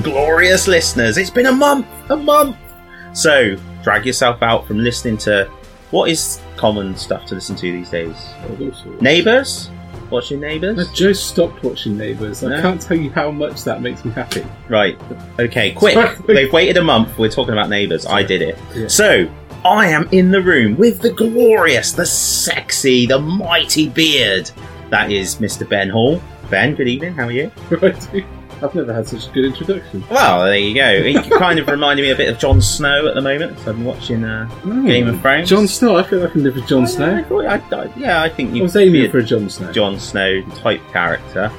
Glorious listeners, it's been a month, a month. So, drag yourself out from listening to what is common stuff to listen to these days. Neighbours? Watching Neighbours? I just stopped watching Neighbours. I can't tell you how much that makes me happy. Right. Okay, Quick. They've waited a month. We're talking about Neighbours. I did it. Yeah. So, I am in the room with the glorious, the sexy, the mighty beard. That is Mr. Ben Hall. Ben, good evening. How are you? I've never had such a good introduction. Well, there you go. He kind of reminded me a bit of Jon Snow at the moment. So I've been watching uh, Game of Thrones. Jon Snow. I feel I can live with Jon I, Snow. thought- I, I, yeah, I think you. I was aiming for a Jon Snow. Jon Snow type character.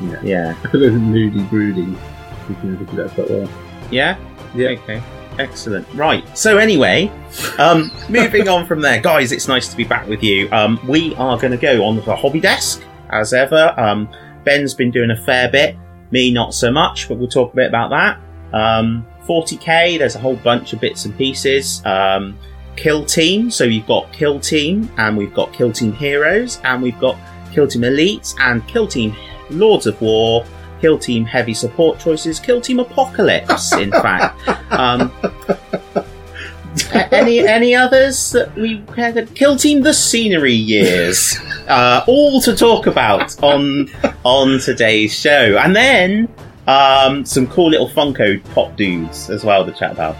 Yeah. Yeah. A little moody, broody. You can at that quite well. Yeah? Yeah. Okay. Excellent. Right. So anyway, um, moving on from there, guys, it's nice to be back with you. Um, we are going to go on the hobby desk as ever. Um, Ben's been doing a fair bit, me not so much, but we'll talk a bit about that. Um, 40k, there's a whole bunch of bits and pieces. Um, Kill Team, so you've got Kill Team, and we've got Kill Team Heroes, and we've got Kill Team Elites, and Kill Team Lords of War, Kill Team Heavy Support Choices, Kill Team Apocalypse, in fact. Um, any any others that we had? Kill Team the Scenery Years, uh, all to talk about on on today's show, and then um, some cool little Funko Pop dudes as well to chat about.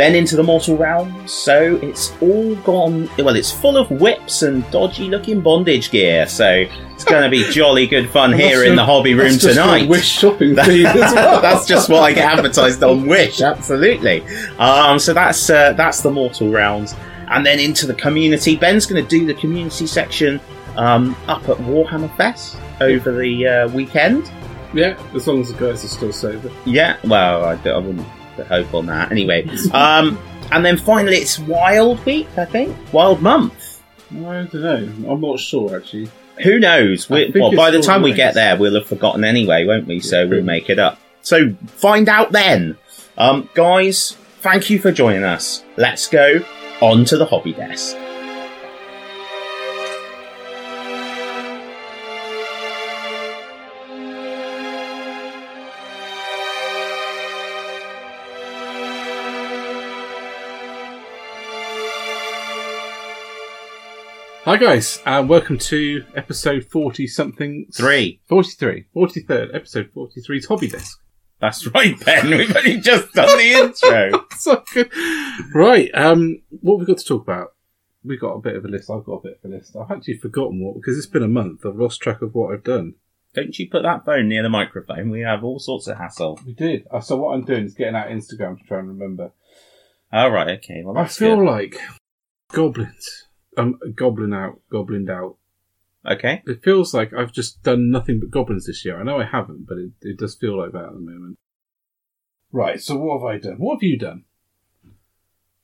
Then into the mortal realms, so it's all gone. Well, it's full of whips and dodgy looking bondage gear, so it's going to be jolly good fun Well, here in the hobby room That's just your tonight. Wish shopping feed as well. that's just what I get advertised on Wish. Absolutely. Um, so that's uh, that's the mortal realms, and then into the community. Ben's going to do the community section um, up at Warhammer Fest over the uh, weekend. Yeah, as long as the guys are still sober. Yeah. Well, I, I wouldn't hope on that. Anyway, um, and then finally it's Wild Week. I think Wild Month. I don't know. I'm not sure actually. Who knows? We, well, by the time we get there, we'll have forgotten anyway, won't we? So we'll make it up. So find out then. Um, guys, thank you for joining us. Let's go on to the hobby desk. Hi guys, and welcome to episode 40 something. Three. 43. 43rd, episode 43's Hobby Desk. That's right, Ben. We've only just done the intro. so good. Right, um, what have we got to talk about? We've got a bit of a list. I've got a bit of a list. I've actually forgotten what, because it's been a month. I've lost track of what I've done. Don't you put that phone near the microphone. We have all sorts of hassle. We did. Uh, so what I'm doing is getting out Instagram to try and remember. All right. Okay. Well, I that's feel good. like goblins. Um, goblin out, goblined out. Okay. It feels like I've just done nothing but goblins this year. I know I haven't, but it, it does feel like that at the moment. Right, so what have I done? What have you done?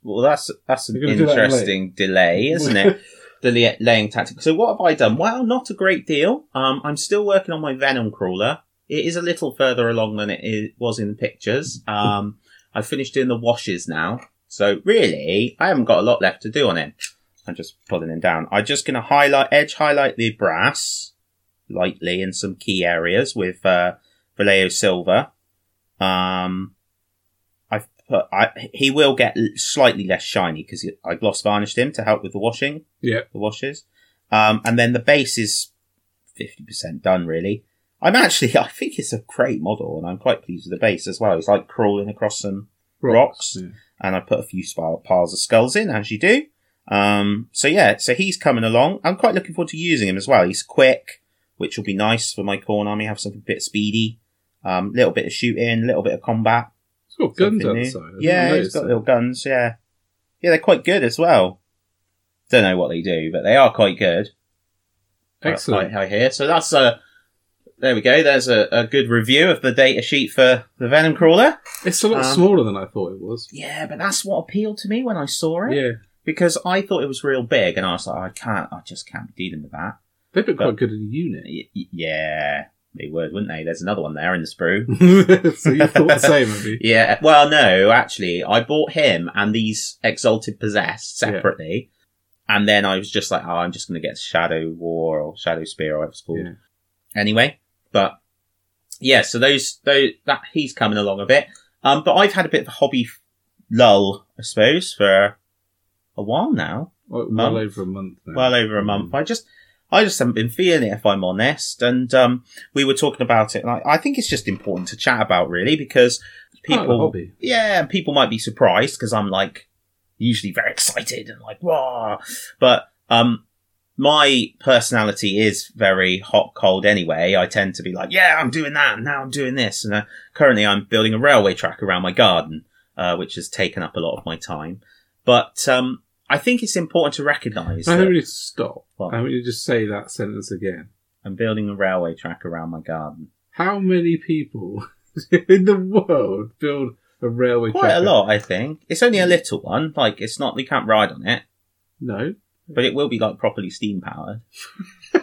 Well, that's that's an You're gonna do that interesting delay, isn't it? the laying tactic. So what have I done? Well, not a great deal. Um, I'm still working on my Venom crawler. It is a little further along than it is, was in the pictures. Um, I finished doing the washes now. So really, I haven't got a lot left to do on it. I'm just pulling it down. I'm just going to highlight, edge highlight the brass lightly in some key areas with, uh, Vallejo Silver. Um, I've put, I, he will get slightly less shiny because I gloss varnished him to help with the washing Yeah. the washes. Um, and then the base is 50% done, really. I'm actually, I think it's a great model, and I'm quite pleased with the base as well. It's like crawling across some Rocks. Yeah. and I put a few piles of skulls in, as you do. Um, so yeah, so he's coming along. I'm quite looking forward to using him as well. He's quick, which will be nice for my Khorne army. Have something a bit speedy, um, little bit of shooting, A little bit of combat. It's got guns Something on new. the side. I didn't Yeah, he's got that. little guns. Yeah, yeah, they're quite good as well. Don't know what they do, but they are quite good. Excellent. I, I hear. So that's a. There we go. There's a, a good review of the data sheet for the Venom Crawler. It's a lot Um, smaller than I thought it was. Yeah, but that's what appealed to me when I saw it. Yeah. Because I thought it was real big, and I was like, I can't, I just can't be dealing with that. They'd look quite good in a unit. Y- y- yeah, they would, wouldn't they? There's another one there in the sprue. so you thought the same, have you? Yeah, well, no, actually, I bought him and these Exalted Possessed separately. And then I was just like, oh, I'm just going to get Shadow War or Shadow Spear or whatever it's called. Yeah. Anyway, but yeah, so those, those that he's coming along a bit. Um, but I've had a bit of a hobby lull, I suppose, for a while now. Well, well over a month now. well over a month. I just, I just haven't been feeling it, if I'm honest. And um, we were talking about it, and I, I think it's just important to chat about, really, because Part of the people, yeah, and people might be surprised because I'm like usually very excited and like wow, but um, my personality is very hot cold anyway. I tend to be like, yeah, I'm doing that, and now I'm doing this, and uh, currently I'm building a railway track around my garden, uh, which has taken up a lot of my time. But um, I think it's important to recognise I that don't really stop. What? I want you to just say that sentence again. I'm building a railway track around my garden. How many people in the world build a railway Quite track? a lot, I think. It's only a little one. Like it's not you can't ride on it, No. but it will be like properly steam powered.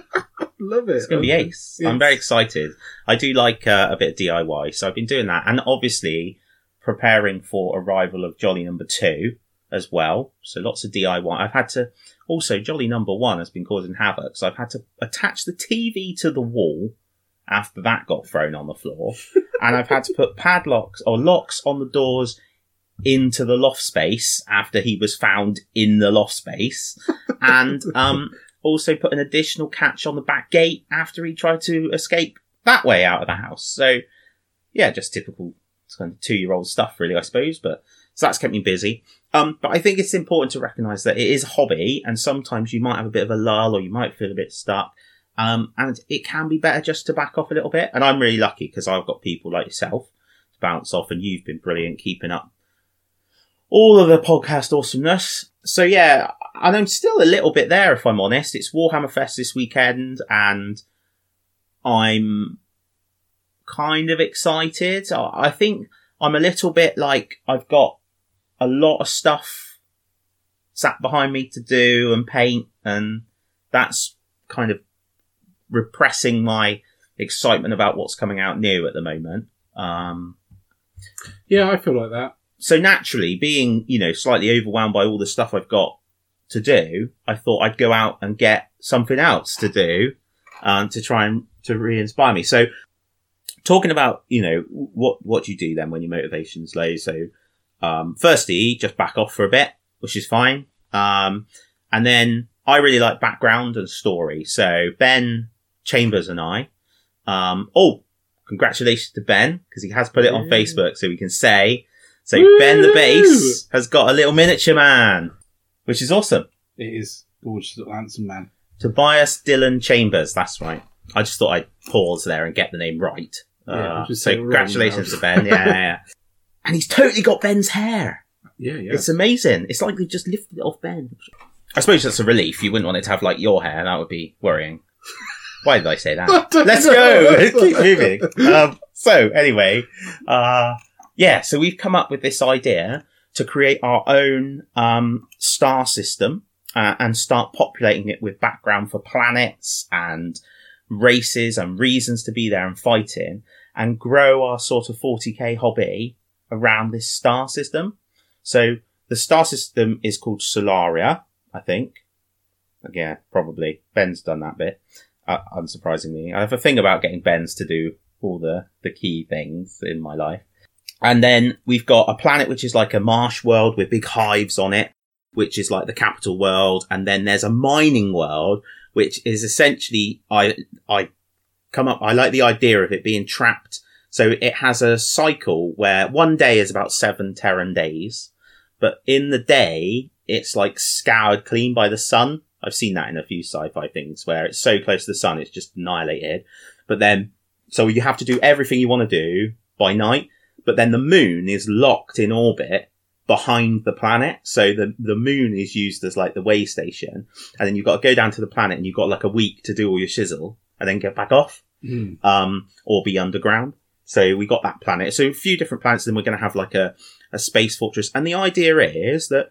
Love it. It's going to be ace. I'm very excited. I do like uh, a bit of DIY, so I've been doing that, and obviously preparing for arrival of Jolly Number Two as well. So lots of DIY. I've had to also Jolly Number One has been causing havoc, so I've had to attach the TV to the wall after that got thrown on the floor, and I've had to put padlocks or locks on the doors into the loft space after he was found in the loft space, and um also put an additional catch on the back gate after he tried to escape that way out of the house. So, yeah, just typical kind of two year old stuff, really, I suppose. But so that's kept me busy. Um, but I think it's important to recognise that it is a hobby, and sometimes you might have a bit of a lull, or you might feel a bit stuck. Um, and it can be better just to back off a little bit. And I'm really lucky because I've got people like yourself to bounce off, and you've been brilliant keeping up all of the podcast awesomeness. So yeah, and I'm still a little bit there if I'm honest. It's Warhammer Fest this weekend and I'm kind of excited. I I think I'm a little bit like I've got a lot of stuff sat behind me to do and paint and that's kind of repressing my excitement about what's coming out new at the moment. Um, Yeah, I feel like that. so naturally, being you know slightly overwhelmed by all the stuff I've got to do, I thought I'd go out and get something else to do um, to try and to re-inspire me. So, talking about you know what what do you do then when your motivation's low? So, um, firstly, just back off for a bit, which is fine, um, and then I really like background and story. So Ben Chambers and I, um, oh, congratulations to Ben because he has put it on Facebook, so we can say. So Woo! Ben the bass has got a little miniature man, which is awesome. It is gorgeous little handsome man. Tobias Dylan Chambers, that's right. I just thought I'd pause there and get the name right. Yeah, Uh, just so say it wrong congratulations now. to Ben. Yeah, yeah, yeah. And he's totally got Ben's hair. Yeah, yeah. It's amazing. It's like they just lifted it off Ben. I suppose that's a relief. You wouldn't want it to have like your hair. That would be worrying. Why did I say that? Let's go. Keep moving. Um, so anyway, uh, yeah. So we've come up with this idea to create our own um, star system uh, and start populating it with background for planets and races and reasons to be there and fighting, and grow our sort of 40k hobby around this star system. So the star system is called Solaria, I think. Yeah, probably. Ben's done that bit uh, unsurprisingly. I have a thing about getting Ben's to do all the, the key things in my life. And then we've got a planet which is like a marsh world with big hives on it, which is like the capital world. And then there's a mining world, which is essentially, I, I come up, I like the idea of it being trapped. So it has a cycle where one day is about seven Terran days, but in the day, it's like scoured clean by the sun. I've seen that in a few sci-fi things where it's so close to the sun, it's just annihilated. But then, so you have to do everything you want to do by night, but then the moon is locked in orbit behind the planet. So the, the moon is used as like the way station. And then you've got to go down to the planet and you've got like a week to do all your shizzle and then get back off Hmm. um, or be underground. So we got that planet. So a few different planets. Then we're going to have like a, a space fortress. And the idea is that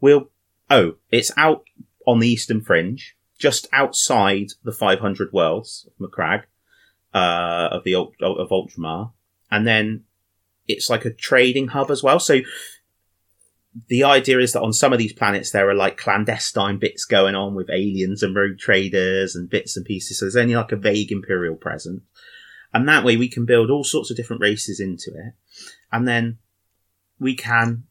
we'll, oh, it's out on the eastern fringe, just outside the 500 worlds of Macragge, uh, of the, of Ultramar. And then it's like a trading hub as well. So the idea is that on some of these planets there are like clandestine bits going on with aliens and rogue traders and bits and pieces. So there's only like a vague imperial presence. And that way we can build all sorts of different races into it, and then we can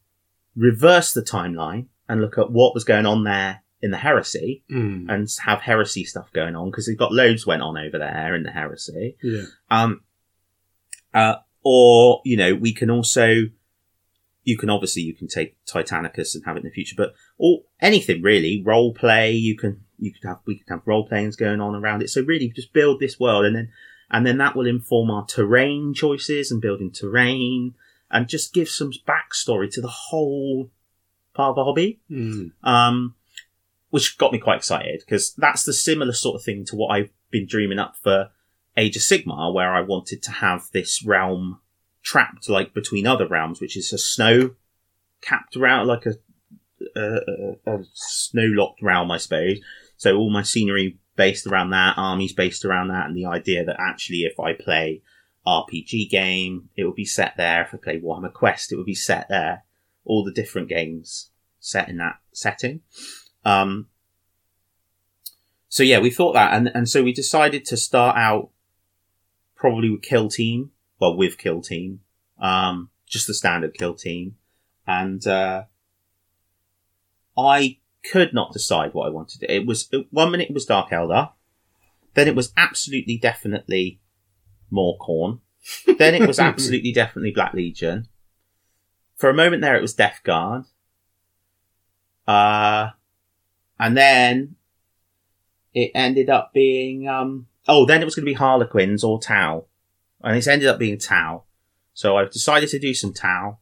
reverse the timeline and look at what was going on there in the heresy Mm. and have heresy stuff going on because we've got loads went on over there in the heresy. Yeah. Um, uh, or you know, we can also, you can obviously you can take Titanicus and have it in the future, but or anything really, role play. You can you could have we could have role playings going on around it. So really, just build this world, and then and then that will inform our terrain choices and building terrain, and just give some backstory to the whole part of the hobby Mm. um, which got me quite excited because that's the similar sort of thing to what I've been dreaming up for Age of Sigmar, where I wanted to have this realm trapped like between other realms, which is a snow capped realm, like a, a, a, a snow locked realm, I suppose. So all my scenery based around that, armies based around that, and the idea that actually if I play RPG game, it will be set there. If I play Warhammer Quest, it will be set there. All the different games set in that setting. Um, so yeah, we thought that, and and so we decided to start out probably with Kill Team, well with Kill Team, um, just the standard Kill Team, and uh, I could not decide what I wanted. It was one minute it was Dark Eldar, then it was absolutely definitely more Khorne, then it was absolutely definitely Black Legion. For a moment there, it was Death Guard. Uh, and then it ended up being, um, oh, then it was going to be Harlequins or Tau. And it's ended up being Tau. So I've decided to do some Tau.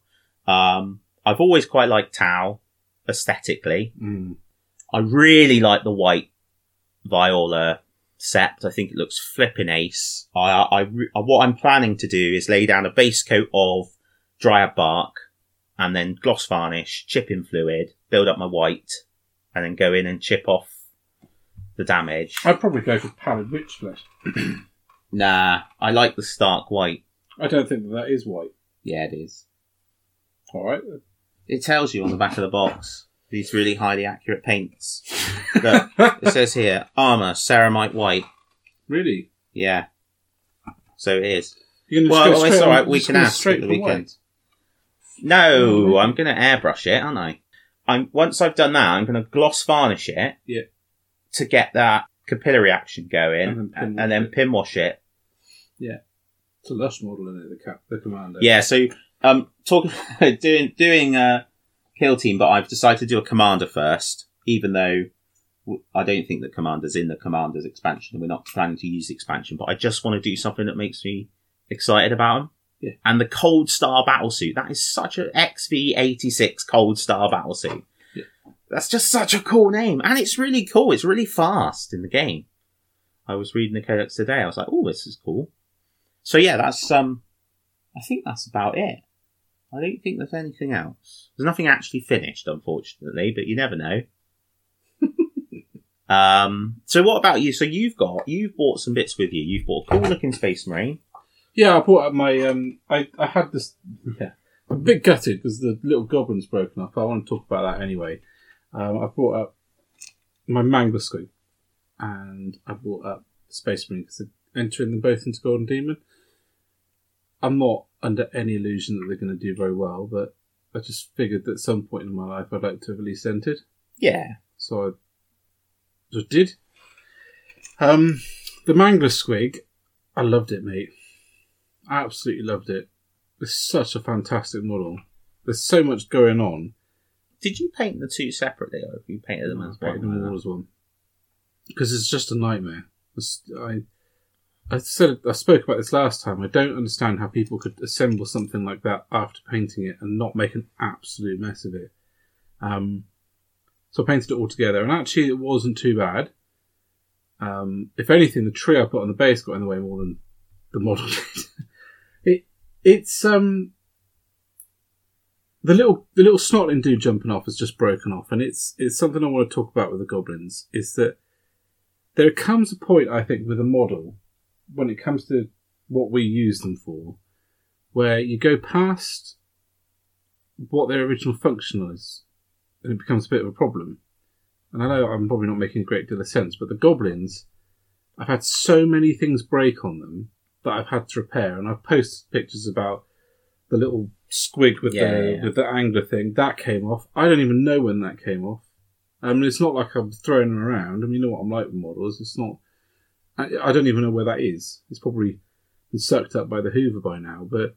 Um, I've always quite liked Tau aesthetically. Mm. I really like the white Vior'la sept. I think it looks flipping ace. I, I, re- what I'm planning to do is lay down a base coat of Dryad bark and then gloss varnish, chip in fluid, build up my white, and then go in and chip off the damage. I'd probably go for pallid wych flesh. Nah, I like the stark white. I don't think that, that is white. Yeah, it is. All right. It tells you on the back of the box these really highly accurate paints. Look, it says here armor ceramite white. Really? Yeah, so it is. You're gonna Well, just go it's straight all on- We just can ask straight at the for white? weekend. No, I'm going to airbrush it, aren't I? I'm once I've done that, I'm going to gloss varnish it. Yeah. To get that capillary action going, And then pin and, then wash it. pin wash it. It's a lush model in it. The cap, the commander. Yeah. So, um, talking doing doing a kill team, but I've decided to do a commander first, even though I don't think that commander's in the commander's expansion. We're not planning to use the expansion, but I just want to do something that makes me excited about them. Yeah. And the Coldstar battlesuit, that is such a XV86 Coldstar battlesuit. Yeah. That's just such a cool name. And it's really cool. It's really fast in the game. I was reading the codex today. I was like, oh, this is cool. So yeah, that's, um, I think that's about it. I don't think there's anything else. There's nothing actually finished, unfortunately, but you never know. um, so what about you? So you've got, you've bought some bits with you. You've bought a cool looking Space Marine. Yeah, I brought up my. Um, I I had this. Yeah, I'm a bit gutted because the little goblin's broken up. I want to talk about that anyway. Um, I brought up my Mangler Squig, and I brought up Space Marine because they're entering them both into Golden Demon. I'm not under any illusion that they're going to do very well, but I just figured that at some point in my life I'd like to have at least entered. Yeah. So I just did. Um, the Mangler Squig, I loved it, mate. I absolutely loved it. It's such a fantastic model. There's so much going on. Did you paint the two separately, or have you painted them as I painted them one? all as one because it's just a nightmare. It's- I, I said I spoke about this last time. I don't understand how people could assemble something like that after painting it and not make an absolute mess of it. Um, so I painted it all together, and actually it wasn't too bad. Um, if anything, the tree I put on the base got in the way more than the model did. it it's um the little the little snotling dude jumping off has just broken off, and it's it's something I want to talk about with the goblins. Is that there comes a point I think with a model when it comes to what we use them for, where you go past what their original function is, and it becomes a bit of a problem. And I know I'm probably not making a great deal of sense, but the goblins, I've had so many things break on them that I've had to repair, and I've posted pictures about the little squig with Yeah, the yeah. with the angler thing that came off. I don't even know when that came off. I mean, it's not like I'm throwing them around. I mean, you know what I'm like with models. It's not. I, I don't even know where that is. It's probably been sucked up by the Hoover by now. But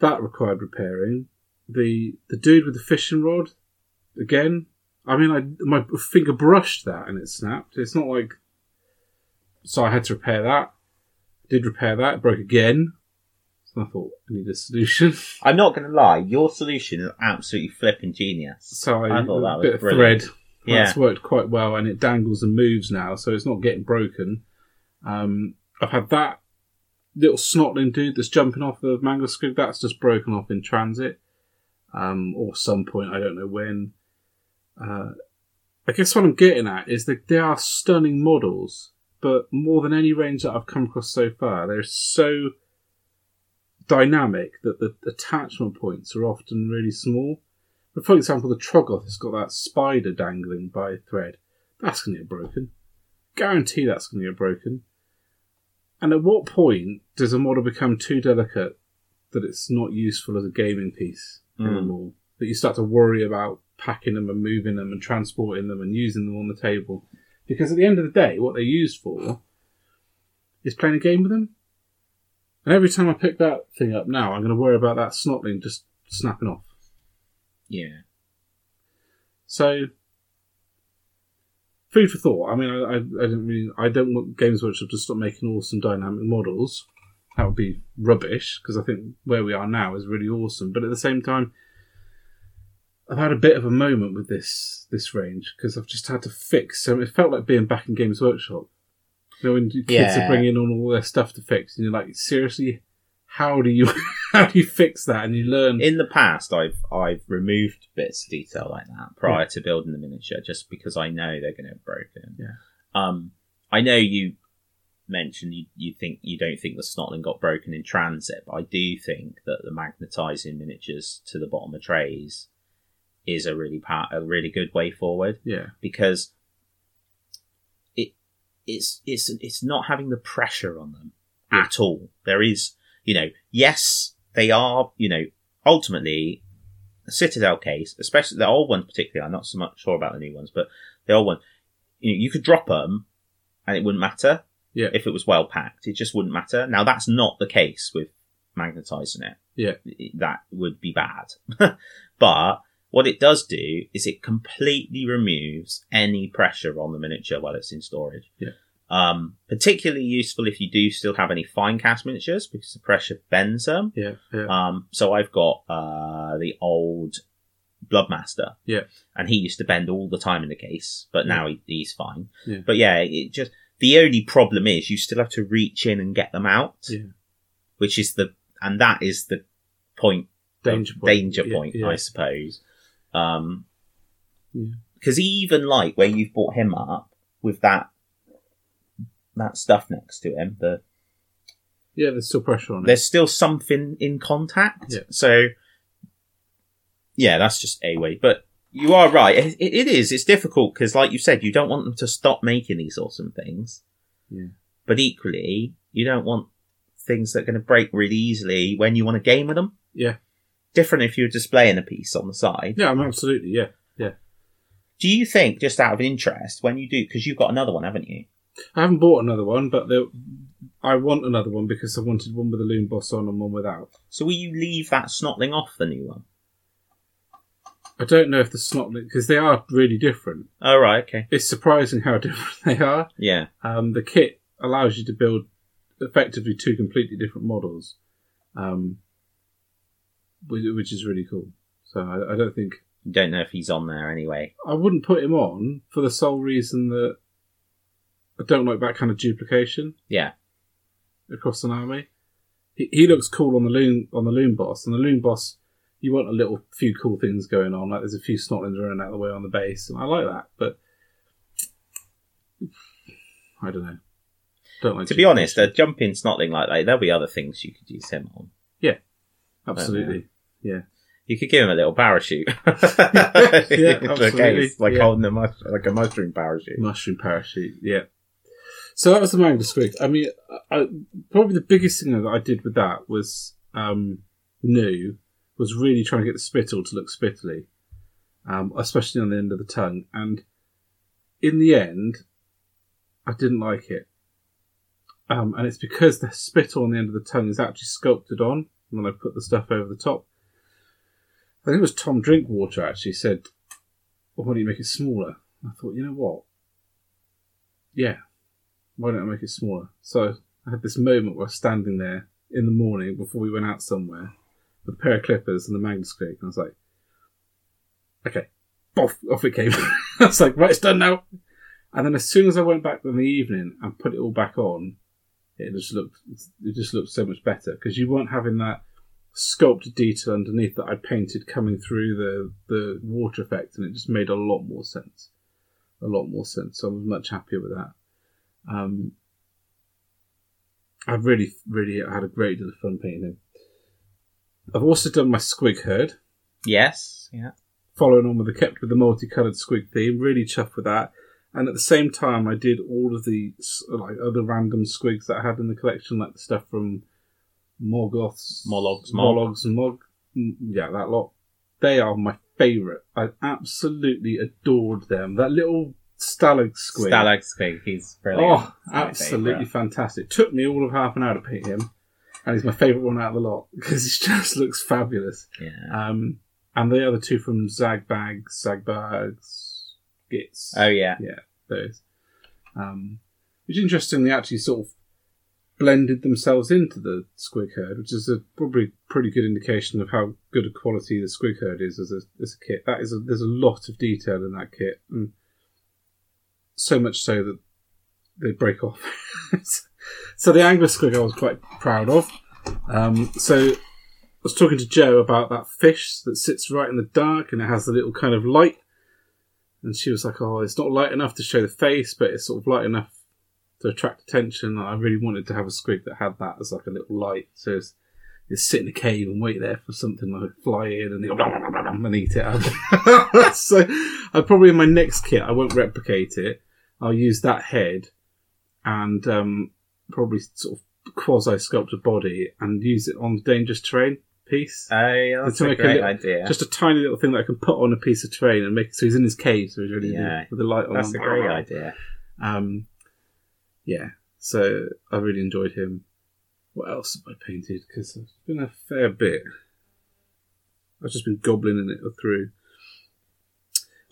that required repairing. The the dude with the fishing rod, again. I mean, I my finger brushed that and it snapped. It's not like. So I had to repair that. Did repair that. It broke again. So I thought I need a solution. I'm not going to lie, your solution is absolutely flipping genius. So I, I thought that a was bit of thread. Yeah. That's worked quite well, and it dangles and moves now, so it's not getting broken. Um, I've had that little snotling dude that's jumping off Mangler Squig. That's just broken off in transit, um, or some point. I don't know when. Uh, I guess what I'm getting at is that they are stunning models, but more than any range that I've come across so far, they're so dynamic that the attachment points are often really small. But for example, the Troggoth has got that spider dangling by a thread. That's going to get broken. Guarantee that's going to get broken. And at what point does a model become too delicate that it's not useful as a gaming piece Mm. anymore? That you start to worry about packing them and moving them and transporting them and using them on the table? Because at the end of the day, what they're used for is playing a game with them. And every time I pick that thing up now, I'm going to worry about that snotling just snapping off. Yeah. So, food for thought. I mean, I, I, I don't really, I don't want Games Workshop to stop making awesome dynamic models. That would be rubbish because I think where we are now is really awesome. But at the same time, I've had a bit of a moment with this this range because I've just had to fix. So it felt like being back in Games Workshop. You know, when kids Yeah. are bringing on all their stuff to fix, and you're like, seriously, how do you how do you fix that? And you learn. In the past, I've I've removed bits of detail like that prior to building the miniature, just because I know they're going to have broken. Yeah. Um, I know you mentioned you, you think you don't think the snotling got broken in transit, but I do think that the magnetizing miniatures to the bottom of trays is a really pa- a really good way forward yeah, because it it's it's it's not having the pressure on them at all. There is, you know, yes, they are, you know, ultimately a Citadel case, especially the old ones particularly. I'm not so much sure about the new ones, but the old one, you know, you could drop them and it wouldn't matter. Yeah. If it was well packed, it just wouldn't matter. Now that's not the case with magnetizing it. Yeah. That would be bad. but what it does do is it completely removes any pressure on the miniature while it's in storage. Yeah. Um, particularly useful if you do still have any fine cast miniatures because the pressure bends them. yeah, yeah. Um, so I've got uh, the old Bloodmaster. Yeah. And he used to bend all the time in the case, but now he, he's fine. Yeah. But yeah, it just the only problem is you still have to reach in and get them out. Yeah. Which is the and that is the point Danger point. danger point, yeah. I suppose. Um Yeah. because even like where you've brought him up with that that stuff next to him, the Yeah, there's still pressure on it. there's still something in contact. Yeah. So, yeah, that's just a way. But you are right. It, it it is. It's difficult because, like you said, you don't want them to stop making these awesome things. Yeah. But equally, you don't want things that are going to break really easily when you want to game with them. Yeah. Different if you're displaying a piece on the side. Yeah, I'm absolutely, yeah, yeah. Do you think, just out of interest, when you do, because you've got another one, haven't you? I haven't bought another one, but there, I want another one because I wanted one with a loon boss on and one without. So will you leave that snotling off the new one? I don't know if the snot because they are really different. Oh right, okay, It's surprising how different they are. yeah. Um, the kit allows you to build effectively two completely different models, um, which, which is really cool. So I, I don't think Don't know if he's on there anyway. I wouldn't put him on for the sole reason that I don't like that kind of duplication. Yeah. across an army. He, he looks cool on the loon on the loon boss, and the loon boss, you want a little few cool things going on. Like there's a few snotlings running out of the way on the base, and I like that. But I don't know. Don't like To be honest, a jumping snotling like that, there'll be other things you could use him on. Yeah. Absolutely. Yeah. You could give him a little parachute. Yeah, absolutely. like Yeah. holding a mus- like a mushroom parachute. Mushroom parachute, yeah. So that was the Mangler Squig. I mean, I, probably the biggest thing that I did with that was um, new was really trying to get the spittle to look spittly, um, especially on the end of the tongue. And in the end, I didn't like it. Um, and it's because the spittle on the end of the tongue is actually sculpted on when I put the stuff over the top. I think it was Tom Drinkwater actually said, well, why don't you make it smaller? I thought, you know what? Yeah, why don't I make it smaller? So I had this moment where I was standing there in the morning before we went out somewhere with a pair of clippers and the Squig, and I was like, okay, off, off it came. I was like, right, it's done now. And then as soon as I went back in the evening and put it all back on, it just looked it just looked so much better because you weren't having that sculpted detail underneath that I painted coming through the the water effect, and it just made a lot more sense. A lot more sense. So I was much happier with that. Um, I've really, really had a great deal of fun painting him. I've also done my squig herd, Yes. Yeah. following on with the kept with the multicolored squig theme. Really chuffed with that. And at the same time, I did all of the like other random squigs that I had in the collection, like the stuff from Morgoths, Mollog's, Mog. Mollog's, and Mog. Mm, Yeah, that lot. They are my favourite. I absolutely adored them. That little stalag squig. Stalag Squig. He's brilliant. Oh, He's absolutely fantastic. Took me all of half an hour to paint him, and he's my favourite one out of the lot because he just looks fabulous. Yeah. Um, and the other two from Zarbag's, Zarbag's, Gitz, Oh yeah, yeah. those. Um, which interestingly actually sort of blended themselves into the squig herd, which is a probably pretty good indication of how good a quality the squig herd is as a, as a kit. That is a, there's a lot of detail in that kit, and so much so that they break off. so the angler squig I was quite proud of. Um, so I was talking to Joe about that fish that sits right in the dark and it has a little kind of light. And she was like, "Oh, it's not light enough to show the face, but it's sort of light enough to attract attention." And I really wanted to have a squig that had that as like a little light, so it's, it's sit in a cave and wait there for something like fly in and, and eat it so, I probably in my next kit I won't replicate it. I'll use that head and um, probably sort of quasi sculpt a body and use it on the dangerous terrain piece. Oh yeah. That's a make a great little- idea. Just a tiny little thing that I can put on a piece of terrain and make so he's in his cave, so he's really Yeah. with the light on. That's a great idea. Um, yeah, so I really enjoyed him. What else have I painted? Because it's been a fair bit. I've just been goblining it through.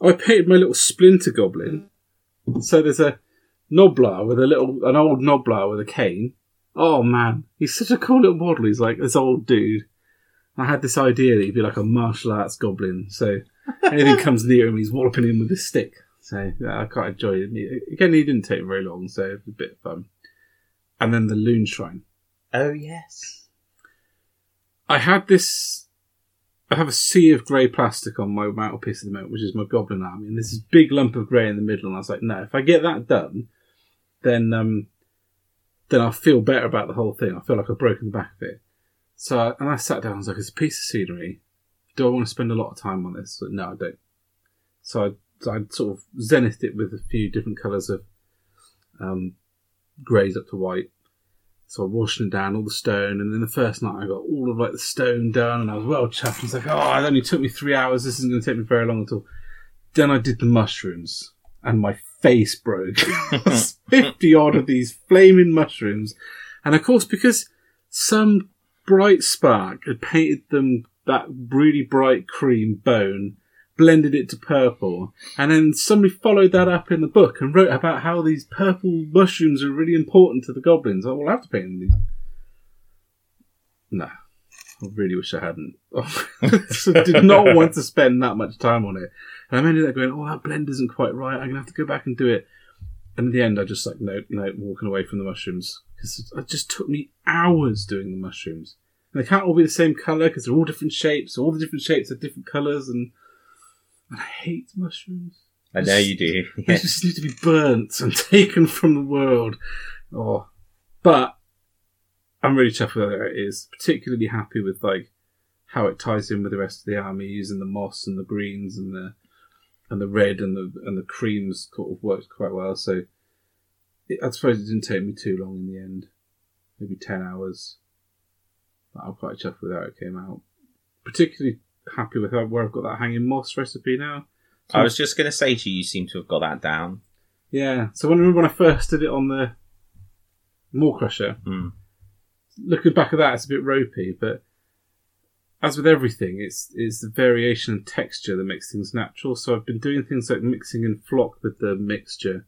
I painted my little splinter goblin. So there's a Noblar with a little, an old Noblar with a cane. Oh man, he's such a cool little model. He's like this old dude. I had this idea that he'd be like a martial arts goblin. So anything comes near him, he's walloping him with a stick. So yeah, I quite enjoyed it. Again, he didn't take very long, so it was a bit of fun. And then the Loon Shrine. Oh yes. I had this. I have a sea of grey plastic on my mantelpiece at the moment, which is my Goblin Army, and there's this big lump of grey in the middle. And I was like, no, if I get that done, then um, then I'll feel better about the whole thing. I feel like I've broken the back of it. So, I- and I sat down. I was like, it's a piece of scenery. Do I want to spend a lot of time on this? But no, I don't. So I, I sort of zenithed it with a few different colours of um, greys up to white. So I washed it down, all the stone, and then the first night I got all of like the stone done, and I was well chuffed. I was like, oh, it only took me three hours. This isn't going to take me very long at all. Then I did the mushrooms, and my face broke. Fifty odd of these flaming mushrooms, and of course because some bright spark had painted them that really bright cream bone, blended it to purple, and then somebody followed that up in the book and wrote about how these purple mushrooms are really important to the goblins. Oh, I will have to paint these. No. I really wish I hadn't. I did not want to spend that much time on it. And I ended up going, oh, that blend isn't quite right. I'm going to have to go back and do it. And in the end, I just like, no, no, walking away from the mushrooms. Because it just took me hours doing the mushrooms. And they can't all be the same colour because they're all different shapes. All the different shapes are different colours. And, and I hate mushrooms. I know you do. They just need to be burnt and taken from the world. Oh, but I'm really chuffed with how it is. Particularly happy with like how it ties in with the rest of the army, using the moss and the greens and the and the red and the and the creams sort of worked quite well. So it, I suppose it didn't take me too long in the end. Maybe 10 hours. But I'm quite chuffed with how it came out. Particularly happy with how, where I've got that hanging moss recipe now. I was just going to say to you, you seem to have got that down. Yeah. So when, when I first did it on the Maw-krusha, Hmm. looking back at that, it's a bit ropey, but as with everything, it's it's the variation and texture that makes things natural. So I've been doing things like mixing in flock with the mixture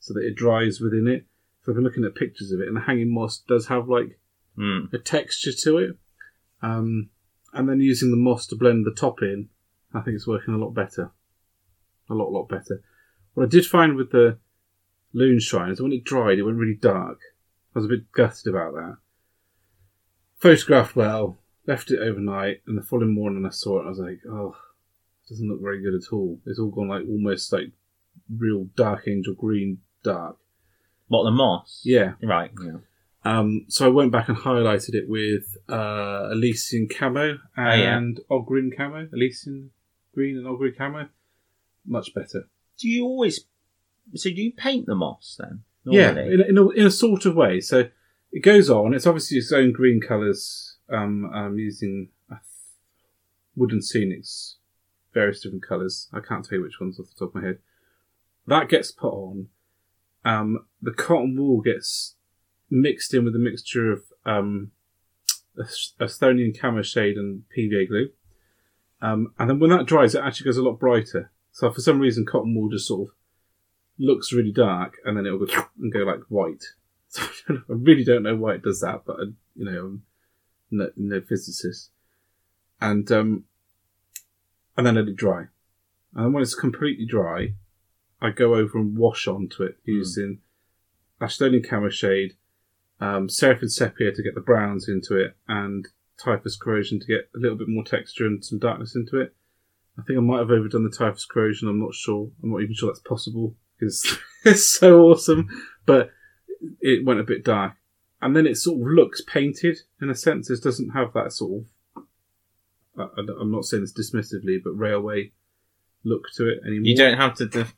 so that it dries within it. So I've been looking at pictures of it, and the hanging moss does have like Hmm. a texture to it. Um, and then using the moss to blend the top in, I think it's working a lot better. A lot, lot better. What I did find with the loon shrine is when it dried, it went really dark. I was a bit gutted about that. Photographed well, left it overnight, and the following morning I saw it, I was like, oh, it doesn't look very good at all. It's all gone like almost like real dark angel green dark. What, the moss? Yeah. Right. Yeah. Um, so I went back and highlighted it with uh, Elysian camo Oh, yeah. and Ogryn camo. Elysian green and Ogryn camo. Much better. Do you always. So do you paint the moss then? Yeah, in a, in, a, in a sort of way. So it goes on. It's obviously its own green colours. Um, I'm using uh, Woodland Scenics, various different colours. I can't tell you which ones off the top of my head. That gets put on. Um, the cotton wool gets mixed in with a mixture of um, Athonian camoshade and PVA glue. Um, and then when that dries, it actually goes a lot brighter. So for some reason, cotton wool just sort of looks really dark, and then it'll go and go like white. So I, don't know, I really don't know why it does that, but I, you know, I'm no, no physicist. And um, and then let it dry. And then when it's completely dry, I go over and wash onto it using Athonian camoshade, um, Seraphim sepia to get the browns into it, and typhus corrosion to get a little bit more texture and some darkness into it. I think I might have overdone the typhus corrosion. I'm not sure. I'm not even sure that's possible because it's so awesome. But it went a bit dark, and then it sort of looks painted in a sense. It doesn't have that sort of. I- I'm not saying this dismissively, but railway look to it anymore. You don't have to. Def-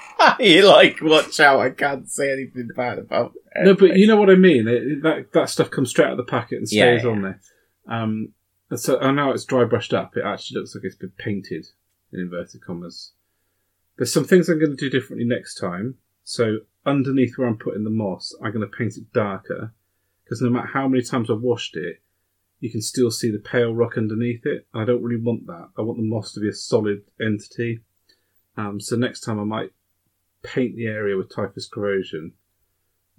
you like, watch out, I can't say anything bad about it. No, but you know what I mean. It, it- that that stuff comes straight out of the packet and stays yeah. on there. Um, and so and now it's dry brushed up. It actually looks like it's been painted in inverted commas. There's some things I'm going to do differently next time. So underneath where I'm putting the moss, I'm going to paint it darker because no matter how many times I've washed it, you can still see the pale rock underneath it. I don't really want that. I want the moss to be a solid entity. Um, so next time I might paint the area with typhus corrosion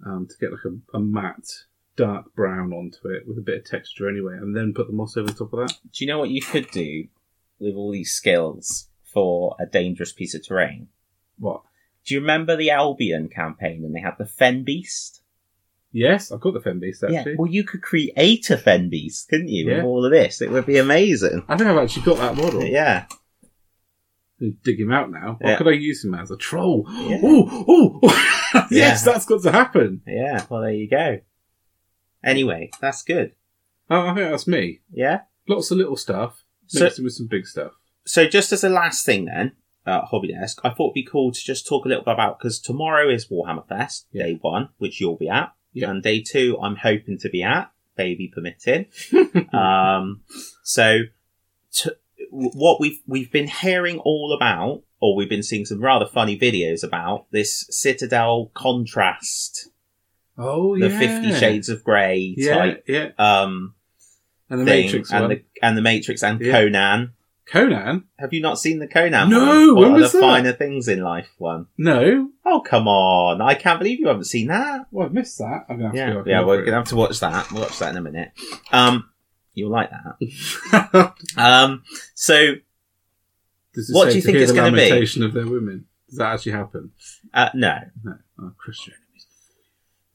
um, to get like a, a matte dark brown onto it with a bit of texture anyway, and then put the moss over the top of that. Do you know what you could do with all these skills for a dangerous piece of terrain? What? Do you remember the Albion campaign and they had the Fen Beast? Yes, I've got the Fen Beast Yeah. Well, you could create a Fen Beast, couldn't you? Yeah. With all of this, it would be amazing. I think I've actually got that model. Yeah. Dig him out now. What Yeah. could I use him as? A troll? Yeah. Oh, oh! yes, Yeah. that's got to happen. Yeah. Well, there you go. Anyway, that's good. Oh, I think that's me. Yeah. Lots of little stuff So- mixed in with some big stuff. So, just as a last thing, then, uh, Hobby Desk, I thought it'd be cool to just talk a little bit about because tomorrow is Warhammer Fest, Yeah. day one, which you'll be at, Yeah. and day two, I'm hoping to be at, baby permitting. um, so, to, what we've we've been hearing all about, or we've been seeing some rather funny videos about this Citadel contrast, Oh yeah. the Fifty Shades of Grey Yeah, type yeah. um, And the thing, Matrix and one. the and the Matrix and Yeah. Conan. Conan? Have you not seen the Conan? No, one? What was the that? finer things in life one? No. Oh come on! I can't believe you haven't seen that. Well, I've missed that. I'm gonna have Yeah, to go. yeah. We're gonna have to watch that. We'll watch that in a minute. Um, you'll like that. Um, so What do you to think it's gonna be? lamentation of their women? Does that actually happen? uh, no, No. Oh, Christian.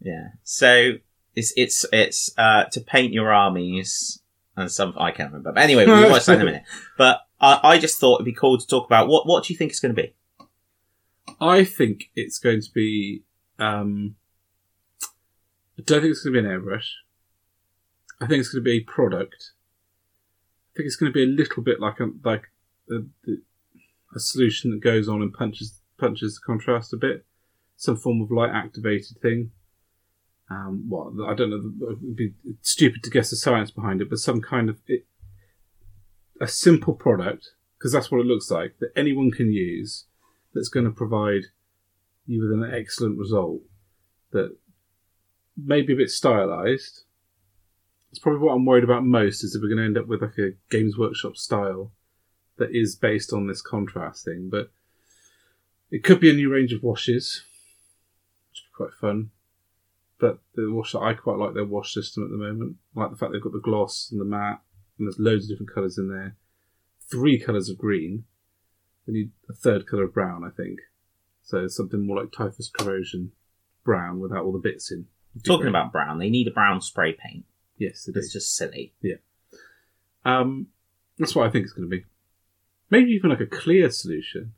yeah. So it's it's it's uh to paint your armies and some I can't remember. But anyway, we'll watch that in a minute. But I I just thought it'd be cool to talk about what what do you think it's going to be? I think it's going to be. Um, I don't think it's going to be an airbrush. I think it's going to be a product. I think it's going to be a little bit like a like a, a solution that goes on and punches punches the contrast a bit. some form of light activated thing. Um, well, I don't know. It'd be stupid to guess the science behind it, but some kind of it, a simple product because that's what it looks like that anyone can use that's going to provide you with an excellent result that may be a bit stylized. It's probably what I'm worried about most is that we're going to end up with like a Games Workshop style that is based on this contrast thing, but it could be a new range of washes, which would be quite fun. But the wash that I quite like their wash system at the moment. I like the fact they've got the gloss and the matte, and there's loads of different colours in there. Three colours of green. They need a third colour of brown, I think. So something more like typhus corrosion brown without all the bits in. Talking about brown, they need a brown spray paint. Yes, it It's is. just silly. Yeah. Um, that's what I think it's going to be. Maybe even like a clear solution.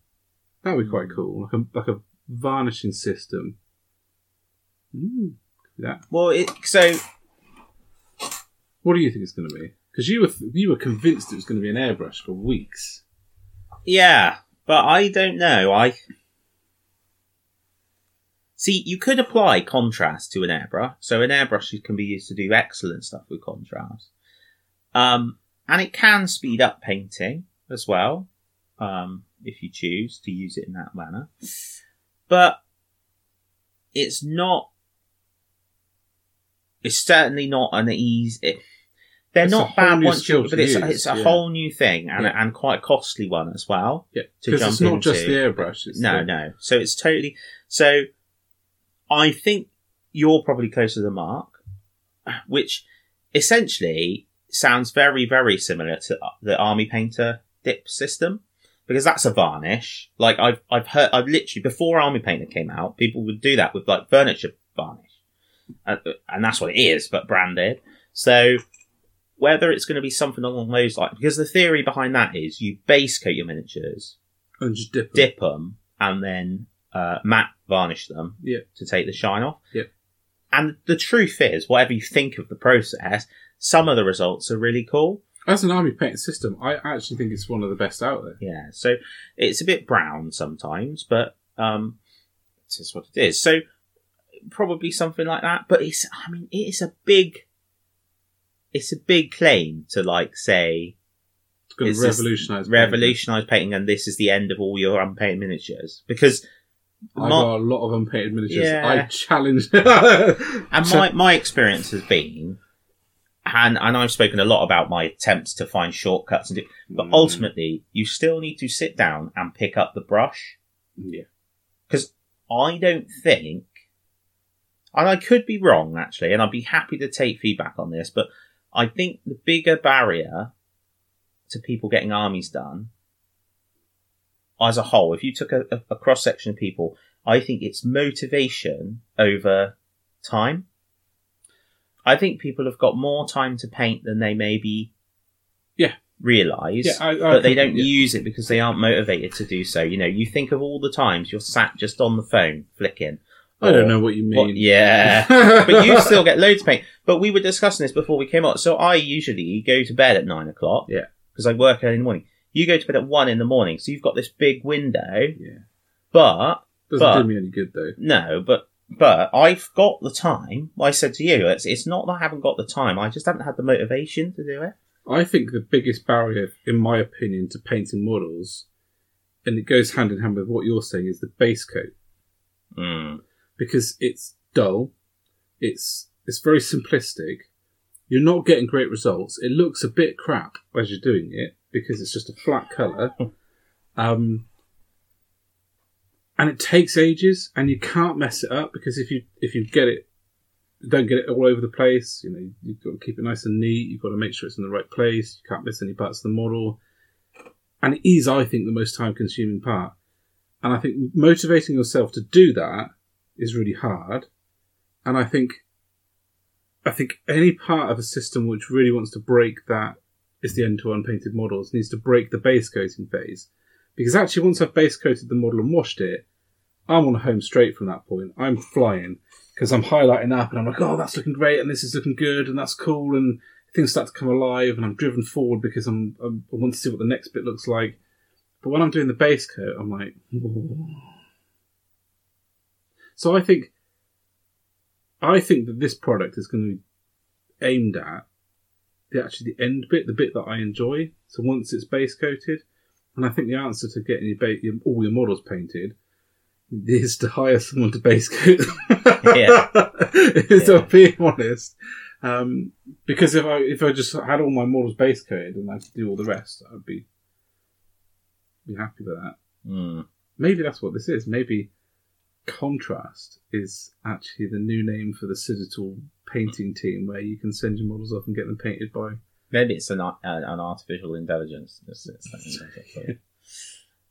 That would be quite cool, like a like a varnishing system. Mm, could that. Well, it, so What do you think it's going to be? Because you were you were convinced it was going to be an airbrush for weeks. yeah, but I don't know. I see. You could apply contrast to an airbrush, so an airbrush can be used to do excellent stuff with contrast. Um, and it can speed up painting as well, um, if you choose to use it in that manner. But it's not. It's certainly not an easy. They're It's not bad once you, but it's use, it's a yeah. whole new thing and Yeah. and quite a costly one as well. Yeah, because it's not just the airbrush. It's No, the, no. So it's totally. So I think you're probably closer to the mark, which essentially sounds very, very similar to the Army Painter dip system because that's a varnish. Like I've I've heard I've literally before Army Painter came out, people would do that with like furniture varnish, uh, and that's what it is, but branded. So whether it's going to be something along those lines, because the theory behind that is you base coat your miniatures and just dip. 'em. dip them and then uh, matte varnish them Yeah. to take the shine off. Yeah. And the truth is, whatever you think of the process, some of the results are really cool. As an army painting system, I actually think it's one of the best out there. Yeah. So it's a bit brown sometimes, but um, it's just what it is. So probably something like that. But it's, I mean, it is a big, it's a big claim to like say It's going to revolutionise. painting. revolutionise painting and this is the end of all your unpainted miniatures because I got a lot of unpainted miniatures. Yeah. I challenge. And my, my experience has been, and, and I've spoken a lot about my attempts to find shortcuts, and do, but Mm. ultimately, you still need to sit down and pick up the brush. yeah, Because I don't think, and I could be wrong actually, and I'd be happy to take feedback on this, but I think the bigger barrier to people getting armies done as a whole, if you took a, a, a cross section of people, I think it's motivation over time. I think people have got more time to paint than they maybe Yeah. realize yeah, I, I but they don't yeah. use it because they aren't motivated to do so. You know, you think of all the times you're sat just on the phone flicking. I don't know what you mean. what- yeah, but you still get loads of paint. But we were discussing this before we came on. So I usually go to bed at nine o'clock. Yeah. Because I work early in the morning. You go to bed at one in the morning, so you've got this big window. Yeah, But doesn't But- do me any good though. no, but but I've got the time. I said to you, it's it's not that I haven't got the time. I just haven't had the motivation to do it. I think the biggest barrier, in my opinion, to painting models, and it goes hand in hand with what you're saying, is the base coat Mm. because it's dull, it's it's very simplistic. You're not getting great results. It looks a bit crap as you're doing it because it's just a flat color. um, and it takes ages, and you can't mess it up because if you if you get it, don't get it all over the place. You know, you've got to keep it nice and neat. You've got to make sure it's in the right place. You can't miss any parts of the model. And it is, I think, the most time-consuming part. And I think motivating yourself to do that is really hard. And I think, I think any part of a system which really wants to break that is the end to unpainted models needs to break the base coating phase. Because actually, once I've base coated the model and washed it, I'm on a home straight from that point. I'm flying because I'm highlighting up and I'm like, oh, that's looking great and this is looking good and that's cool and things start to come alive and I'm driven forward because I'm, I'm I want to see what the next bit looks like. But when I'm doing the base coat, I'm like. So I think, I think that this product is going to be aimed at the actually the end bit, the bit that I enjoy. So once it's base coated, and I think the answer to getting your, ba- your, all your models painted is to hire someone to base coat. Yeah. If Yeah. I'm being honest. Um, because if I if I just had all my models base coated and I could do all the rest, I'd be be happy with that. Mm. Maybe that's what this is. Maybe contrast is actually the new name for the Citadel painting team, where you can send your models off and get them painted by. Maybe it's an, uh, an artificial intelligence. It's- it's-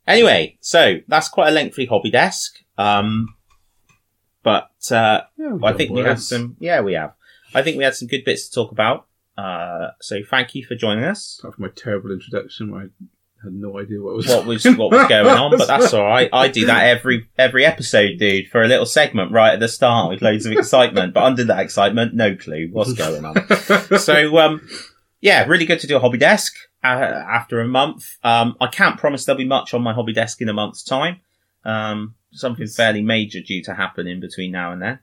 anyway, so that's quite a lengthy hobby desk. Um, but uh, Yeah, I think we had some. Yeah, we have. I think we had some good bits to talk about. Uh, so thank you for joining us. Apart from my terrible introduction, where I had no idea what was What was what was going on, but that's all right. I do that every every episode, dude, for a little segment right at the start with loads of excitement. But under that excitement, no clue what's going on. so um, yeah, really good to do a hobby desk uh, after a month. Um, I can't promise there'll be much on my hobby desk in a month's time. Um, something fairly major due to happen in between now and then.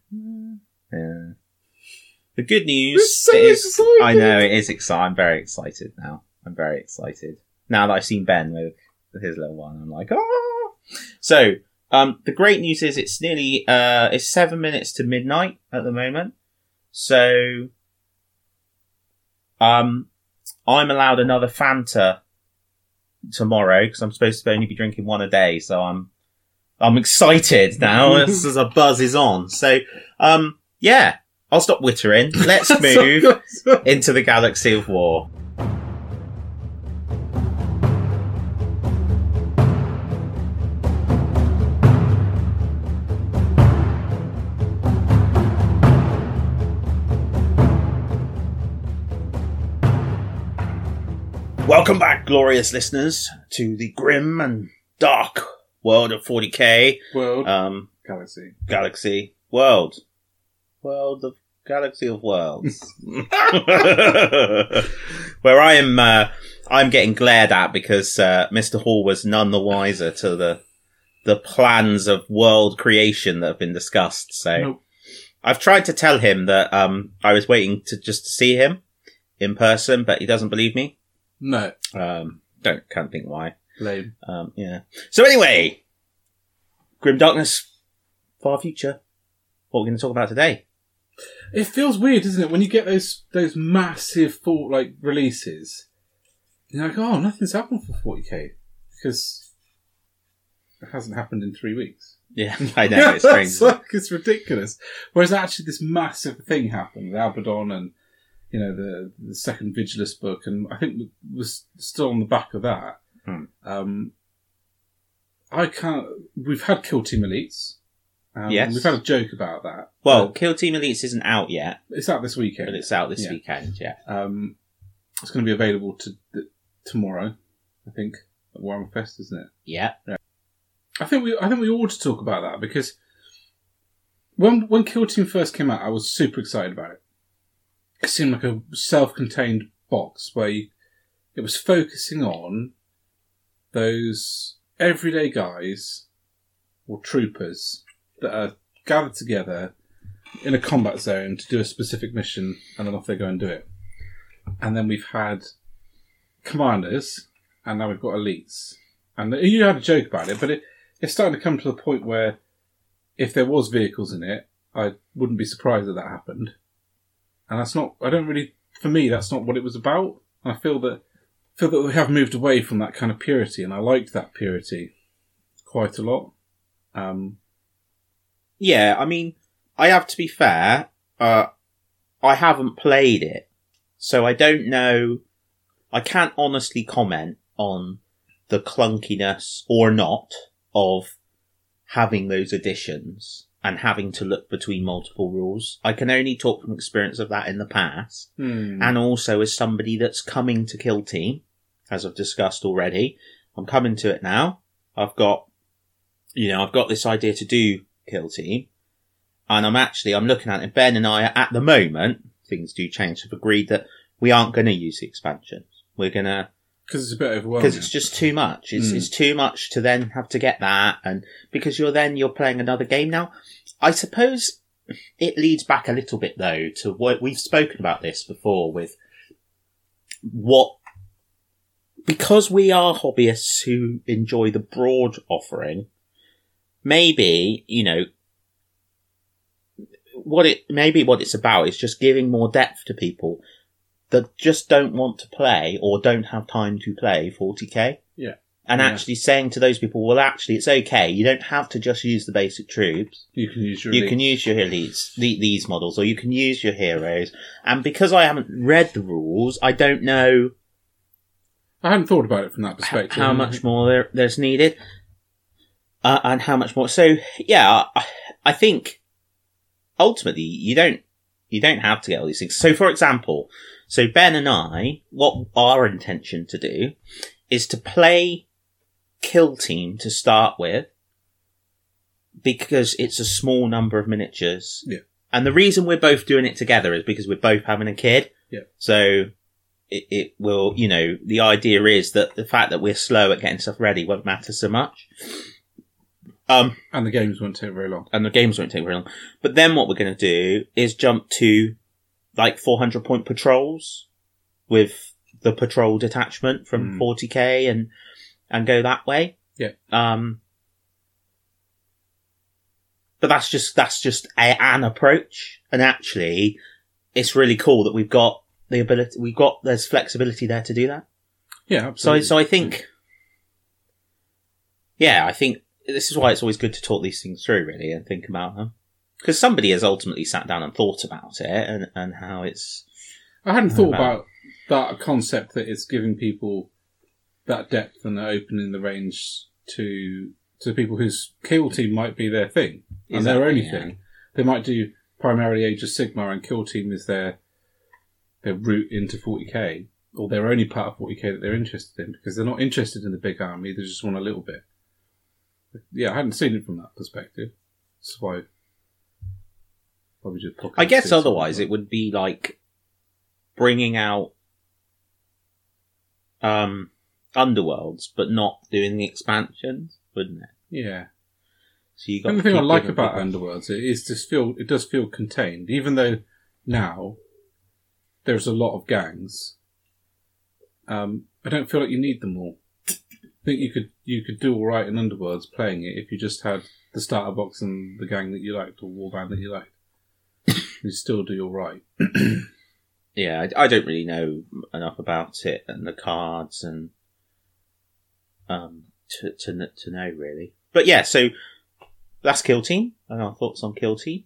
Yeah. The good news so is. I know it is exciting. I'm very excited now. I'm very excited now that I've seen Ben with his little one. I'm like, oh. So um, the great news is it's nearly uh, it's seven minutes to midnight at the moment. So um, I'm allowed another Fanta tomorrow because I'm supposed to only be drinking one a day. So I'm I'm excited now as, as a buzz is on. So um, yeah, I'll stop wittering. Let's move into the galaxy of war. Welcome back, glorious listeners, to the grim and dark world of 40k. World Um, Galaxy. galaxy world world of galaxy of worlds where i am uh, i'm getting glared at because uh, mr hall was none the wiser to the the plans of world creation that have been discussed so Nope. i've tried to tell him that um i was waiting to just see him in person but he doesn't believe me No, um don't can't think why lame. um, yeah. So anyway, Grim Darkness, Far Future. What we're going to talk about today? It feels weird, doesn't it, when you get those those massive full like releases? You're like, oh, nothing's happened for 40k because it hasn't happened in three weeks. Yeah, I know it's strange. it's, like, it's ridiculous. Whereas actually, this massive thing happened with Abaddon and you know the the second Vigilus book, and I think was still on the back of that. Hmm. Um, I can't. We've had Kill Team Elites. Um, Yes. we've had a joke about that. well, Kill Team Elites isn't out yet, it's out this weekend. but it's out this Yeah. weekend. Yeah. Um, it's going to be available to tomorrow, I think, at Warhammer Fest, isn't it? Yeah. I think we I think we ought to talk about that because when when Kill Team first came out, I was super excited about it. It seemed like a self-contained box where you, it was focusing on those everyday guys or troopers that are gathered together in a combat zone to do a specific mission, and then off they go and do it. And then we've had commanders, and now we've got elites. And you had a joke about it, but it, it's starting to come to the point where if there was vehicles in it, I wouldn't be surprised that that happened. And that's not. I don't really. For me, that's not what it was about. And I feel that feel that we have moved away from that kind of purity, and I liked that purity quite a lot. Um, Yeah, I mean, I have to be fair. Uh, I haven't played it, so I don't know. I can't honestly comment on the clunkiness or not of having those additions and having to look between multiple rules. I can only talk from experience of that in the past. hmm. and also as somebody that's coming to Kill Team, as I've discussed already. I'm coming to it now. I've got, you know, I've got this idea to do Kill Team, and I'm actually I'm looking at it. Ben and I, at the moment, things do change. Have agreed that we aren't going to use the expansions. We're gonna because it's a bit overwhelming. because it's just too much. It's, Mm. it's too much to then have to get that, and because you're then you're playing another game now. I suppose it leads back a little bit though to what we've spoken about this before with what because we are hobbyists who enjoy the broad offering maybe you know what it maybe what it's about is just giving more depth to people that just don't want to play or don't have time to play 40k Yeah. And Yeah. actually saying to those people well actually it's okay you don't have to just use the basic troops You can use your. you elite. can use your elites, the, these models, or you can use your heroes. And because I haven't read the rules, I don't know I hadn't thought about it from that perspective. how much more there, there's needed, uh, and how much more. So yeah, I, I think ultimately you don't you don't have to get all these things. So for example, so Ben and I, what our intention to do is to play Kill Team to start with because it's a small number of miniatures. Yeah. And the reason we're both doing it together is because we're both having a kid. Yeah. So it, it will, you know, the idea is that the fact that we're slow at getting stuff ready won't matter so much. Um, And the games won't take very long. and the games won't take very long. But then what we're going to do is jump to like 400 point patrols with the patrol detachment from Mm. 40k and, and go that way. Yeah. Um, but that's just, that's just a, an approach. And actually, it's really cool that we've got the ability, we've got, there's flexibility there to do that. Yeah, So, so I think, yeah, I think this is why it's always good to talk these things through, really, and think about them. Because somebody has ultimately sat down and thought about it and, and how it's. I hadn't thought about- about that concept that it's giving people that depth and opening the range to to people whose kill team might be their thing and their only yeah. thing. They might do primarily Age of Sigmar and kill team is their their route into 40k or their only part of 40k that they're interested in because they're not interested in the big army. They just want a little bit. Yeah, I hadn't seen it from that perspective. Why. Probably just I guess otherwise it would be like bringing out um underworlds, but not doing the expansions, wouldn't it? Yeah. So you got. to thing I like about people- Underworlds it is just feel it does feel contained, even though now there's a lot of gangs. Um, I don't feel like you need them all. I think you could you could do all right in Underworlds playing it if you just had the starter box and the gang that you liked or warband that you liked. you still do all right. yeah, I, I don't really know enough about it and the cards and um to to to know really. But yeah, so that's Kill Team and our thoughts on Kill Team.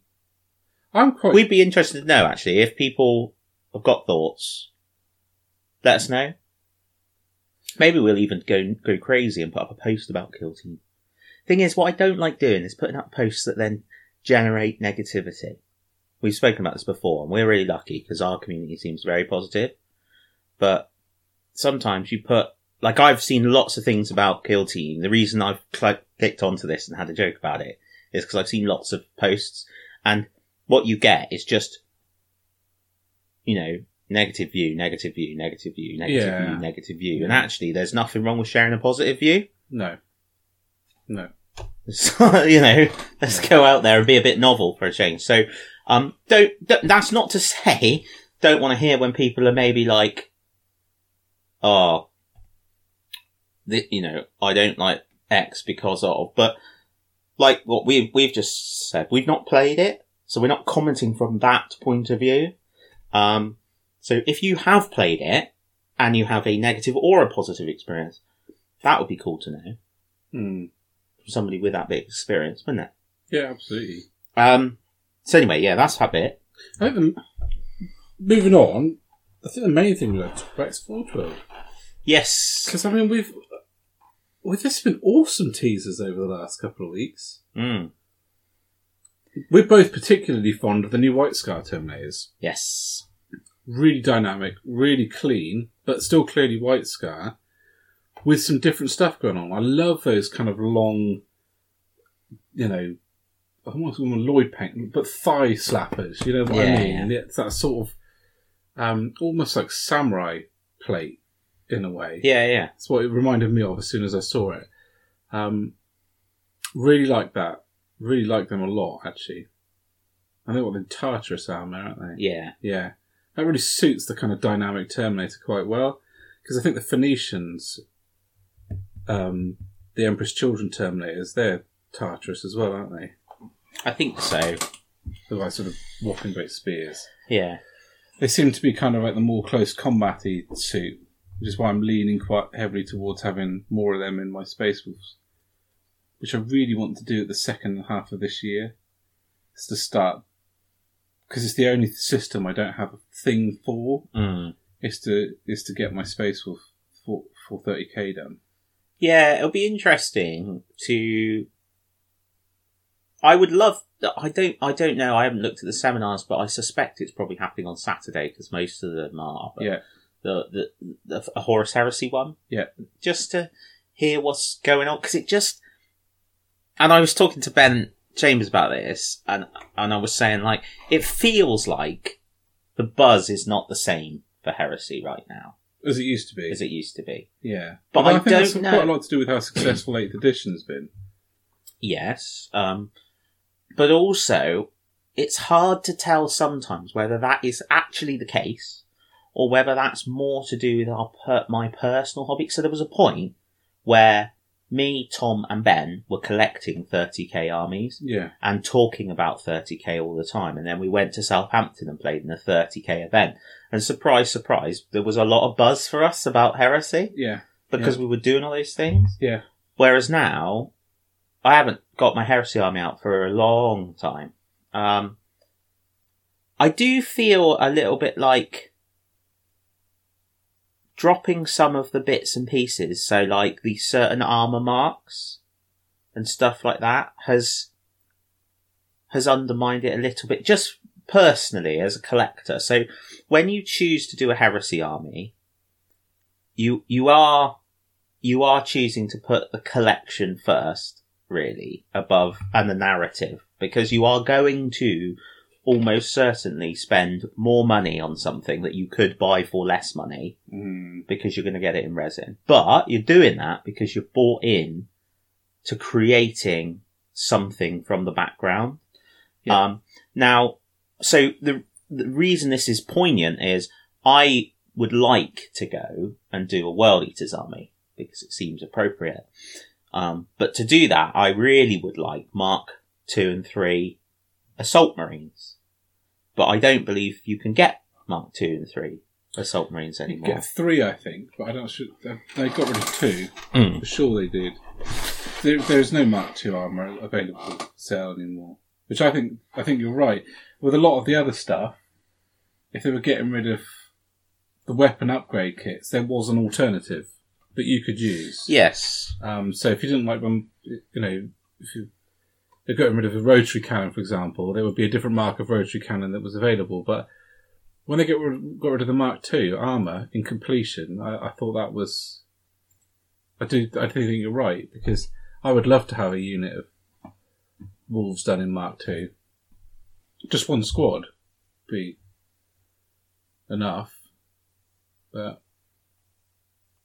I'm quite. We'd be interested to know actually if people have got thoughts. Let us know. Maybe we'll even go go crazy and put up a post about Kill Team. Thing is, what I don't like doing is putting up posts that then generate negativity. We've spoken about this before, and we're really lucky because our community seems very positive. But sometimes you put, like I've seen lots of things about Kill Team. The reason I've cl- clicked onto this and had a joke about it is because I've seen lots of posts, and what you get is just, you know, negative view, negative view, negative view, negative Yeah. view, negative view. And actually, there's nothing wrong with sharing a positive view. no, no. So, you know, let's go out there and be a bit novel for a change. So, um, don't, don't that's not to say don't want to hear when people are maybe like, oh, th- you know, I don't like X because of, but like what we've, we've just said, we've not played it. So we're not commenting from that point of view. Um, so if you have played it and you have a negative or a positive experience, that would be cool to know Hmm. from somebody with that bit of experience, wouldn't it? Yeah, absolutely. Um, so anyway, yeah, that's that bit. I think the, moving on, I think the main thing we like to talk about is Yes. Because I mean, we've we've just been awesome teasers over the last couple of weeks. Mm. We're both particularly fond of the new White Scar Terminators. Yes. Really dynamic, really clean, but still clearly White Scar, with some different stuff going on. I love those kind of long, you know, I almost want Lloyd paint, but thigh slappers. You know what I mean? yeah. It's that sort of um, almost like samurai plate in a way. Yeah, yeah. That's what it reminded me of as soon as I saw it. Um, really like that. Really like them a lot, actually. I think what the Tartarus armor, aren't they? Yeah. Yeah, that really suits the kind of dynamic Terminator quite well because I think the Phoenicians, um, the Emperor's Children Terminators, they're Tartarus as well, aren't they? I think so. They're like sort of whopping great spears. Yeah. They seem to be kind of like the more close combaty suit, which is why I'm leaning quite heavily towards having more of them in my Space Wolves, which I really want to do at the second half of this year. Is to start because it's the only system I don't have a thing for. Mm. Is to is to get my Space Wolf for for thirty k done. Yeah, it'll be interesting to. I would love. I don't. I don't know. I haven't looked at the seminars, but I suspect it's probably happening on Saturday because most of them are. But Yeah, The the the a Horus Heresy one. Yeah. Just to hear what's going on because it just. And I was talking to Ben Chambers about this, and and I was saying like it feels like the buzz is not the same for Heresy right now as it used to be. as it used to be. Yeah, But Although I think that's don't quite know. a lot to do with how successful Eighth Edition's been. Yes. Um, but also, it's hard to tell sometimes whether that is actually the case or whether that's more to do with our per- my personal hobby. So there was a point where me, Tom, and Ben were collecting 30k armies Yeah, and talking about 30k all the time. And then we went to Southampton and played in a 30k event. And surprise, surprise, there was a lot of buzz for us about heresy yeah, because we were doing all those things. yeah. Whereas now, I haven't got my heresy army out for a long time. Um, I do feel a little bit like dropping some of the bits and pieces. So, like the certain armor marks and stuff like that has has undermined it a little bit, just personally as a collector. So, when you choose to do a heresy army, you you are you are choosing to put the collection first, really, above and the narrative, because you are going to almost certainly spend more money on something that you could buy for less money Mm, because you're going to get it in resin. But you're doing that because you're bought in to creating something from the background. Yeah. Um, now, so the, the reason this is poignant is I would like to go and do a World Eaters Army because it seems appropriate. Um, but to do that, I really would like Mark 2 and 3 Assault Marines. But I don't believe you can get Mark 2 and 3 Assault Marines you anymore. get three, I think, but I don't. Sure, they got rid of two. Mm. For sure, they did. There, there's no Mark II armor available for sale anymore, which I think. I think you're right. With a lot of the other stuff, if they were getting rid of the weapon upgrade kits, there was an alternative that you could use. Yes. Um, so if you didn't like them, you know, if you getting rid of a rotary cannon, for example, there would be a different mark of rotary cannon that was available. But when they get got rid of the Mark II armor in completion, I, I thought that was. I do. I do think you're right because I would love to have a unit of wolves done in Mark II. Just one squad, be enough. But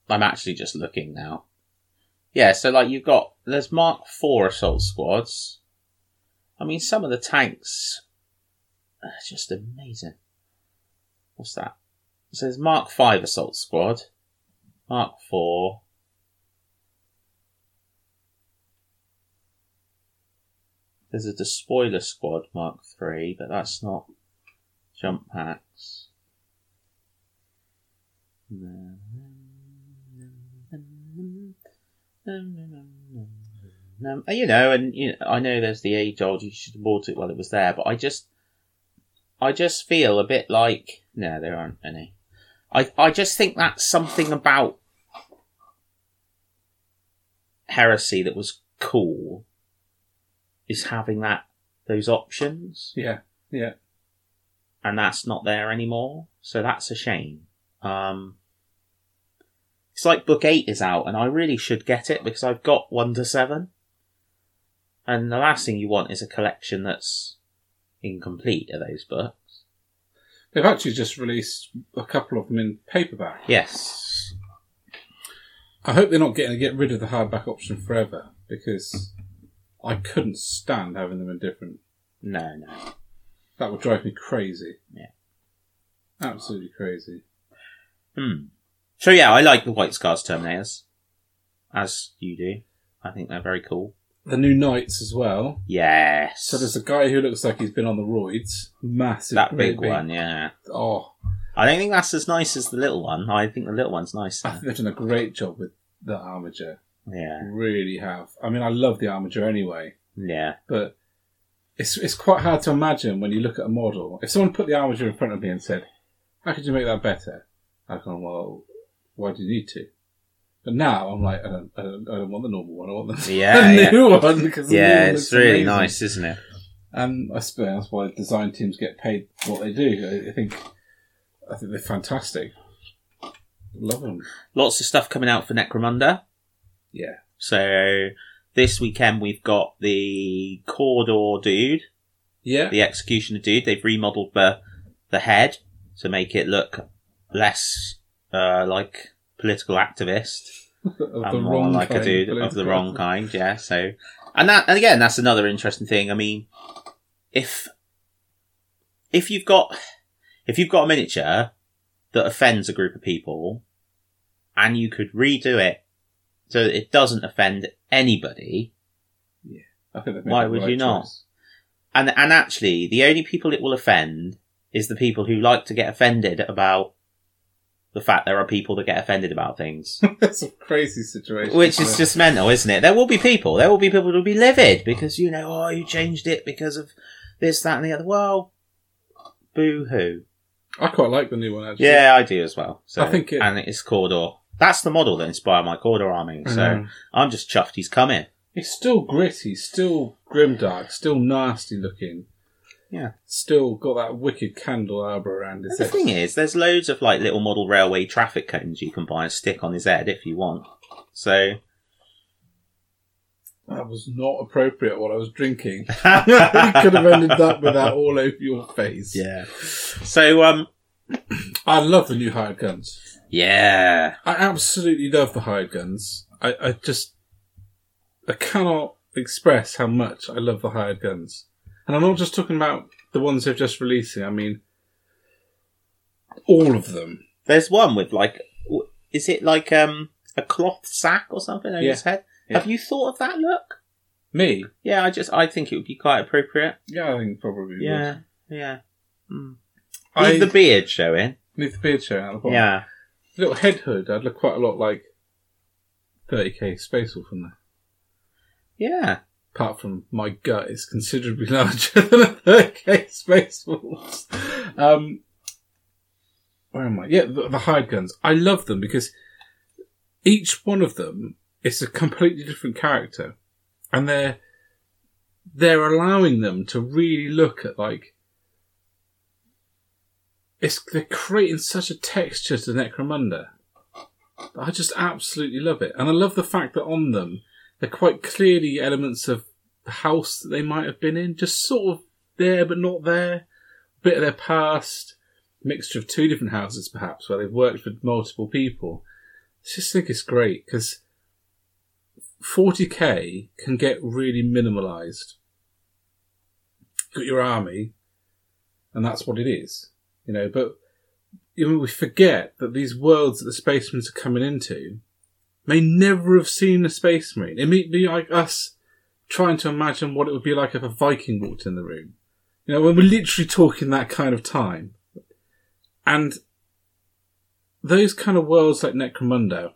I'm actually just looking now. Yeah, so like you've got there's Mark IV assault squads. I mean, some of the tanks are just amazing. What's that? So there's Mark V assault squad, Mark IV. There's a despoiler squad Mark 3, but that's not jump packs. Um, you know, and you know, I know there's the age old. You should have bought it while it was there, but I just, I just feel a bit like no, there aren't any. I I just think that's something about heresy that was cool. Is having that those options yeah, yeah, and that's not there anymore. So that's a shame. Um, it's like book eight is out, and I really should get it because I've got one to seven. And the last thing you want is a collection that's incomplete of those books. they've actually just released a couple of them in paperback. Yes. I hope they're not getting to get rid of the hardback option forever because I couldn't stand having them in different. No, no. That would drive me crazy. Yeah. Absolutely crazy. Hmm. So yeah, I like the White Scars Terminators, as you do. I think they're very cool. The new Knights as well. Yes. So there's a guy who looks like he's been on the roids. Massive. that big one, yeah. Oh, I don't think that's as nice as the little one. I think the little one's nice. I think they've done a great job with the armature. Yeah, Really have. I mean, I love the armature anyway, yeah. but it's it's quite hard to imagine when you look at a model. If someone put the armature in front of me and said, "How could you make that better?" I'd go, "Well, why do you need to?" But now I'm like, I don't, I don't, I don't want the normal one. I want the, Yeah, yeah. new one because Yeah, it's really amazing. nice, isn't it? And I suppose that's why design teams get paid what they do. I- I think, I think they're fantastic. Love them. Lots of stuff coming out for Necromunda. Yeah. So this weekend we've got the Cawdor dude, Yeah. the Executioner dude. They've remodeled the the head to make it look less uh, like political activist of the more wrong like kind a dude of the wrong kind. Yeah. So and that and again that's another interesting thing. I mean, if if you've got if you've got a miniature that offends a group of people, and you could redo it so that it doesn't offend anybody, I think Why would right you not? choice. and and actually the only people it will offend is the people who like to get offended about the fact there are people that get offended about things. That's a crazy situation. Which is just mental, isn't it? There will be people. There will be people who will be livid because you know, oh, you changed it because of this, that, and the other. Well, boo hoo. I quite like the new one actually. Yeah, I do as well. So, I think it- and it's Cawdor. That's the model that inspired my Cawdor army. So know. I'm just chuffed he's coming. it's still gritty, still grimdark, still nasty looking. Yeah. Still got that wicked candelabra around his The head. thing is, there's loads of like little model railway traffic cones you can buy and stick on his head if you want. So That was not appropriate what I was drinking. you could have ended up with that all over your face. yeah. So um I love the new hired guns. yeah. I absolutely love the hired guns. I, I just I cannot express how much I love the hired guns. And I'm not just talking about the ones they're just releasing. I mean all of them. There's one with like, is it like um a cloth sack or something over Yeah. his head? Yeah. Have you thought of that look? Me? Yeah, I just I think it would be quite appropriate. Yeah, I think probably. Yeah, yeah. Mm. I Leave the beard showing. need the beard show out the bottom. Yeah, Little head hood. I'd look quite a lot like 30k Space Wolf from there. yeah. Apart from my gut is considerably larger than a 30k Space Wolf. Um, where am I? Yeah, the, the hired guns. I love them because each one of them is a completely different character, and they're they're allowing them to really look at like it's they're creating such a texture to Necromunda. I just absolutely love it, and I love the fact that on them they're quite clearly elements of the house that they might have been in, just sort of there but not there, A bit of their past, mixture of two different houses perhaps where they've worked with multiple people. I just think it's great because 40k can get really minimalized. Got your army, and that's what it is, you know. But know, we forget that these worlds that the spacemen are coming into may never have seen a space marine. It may be like us trying to imagine what it would be like if a Viking walked in the room. You know, when we're literally talking that kind of time. And those kind of worlds like Necromunda,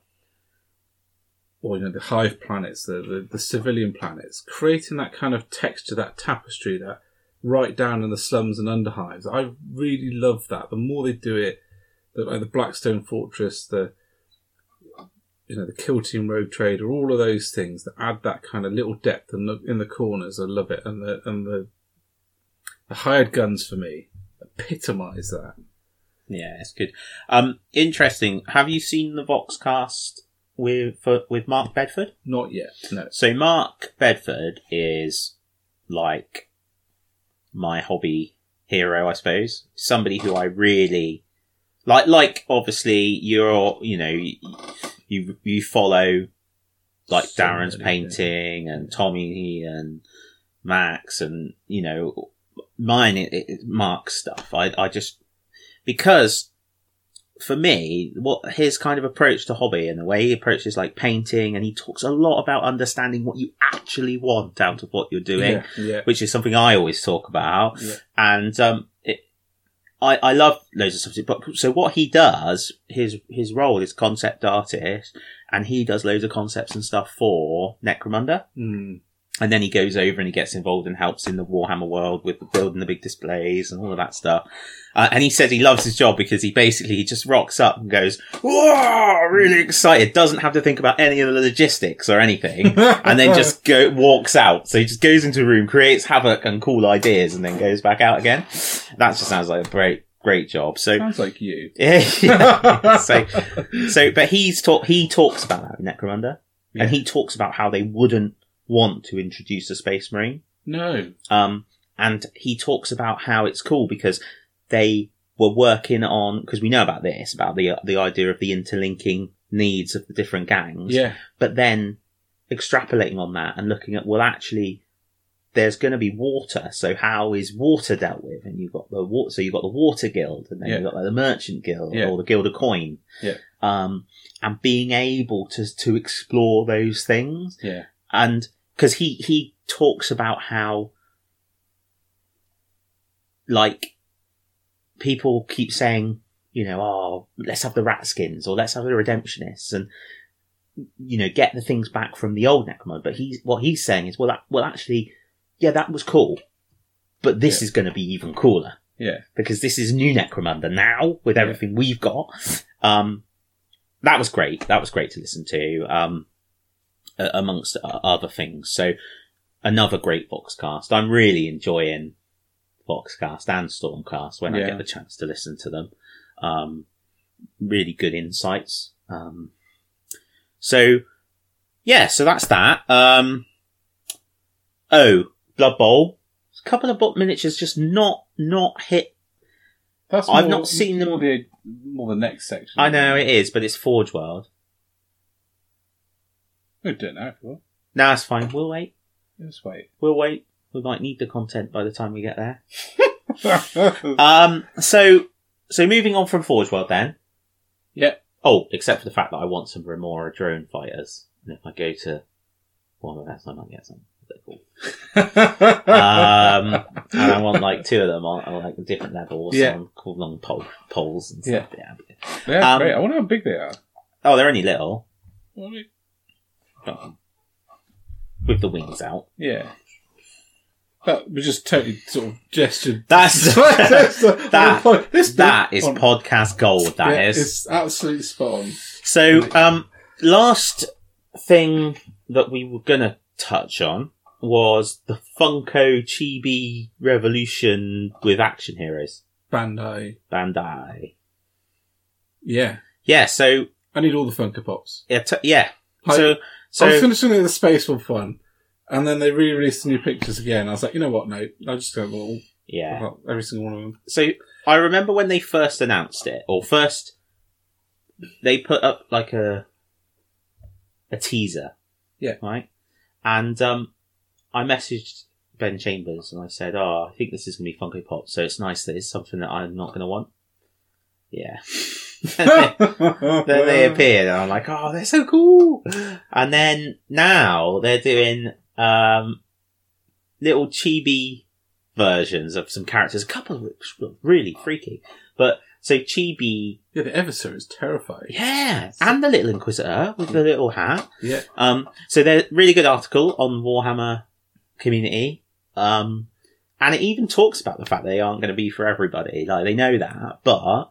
or you know, the hive planets, the, the, the civilian planets, creating that kind of texture, that tapestry, that right down in the slums and underhives. I really love that. The more they do it, the, like the Blackstone Fortress, the you know the Kill Team Rogue Trader, all of those things that add that kind of little depth in the in the corners. I love it, and the and the the hired guns for me epitomise that. Yeah, it's good. Um, interesting. Have you seen the Voxcast with for, with Mark Bedford? Not yet, no. So Mark Bedford is like my hobby hero, I suppose. Somebody who I really like. Like, obviously, you're you know you you follow like Sorastro's painting and Tommy and Max and you know mine it, it, Mark's stuff. I I just because for me, what his kind of approach to hobby and the way he approaches like painting, and he talks a lot about understanding what you actually want out of what you're doing, Yeah, yeah. which is something I always talk about. Yeah. And um, I I love loads of stuff. So what he does, his his role is concept artist, and he does loads of concepts and stuff for Necromunda. Mm. And then he goes over and he gets involved and helps in the Warhammer world with building the big displays and all of that stuff. Uh, and he says he loves his job because he basically he just rocks up and goes, "Whoa!" Really excited. Doesn't have to think about any of the logistics or anything, and then just go walks out. So he just goes into a room, creates havoc and cool ideas, and then goes back out again. That just sounds like a great, great job. So sounds like you. yeah, yeah. so so, but he's talk he talks about that in Necromunda, Yeah. and he talks about how they wouldn't want to introduce a space marine. No. Um, and he talks about how it's cool because they were working on because we know about this about the the idea of the interlinking needs of the different gangs. Yeah. But then extrapolating on that and looking at well, actually, there's going to be water. So how is water dealt with? And you've got the water. So you've got the water guild, and then Yeah. you've got like, the merchant guild Yeah. or the guild of coin. Yeah. Um, and being able to to explore those things Yeah. and because he he talks about how like people keep saying you know oh let's have the rat skins or let's have the redemptionists and you know get the things back from the old necromunda but he's what he's saying is well that, well actually yeah that was cool but this Yeah. is going to be even cooler Yeah. because this is new Necromunda now with Yeah. everything we've got. Um, that was great. That was great to listen to, um, a- amongst other things. So another great Voxcast. I'm really enjoying Voxcast and Stormcast when I get the chance to listen to them. Um, really good insights. Um, so yeah, so that's that. Um, oh, Blood Bowl. A couple of bot miniatures just not not hit That's I've more- not seen them- More the, more the next section. I know it is, but it's Forge World. We'll do it now if want. No, it's fine. We'll wait. Just wait. We'll wait. We might need the content by the time we get there. Um, so, so moving on from Forge World then. Yeah. Oh, except for the fact that I want some Remora drone fighters. And if I go to one of those, I might get some. They're cool. Um, and I want like two of them on, on like different levels Yeah. on cool long pole, poles and stuff. Yeah. They're Um, great. I wonder how big they are. Oh, they're only little. Well, we- Oh. With the wings out. Yeah. That we just totally sort of gestured. That's- That's the- that- this That bit on- podcast gold. That yeah, is. It's absolutely spot on. So, um, last thing that we were gonna touch on was the Funko Chibi Revolution with action heroes. Bandai. Bandai. Yeah. Yeah, so, I need all the Funko Pops. yeah, t- yeah. Like, so, I was so, finishing the Space Wolf one, and then they re-released the new pictures again. I was like, you know what? No, I'll just go all yeah. about every single one of them. So, I remember when they first announced it, or first, they put up like a, a teaser. Yeah. Right? And, um, I messaged Ben Chambers and I said, oh, I think this is going to be Funko Pop, so it's nice that it's something that I'm not going to want. Yeah. Then they appeared and I'm like, oh, they're so cool. And then now they're doing, um, little chibi versions of some characters, a couple of which look really freaky. But, so chibi, Yeah, the Eversor is terrifying. yeah, and the little Inquisitor with the little hat. Yeah. Um, so they're really good article on Warhammer community. Um, and it even talks about the fact they aren't going to be for everybody. Like they know that, but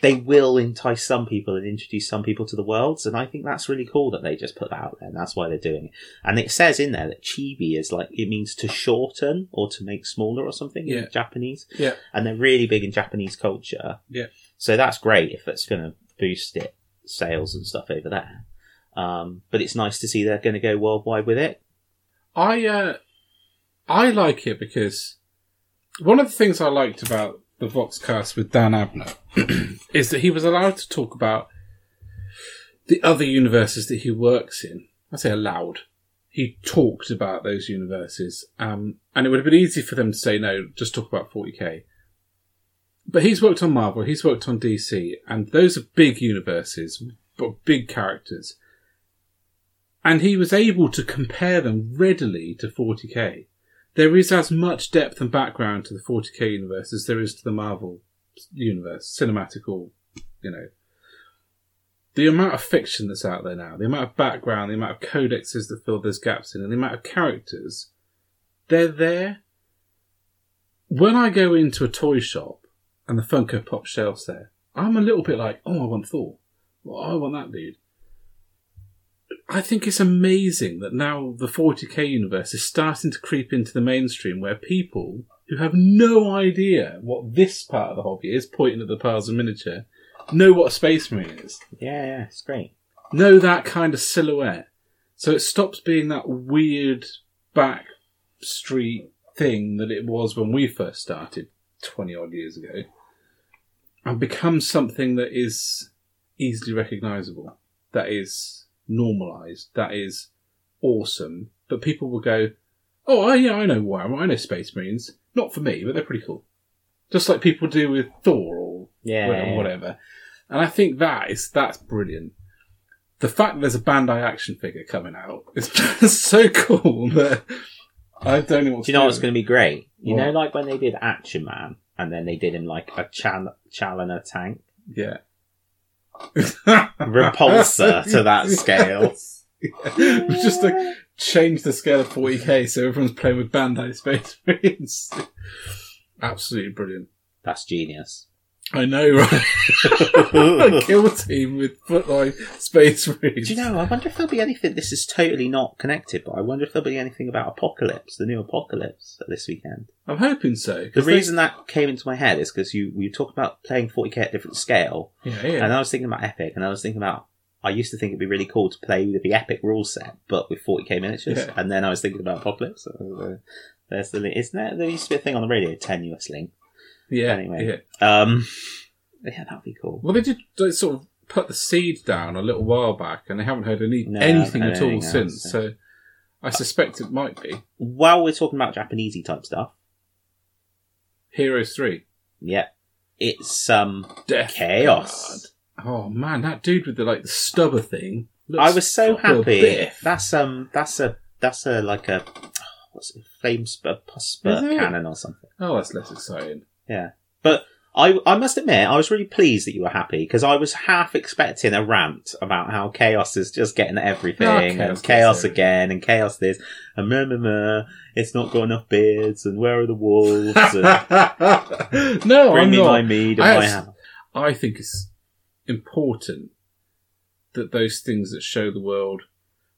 they will entice some people and introduce some people to the worlds. And I think that's really cool that they just put that out there. And that's why they're doing it. And it says in there that chibi is like, it means to shorten or to make smaller or something Yeah. in Japanese. Yeah. And they're really big in Japanese culture. Yeah. So that's great if it's going to boost it, sales and stuff over there. Um, but it's nice to see they're going to go worldwide with it. I uh, I like it because one of the things I liked about the Voxcast with Dan Abnett is that he was allowed to talk about the other universes that he works in I say allowed. He talked about those universes, um, and it would have been easy for them to say no, just talk about 40k. But he's worked on Marvel, he's worked on DC, and those are big universes, but big characters. And he was able to compare them readily to 40k. There is as much depth and background to the 40k universe as there is to the Marvel universe, cinematic or, you know. The amount of fiction that's out there now, the amount of background, the amount of codexes that fill those gaps in, and the amount of characters, they're there. When I go into a toy shop and the Funko Pop shelf's there, I'm a little bit like, oh, I want Thor. Well, I want that dude. I think it's amazing that now the 40k universe is starting to creep into the mainstream where people who have no idea what this part of the hobby is, pointing at the piles of miniature, know what a space marine is. Yeah, yeah, it's great. Know that kind of silhouette. So it stops being that weird back street thing that it was when we first started 20 odd years ago and becomes something that is easily recognizable, that is normalized, that is awesome. But people will go, Oh, I- yeah, I know why. I know Space Marines. Not for me, but they're pretty cool. Just like people do with Thor or Yeah, whatever. yeah. whatever. And I think that is that's brilliant. The fact that there's a Bandai action figure coming out is just so cool that I don't know what Do you know what's going to be great? You What? know, like when they did Action Man, and then they did him like a Chal- Challenger tank, Yeah. Repulsor to that scale. Was just like change the scale of 40k so everyone's playing with Bandai Space Marines. Absolutely brilliant. That's genius. I know, right? a kill team with footline Space Marines. Do you know? I wonder if there'll be anything. This is totally not connected, but I wonder if there'll be anything about Apocalypse, the new Apocalypse, this weekend. I'm hoping so. The they- reason that came into my head is because you you talk about playing 40k at different scale, Yeah, yeah. and I was thinking about Epic, and I was thinking about. I used to think it'd be really cool to play with the Epic rule set, but with 40k miniatures, Yeah. and then I was thinking about Apocalypse. So, uh, there's the link. Isn't there? There used to be a thing on the radio, tenuous link. Yeah, anyway. yeah. Um, yeah, that'd be cool. Well, they did they sort of put the seed down a little while back, and they haven't heard any, No, anything I at all heard since. else, So I suspect it might be While we're talking about Japanesey type stuff, Heroes Three. yeah, it's um Death Chaos. Guard. Oh man, that dude with the like the stubber thing. looks I was so happy. That's um, that's a that's a like a what's it, flame spur, it? cannon or something. Oh, that's less exciting. Yeah, but I I must admit I was really pleased that you were happy because I was half expecting a rant about how chaos is just getting everything Oh, and Chaos chaos again and chaos this and meh, meh, meh, it's not got enough beards and where are the wolves and no, bring I'm me not. my mead and I my ham. I think it's important that those things that show the world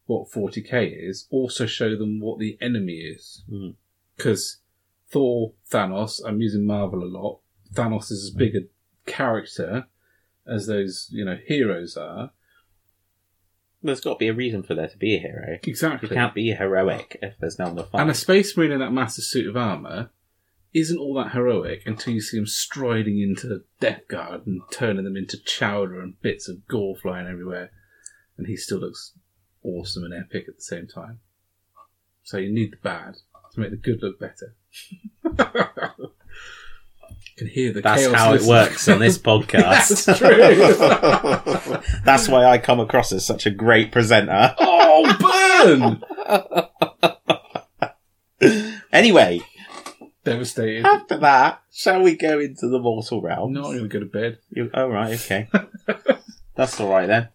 what 40k is also show them what the enemy is. Mm. Thor, Thanos, I'm using Marvel a lot. Thanos is as hmm. big a character as those, you know, heroes are. There's got to be a reason for there to be a hero. Exactly. You can't be heroic if there's no one to fight. And a space marine in that massive suit of armour isn't all that heroic until you see him striding into Death Guard and turning them into chowder and bits of gore flying everywhere. And he still looks awesome and epic at the same time. So you need the bad to make the good look better. you can hear the That's chaos how it works on this podcast. That's true. That's why I come across as such a great presenter. oh, burn! Anyway, Devastated. after that, shall we go into the mortal realm? No, I'm going to go to bed. You, oh, right, okay. That's all right then.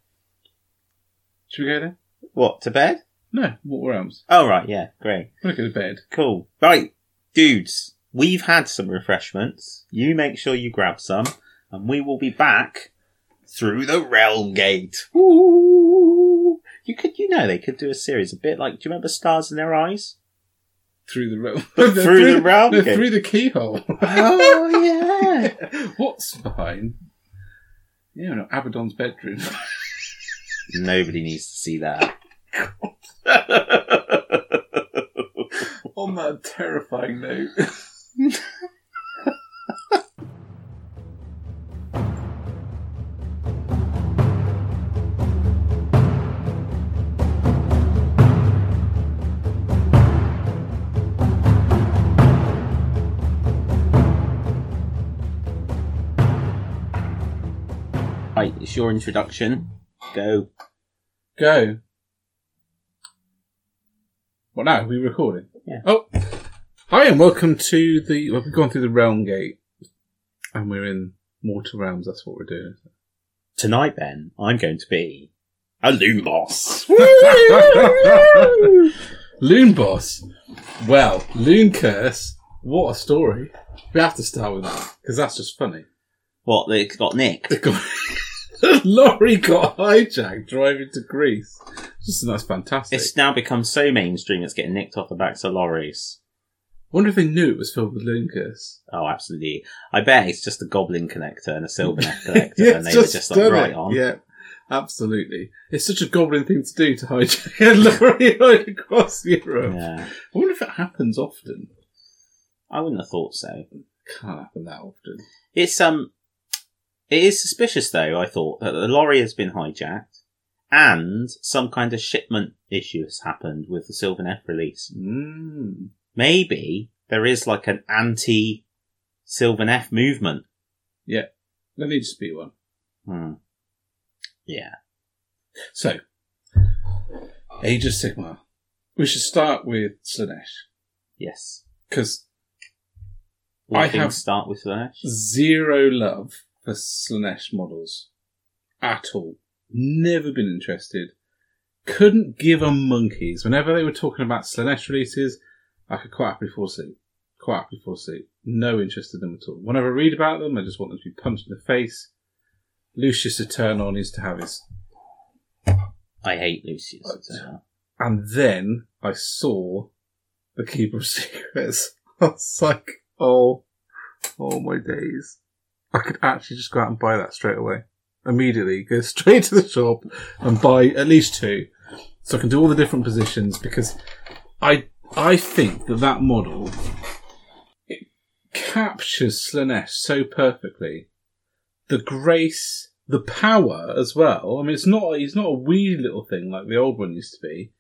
Should we go there? What, to bed? No, what realms? Oh, right, yeah, great. I'm going to go to bed. Cool. Right, dudes, we've had some refreshments. You make sure you grab some, and we will be back through the realm gate. Woo! You could, you know, they could do a series a bit like, do you remember Stars in Their Eyes? Through the realm. Through the realm No, gate. through the keyhole. Oh, yeah. What's behind? Yeah, no, Abaddon's bedroom. Nobody needs to see that. On that terrifying note. Right, it's your introduction. Go. Go. What now? We recording? Yeah. Oh, hi and welcome to the. Well, we've gone through the realm gate, and we're in mortal realms. That's what we're doing. Tonight, Ben, I'm going to be a loon boss. Loon boss. Well, Looncurse. What a story. We have to start with that because that's just funny. what? They got nicked. The got- lorry got hijacked driving to Greece. Just that's fantastic. It's now become so mainstream. It's getting nicked off the backs of lorries. wonder if they knew it was filled with curse. Oh, absolutely. I bet it's just a goblin connector and a Sylvaneth connector, Yeah, and they were just like right it. on. Yeah, absolutely. It's such a goblin thing to do to hijack a lorry right across Europe. Yeah. I wonder if it happens often. I wouldn't have thought so. Can't happen that often. It's um, it is suspicious though. I thought that the lorry has been hijacked, and some kind of shipment issue has happened with the Sylvaneth release. Mm. Maybe there is like an anti Sylvaneth movement. Yeah, there needs to be one. Hmm. Yeah. So, Age of Sigmar. We should start with Slaanesh Yes. because I have- start with Slaanesh. zero love for Slaanesh models at all. Never been interested. Couldn't give a monkeys. Whenever they were talking about Slaanesh releases, I could quite happily fall asleep. Quite happily fall asleep. No interest in them at all. Whenever I read about them, I just want them to be punched in the face. Lucius Eternal needs to have his. I hate Lucius. And then I saw the Keeper of Secrets. I was like, oh, oh my days. I could actually just go out and buy that straight away. Immediately, go straight to the shop and buy at least two. So I can do all the different positions because I, I think that that model, it captures Slaanesh so perfectly. The grace, the power as well. I mean, it's not, he's not a wee little thing like the old one used to be.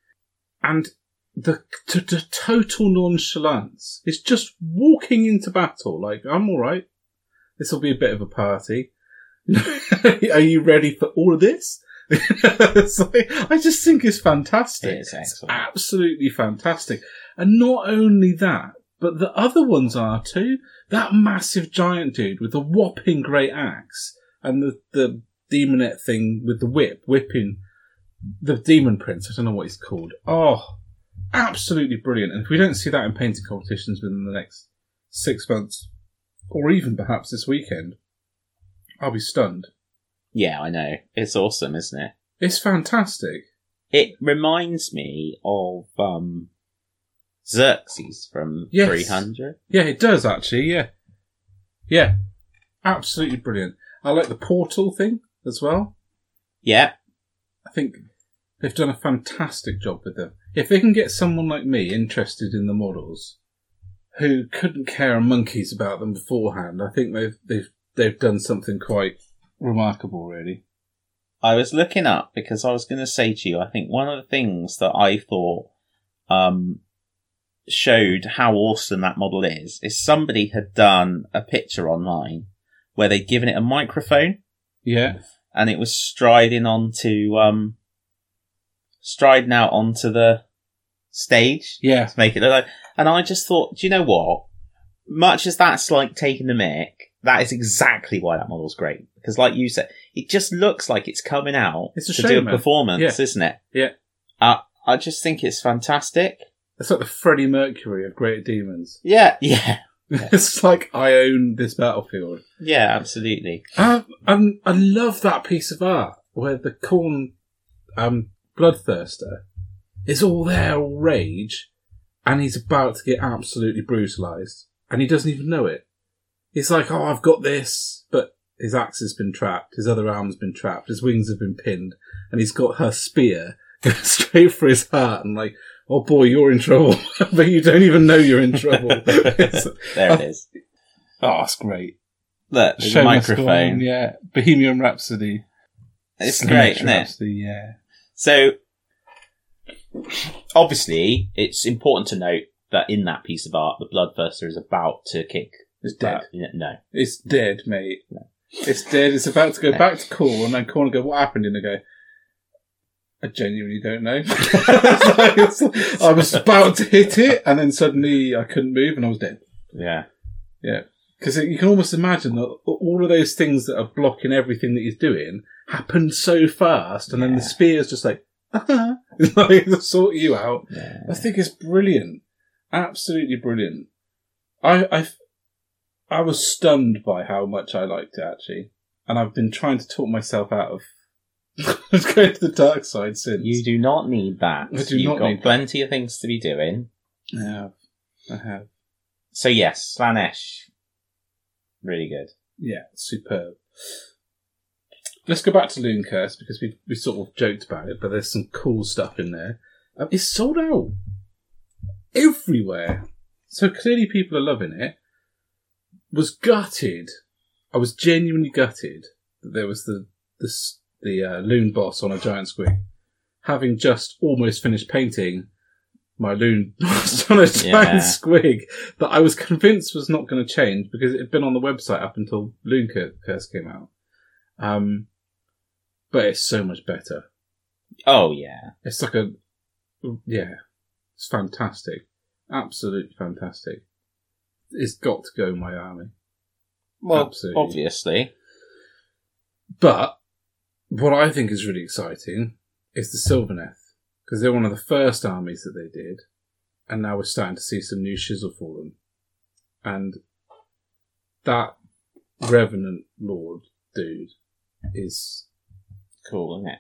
And the, t- the total nonchalance. It's just walking into battle. Like, I'm alright. This will be a bit of a party. Are you ready for all of this? Like- I just think it's fantastic. It is excellent. Absolutely fantastic. And not only that, but the other ones are too. That massive giant dude with the whopping great axe and the, the demonette thing with the whip, whipping the demon prince. I don't know what he's called. Oh, absolutely brilliant. And if we don't see that in painting competitions within the next six months, or even perhaps this weekend, I'll be stunned. Yeah, I know. It's awesome, isn't it? It's fantastic. It reminds me of um, Xerxes from Yes. 300. Yeah, it does actually. Yeah, yeah, absolutely brilliant. I like the portal thing as well. Yeah, I think they've done a fantastic job with them. If they can get someone like me interested in the models, who couldn't care a monkeys about them beforehand, I think they've they've they've done something quite remarkable, really. I was looking up because I was going to say to you, I think one of the things that I thought um, showed how awesome that model is is somebody had done a picture online where they'd given it a microphone Yeah, and it was striding onto um, striding out onto the stage yeah, to make it look like. And I just thought, do you know what? Much as that's like taking the mic, that is exactly why that model's great. Because, like you said, it just looks like it's coming out It's a to do a showman. performance, Yeah. isn't it? Yeah. Uh, I just think it's fantastic. it's like the Freddie Mercury of Great Demons. Yeah, yeah, it's like I own this battlefield. yeah, absolutely. Um, and I love that piece of art where the Khorne um, bloodthirster is all there, all rage, and he's about to get absolutely brutalized, and he doesn't even know it. He's like, "Oh, I've got this," but his axe has been trapped, his other arm's been trapped, his wings have been pinned, and he's got her spear going straight for his heart, and like, "Oh boy, you're in trouble," but you don't even know you're in trouble. There it is. oh, that's great. Look, there's Show must go on, microphone. yeah. Bohemian Rhapsody. It's great, isn't it? Rhapsody, yeah. So, obviously, it's important to note that in that piece of art, the Bloodthirster is about to kick. It's dead. No, It's dead, mate. It's dead. It's about to go back to Khorne, and then Khorne will go, "What happened?" And they go, "I genuinely don't know." Like- I was about to hit it, and then suddenly I couldn't move, and I was dead. Yeah. Yeah. Because you can almost imagine that all of those things that are blocking everything that he's doing happen so fast, and then the Yeah. spear's just like, like to sort you out. yeah. I think it's brilliant, absolutely brilliant. I I I was stunned by how much I liked it actually, and I've been trying to talk myself out of going to the dark side since. You do not need that. I do You've not got need that. plenty of things to be doing. I have, I have. So yes, Slaanesh, really good. Yeah, superb. Let's go back to Looncurse because we we sort of joked about it, but there's some cool stuff in there. Um, it's sold out everywhere, so clearly people are loving it. Was gutted. I was genuinely gutted that there was the the the uh, loon boss on a giant squig, having just almost finished painting my loon boss on a giant Yeah. squig that I was convinced was not going to change because it had been on the website up until Loon Curse came out. Um, but it's so much better. Oh yeah. It's like a, yeah, it's fantastic. Absolutely fantastic. It's got to go in my army. Well, Absolutely. obviously. But what I think is really exciting is the Sylvaneth because they're one of the first armies that they did, and now we're starting to see some new shizzle for them. And that Revenant Lord dude is Cool, isn't it?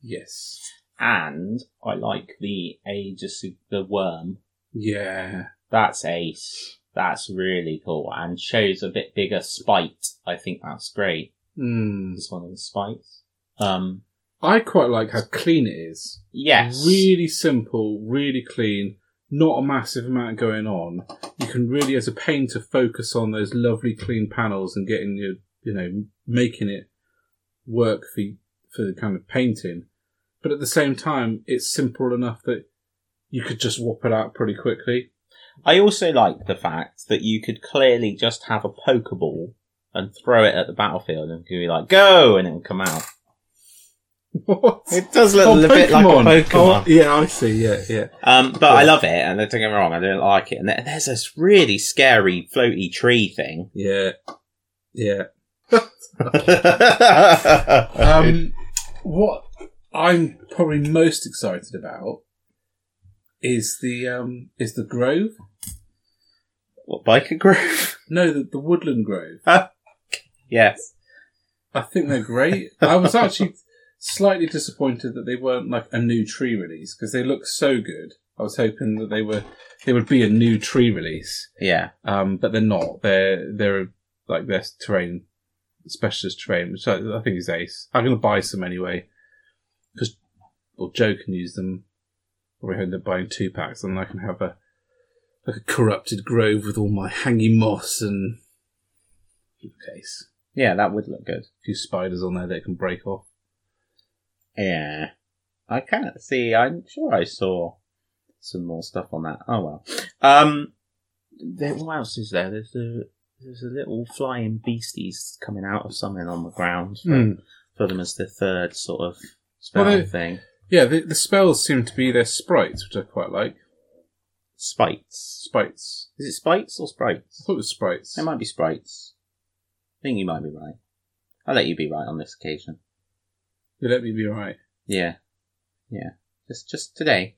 yes, And I like the Age of the Worm. yeah, That's ace. That's really cool and shows a bit bigger spite. I think that's great. mm. It's one of the spites. Um, I quite like how clean it is. yes. Really simple, really clean, not a massive amount going on. You can really, as a painter, focus on those lovely clean panels and getting your, you know, making it work for for the kind of painting. But at the same time, it's simple enough that you could just whop it out pretty quickly. I also like the fact that you could clearly just have a Pokeball and throw it at the battlefield and be like, go! And it will come out. What? It does look Oh, a bit like a Pokemon. Oh, yeah, I see. Yeah, yeah. Um, but I love it, and don't get me wrong, I don't like it. And there's this really scary floaty tree thing. Yeah. Yeah. Um, what I'm probably most excited about is the um is the grove. what, Byker Grove? No, the, the woodland grove. yes. I think they're great. I was actually slightly disappointed that they weren't like a new tree release because they look so good. I was hoping that they were they would be a new tree release, Yeah. um, but they're not. They're they're like their terrain specialist train, which I, I think is ace. I'm going to buy some anyway because well, Joe can use them. Probably end up buying two packs, and I can have a like a corrupted grove with all my hanging moss and case. Yeah, that would look good. A few spiders on there that can break off. Yeah. I can't see. I'm sure I saw some more stuff on that. Oh well. Um, there, what else is there? There's a there's a little flying beasties coming out of something on the ground for, for them as the third sort of spell Well, they- thing. Yeah, the, the spells seem to be their sprites, which I quite like. Spites. Sprites. Is it spites or sprites? I thought it was sprites. It might be sprites. I think you might be right. I'll let you be right on this occasion. You let me be right. Yeah. Yeah. Just just today.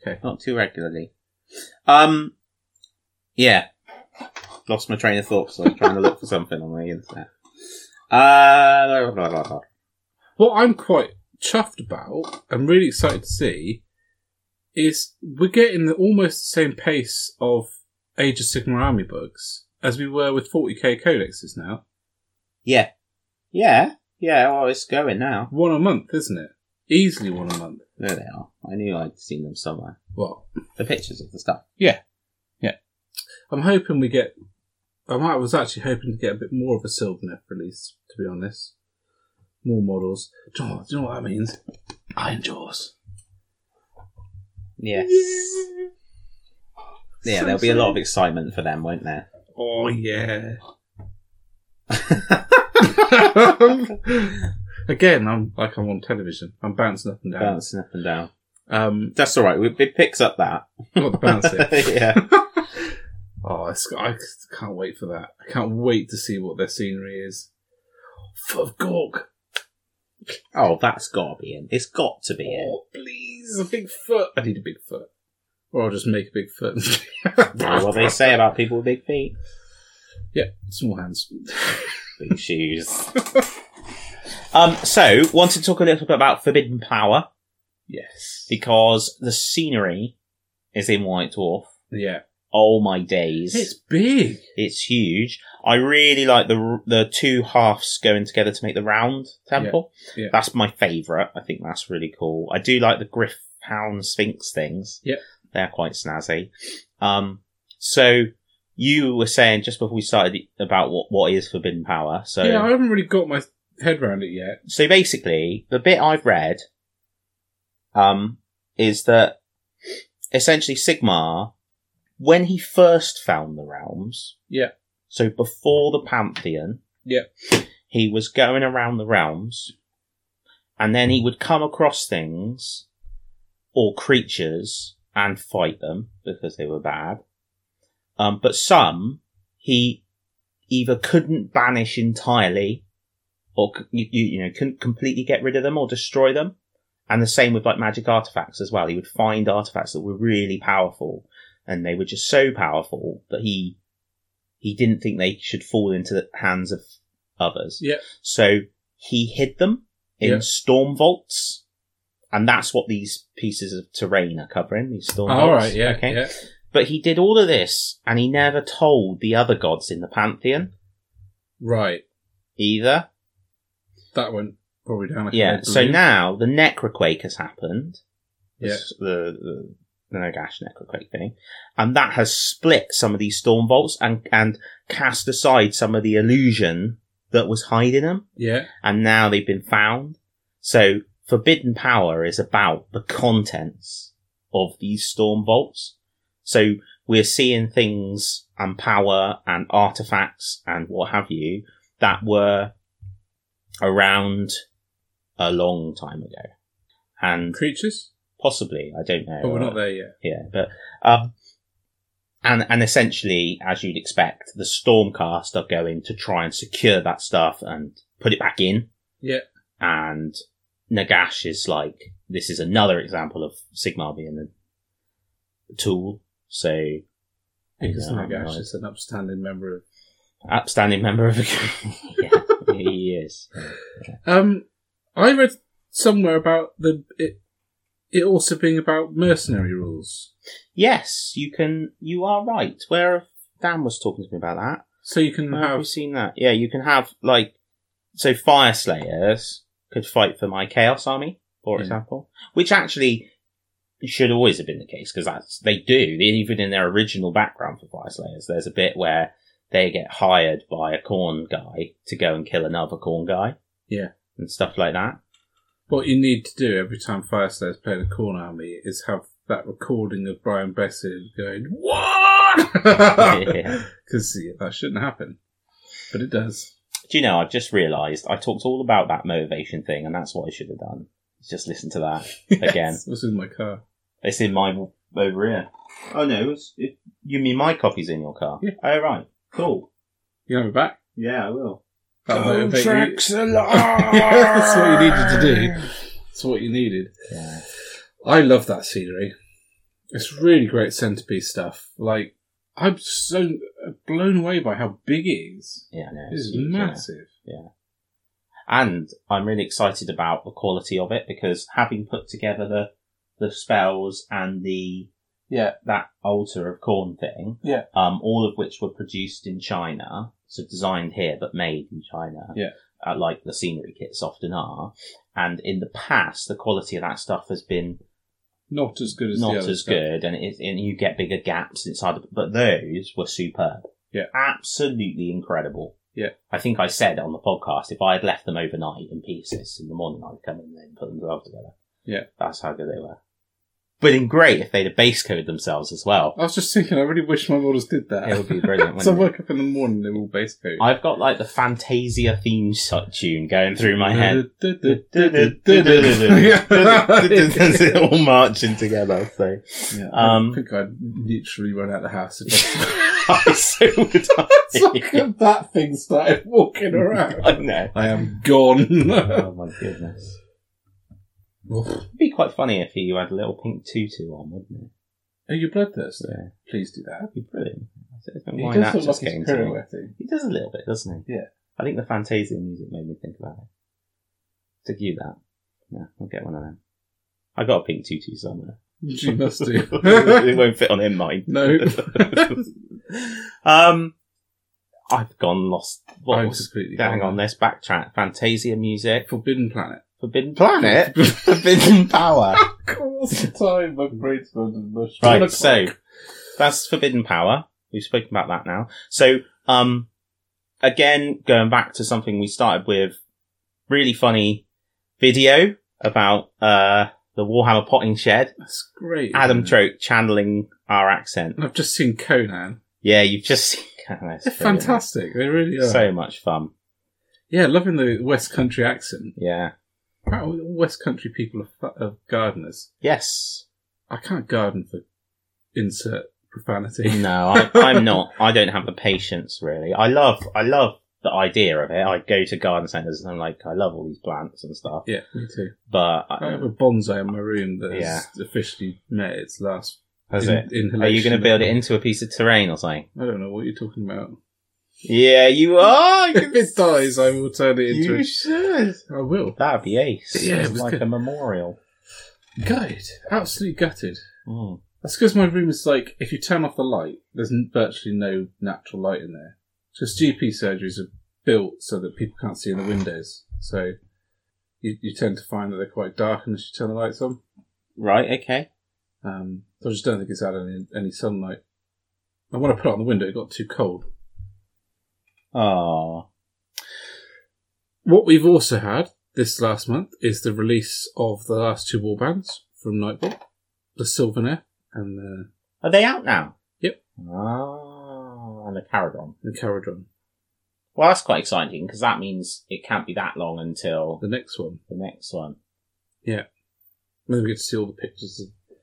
Okay. Not too regularly. Um Yeah. Lost my train of thought, so I'm trying to look for something on the internet. Uh blah, blah, blah. What I'm quite chuffed about and really excited to see is we're getting the, almost the same pace of Age of Sigmar Army books as we were with 40k codexes now. Yeah. Yeah. Yeah, well it's going now. One a month, isn't it? Easily one a month. There they are. I knew I'd seen them somewhere. What? The pictures of the stuff. Yeah. Yeah. I'm hoping we get. I might- was actually hoping to get a bit more of a Sylvaneth release, to be honest. More models. Do you know, what- do you know what that means? Ironjawz. Yes. Yeah, there'll be a lot of excitement for them, won't there? Oh yeah. Again, I'm like I'm on television. I'm bouncing up and down. Bouncing up and down. Um, That's all right. we- It picks up that. not the bouncing. yeah. oh, I can't wait for that. I can't wait to see what their scenery is. Foot of Gork. Oh, that's got to be in. It's got to be in. Oh, please, a big foot. I need a big foot. Or I'll just make a big foot. what they say about people with big feet. Yeah, small hands. Big shoes. um, so, wanted to talk a little bit about Forbidden Power Yes. because the scenery is in White Dwarf. Yeah. Oh my days. It's big. It's huge. I really like the the two halves going together to make the round temple. Yeah, yeah. That's my favourite. I think that's really cool. I do like the Griff Hound Sphinx things. Yeah. They're quite snazzy. Um, so you were saying just before we started about what, what is Forbidden Power. So yeah, I haven't really got my head around it yet. so basically, the bit I've read, um, is that essentially Sigmar, when he first found the realms, Yeah. so before the Pantheon, Yeah. he was going around the realms, and then he would come across things or creatures and fight them because they were bad. Um, but some he either couldn't banish entirely or you, you, know couldn't completely get rid of them or destroy them. And the same with like magic artifacts as well. He would find artifacts that were really powerful, and they were just so powerful that he he didn't think they should fall into the hands of others. Yeah. So he hid them in Yeah. storm vaults, and that's what these pieces of terrain are covering. These storm Oh, vaults. all right, yeah, Okay. yeah. But he did all of this, and he never told the other gods in the pantheon Right. either. That went probably down like Yeah. So now the Necroquake has happened. Yeah. This- The, the Nagash Necroquake thing, and that has split some of these storm vaults and and cast aside some of the illusion that was hiding them, Yeah. and now they've been found. So Forbidden Power is about the contents of these storm vaults. So we're seeing things and power and artifacts and what have you that were around a long time ago. And Creatures? Possibly, I don't know. But we're not there yet. Yeah, but um, and and essentially, as you'd expect, the Stormcast are going to try and secure that stuff and put it back in. Yeah. And Nagash is like, this is another example of Sigmar being a tool. So, Because Yeah, Nagash right. is an upstanding member of. upstanding member of a yeah, he is. Um, I read somewhere about the it, it also being about mercenary rules. Yes, you can. You are right. Where Dan was talking to me about that. So you can Where have seen that? Yeah, you can have like so Fyreslayers could fight for my chaos army, for Yeah. example, which actually should always have been the case because that's they do even in their original background for Fyreslayers. There's a bit where they get hired by a Khorne guy to go and kill another Khorne guy. Yeah. and stuff like that. What you need to do every time Fire Slayers play the Khorne Army is have that recording of Brian Blessed going what? Because yeah, that shouldn't happen, but it does. Do you know? I've just realised I talked all about that motivation thing, and that's what I should have done. Just listen to that. Again. This is my car? It's in my over here. Oh no, it's, it, you mean my copy's in your car? Yeah. Oh right, cool. You have it back. Yeah, I will. That'll motivate you. alive. That's what you needed to do. That's what you needed. Yeah. I love that scenery. It's really great centerpiece stuff. Like, I'm so blown away by how big it is. Yeah, no, It it's is huge, yeah. massive. And I'm really excited about the quality of it because having put together the the spells and the Yeah. that altar of Khorne thing, Yeah. um, all of which were produced in China, so designed here but made in China, Yeah. uh, like the scenery kits often are. And in the past, the quality of that stuff has been Not as good as not as stuff. good, and, it, and you get bigger gaps inside. Of, but those were superb. Yeah. absolutely incredible. Yeah. I think I said on the podcast if I had left them overnight in pieces in the morning, I'd come in and put them all together. Yeah. that's how good they were. Been great if they'd have base code themselves as well. I was just thinking, I really wish my models did that. It would be brilliant. so I woke up in the morning, they're all base code. I've got like the Fantasia theme tune going through my head. all marching together. So Um, I think I'd literally run out of the house. I... So would I. if that thing started walking around. I know. I am gone. Oh my goodness. It'd be quite funny if you had a little pink tutu on, wouldn't it? Are you bloodthirsty? Yeah. Please do that. That'd be brilliant. I don't know He why does that look just like came he's to me. pirouetting. He does a little bit, doesn't he? Yeah. I think the Fantasia music made me think about it. To you that. Yeah, I'll get one of them. I got a pink tutu somewhere. You must do. it won't fit on him, mine. no. um, I've gone lost. What I'm was? completely Hang gone. on, let's backtrack. Fantasia music, Forbidden Planet. Forbidden Planet, Forbidden Power. What's the time? My brain's gone to mush. Right, so that's Forbidden Power. We've spoken about that now. So, um, again, going back to something we started with, really funny video about uh the Warhammer potting shed. That's great. Adam? Troke channeling our accent. And I've just seen Conan. Yeah, you've just seen. That's They're fantastic. They really are. So much fun. yeah, loving the West Country accent. Yeah. Apparently All West Country people are, are gardeners. Yes. I can't garden for insert profanity. No, I, I'm not. I don't have the patience really. I love, I love the idea of it. I go to garden centres and I'm like, I love all these plants and stuff. Yeah, me too. But I I, have a bonsai in my room that has Yeah. officially met its last has in- it? Are you going to build it into a piece of terrain or something? I don't know what you're talking about. Yeah, you are. if it dies, I will turn it into. you A, should. I will. That'd be ace. Yeah, it was like good. a memorial. Gutted. Absolutely gutted. Mm. That's because my room is like, if you turn off the light, there's virtually no natural light in there. Because GP surgeries are built so that people can't see in the windows. So you, you tend to find that they're quite dark unless you turn the lights on. Right. Okay. Um, so I just don't think it's had any, any sunlight. And when I put it on the window, it got too cold. Oh. What we've also had this last month is the release of the last two warbands from Nightvault, the Sylvaneth and the, Are they out now? Yep. Ah, and the Kharadron. the Kharadron. Well, that's quite exciting because that means it can't be that long until The next one. the next one. Yeah. Then we get to see all the pictures. Of,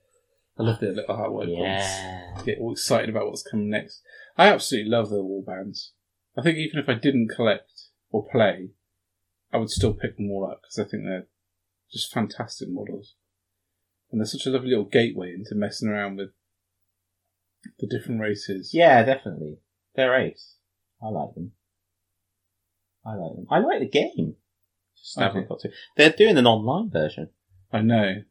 I love their little artwork. ones. Yeah. Get all excited about what's coming next. I absolutely love the warbands. I think even if I didn't collect or play, I would still pick them all up because I think they're just fantastic models. And they're such a lovely little gateway into messing around with the different races. Yeah, definitely. They're ace. I like them. I like them. I like the game. Just I haven't do. got to. They're doing an online version. I know.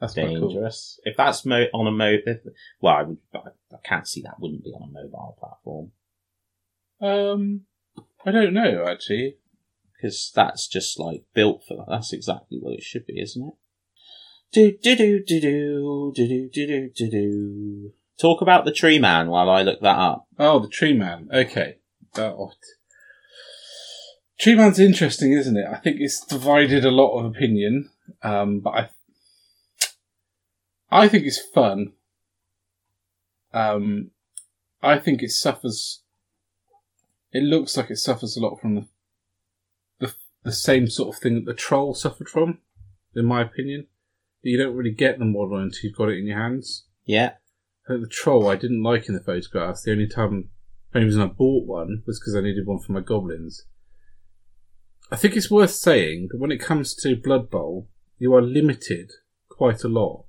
That's quite cool. Dangerous. If that's mo- on a mo, if- well, I, would, I I can't see that wouldn't be on a mobile platform Um, I don't know actually. because that's just like built for that. That's exactly what it should be, isn't it? Do do do do do do do do do do. Talk about the tree man while I look that up. Oh, the Tree Man. Okay. Oh. Tree Man's interesting, isn't it? I think it's divided a lot of opinion, um, but I, I think it's fun. Um, I think it suffers. It looks like it suffers a lot from the, the the same sort of thing that the troll suffered from, in my opinion. You don't really get the model until you've got it in your hands. Yeah. The troll I didn't like in the photographs. The only time, the only reason I bought one was because I needed one for my goblins. I think it's worth saying that when it comes to Blood Bowl, you are limited quite a lot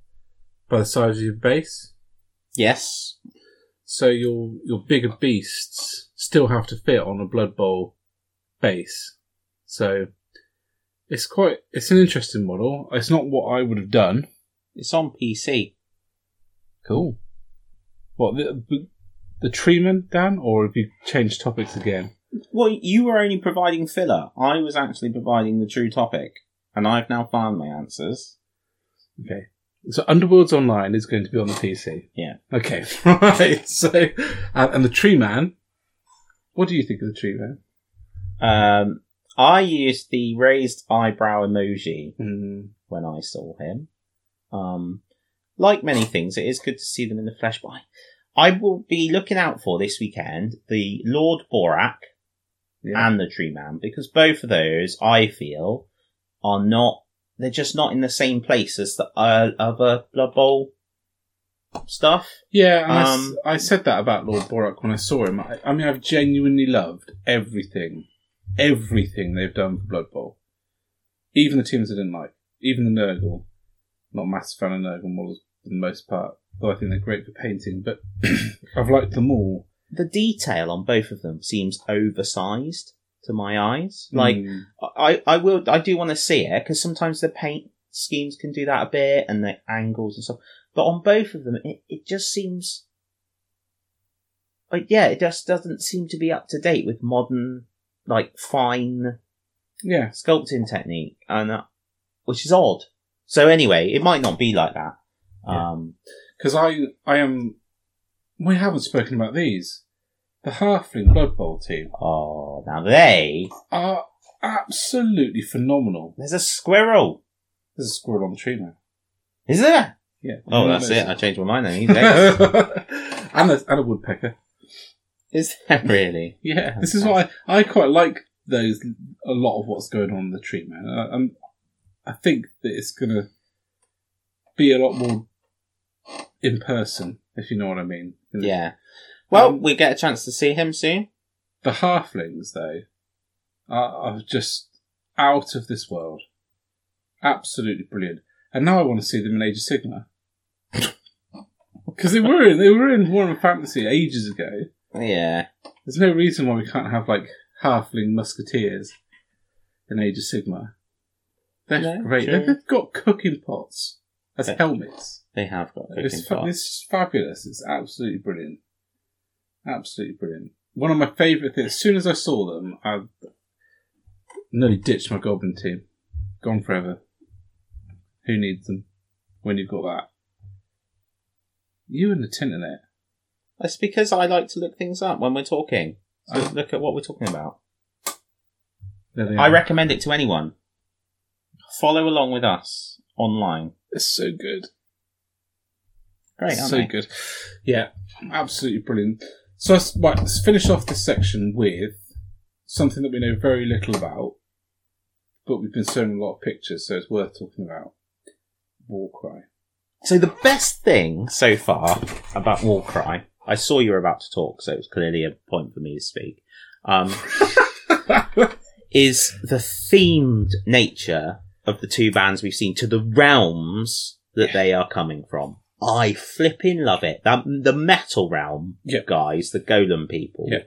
by the size of your base. Yes. So your your bigger beasts still have to fit on a Blood Bowl base. So it's quite it's an interesting model. It's not what I would have done. It's on PC. Cool. What the the, Tree Man, Dan, or have you changed topics again? Well, you were only providing filler. I was actually providing the true topic, and I've now found my answers. Okay. So Underworlds Online is going to be on the PC. Yeah. Okay. Right. So, uh, and the Tree Man. What do you think of the Tree Man? Um, I used the raised eyebrow emoji Mm, when I saw him. Um, like many things, it is good to see them in the flesh. But I, I will be looking out for this weekend the Lord Borak Yeah. and the Tree Man because both of those I feel are not. They're just not in the same place as the uh, other Blood Bowl stuff. Yeah, and I s- Um, I, said that about Lord Borak when I saw him. I, I mean, I've genuinely loved everything, everything they've done for Blood Bowl. Even the teams I didn't like, even the Nurgle. Not a massive fan of Nurgle models for the most part, though I think they're great for painting. But I've liked them all. The detail on both of them seems oversized to my eyes. Like Mm, I, I will, I do want to see it because sometimes the paint schemes can do that a bit and the angles and stuff. But on both of them, it, it just seems like yeah, it just doesn't seem to be up to date with modern, like fine yeah, sculpting technique, and uh, which is odd. So anyway, it might not be like that. Yeah. Um, because I, I am. We haven't spoken about these. The Halfling Blood Bowl team oh, now they are absolutely phenomenal. there's a squirrel, There's a squirrel on the tree now. is there? Yeah. Oh, that's it. I changed my mind then. He's eggs. and, a, and a woodpecker. is there really? Yeah, this is why I, I quite like those. A lot of what's going on in the tree, man. I, I'm, I think that it's gonna be a lot more in person, if you know what I mean. Yeah. Well, Um, we get a chance to see him soon. The halflings, though, are, are just out of this world. Absolutely brilliant. And now I want to see them in Age of Sigmar. Because they were in they were in Warhammer Fantasy ages ago. Yeah. There's no reason why we can't have like halfling musketeers in Age of Sigmar. They're great. true. They've got cooking pots as Yeah. helmets. They have got cooking It's, pots. it's fabulous. It's absolutely brilliant. Absolutely brilliant. One of my favourite things. As soon as I saw them, I nearly ditched my goblin team. Gone forever. Who needs them when you've got that? You and the internet. That's because I like to look things up when we're talking. So Oh. look at what we're talking about. I recommend it to anyone. Follow along with us online. It's so good. Great, aren't so they? good. Yeah, absolutely brilliant. So let's, right, let's finish off this section with something that we know very little about, but we've been showing a lot of pictures, so it's worth talking about. Warcry. So the best thing so far about Warcry, I saw you were about to talk, so it was clearly a point for me to speak. Um, is the themed nature of the two bands we've seen to the realms that they are coming from. I flipping love it. That the metal realm Yeah. guys, the golem people. Yeah.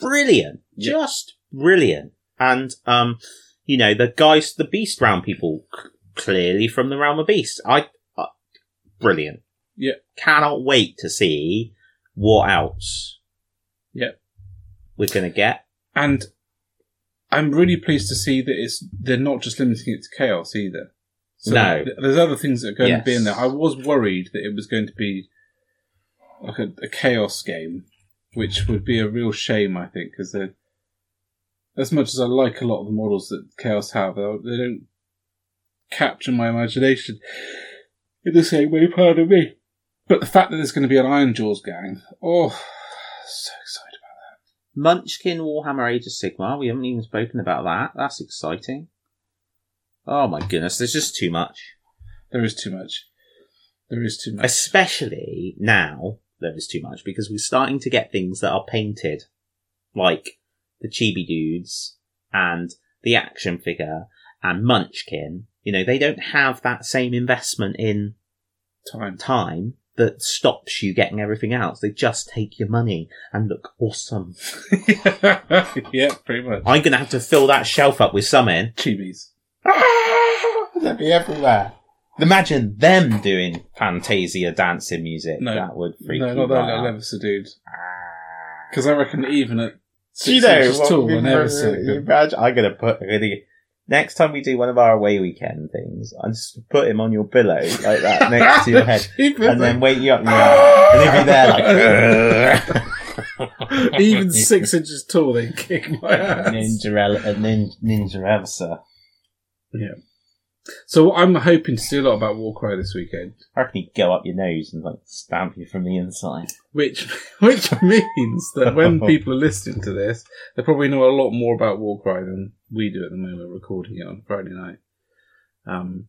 Brilliant. Yeah. Just brilliant. And um, you know, the guys the beast realm people clearly from the realm of beast. I uh, brilliant. Yeah. Cannot wait to see what else Yeah. we're gonna get. And I'm really pleased to see that it's they're not just limiting it to chaos either. So No. th- there's other things that are going to be in there. I was worried that it was going to be like a, a chaos game, which would be a real shame, I think, because as much as I like a lot of the models that chaos have, they don't capture my imagination in the same way, pardon me. But the fact that there's going to be an Ironjawz gang, oh, so excited about that. Munchkin Warhammer Age of Sigmar. We haven't even spoken about that. That's exciting. Oh my goodness, there's just too much. There is too much. There is too much. Especially now, there is too much because we're starting to get things that are painted, like the Chibi Dudes and the action figure and Munchkin. You know, they don't have that same investment in Time. time that stops you getting everything else. They just take your money and look awesome. yeah, pretty much. I'm gonna have to fill that shelf up with something. Chibis. Ah, They'd be everywhere. Imagine them doing Fantasia dancing music. No. that would freak No, not that right. Dude. Ah. Because I reckon even at Do you six know inches tall, I never see I'm gonna put. I'm gonna, next time we do one of our away weekend things, I just put him on your pillow like that next to your head, and then wake you up, and, you're- and he'll be there like even six inches tall, they kick my ass. ninja, ele- a nin- ninja Elsa. So I'm hoping to see a lot about Warcry this weekend, I reckon he'd go up your nose and like stamp you from the inside. which which means that when people are listening to this, they probably know a lot more about Warcry than we do at the moment, recording it on Friday night. Um,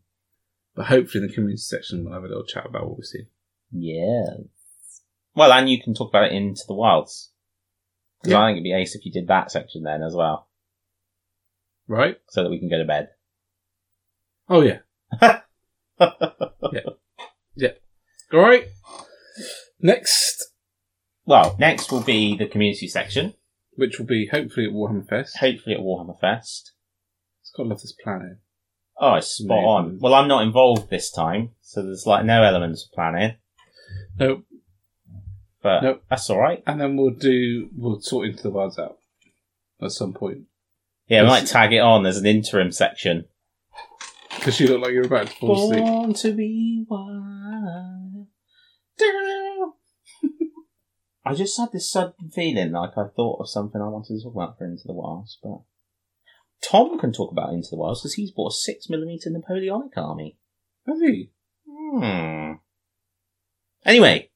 but hopefully, in the community section, we'll have a little chat about what we've seen. Yeah. Well, and you can talk about it into the wilds. 'Cause Yeah. I think it'd be ace if you did that section then as well, Right? so that we can go to bed. Oh yeah. Yeah. Yeah. All right. Next, well, next will be the community section, which will be hopefully at Warhammer Fest. hopefully at Warhammer Fest. It's got to love this planet. Oh, it's spot Amazing. on. Well, I'm not involved this time, so there's like no elements of planning, No, but Nope. that's alright. and then we'll do we'll sort into the wilds out at some point Yeah, we might tag it on as an interim section. Because you look like you're about to fall asleep. Born to be wild. I just had this sudden feeling like I thought of something I wanted to talk about for Into the Wilds, but Tom can talk about Into the Wilds because he's bought a six millimeter Napoleonic army. Has he? Hmm. Anyway,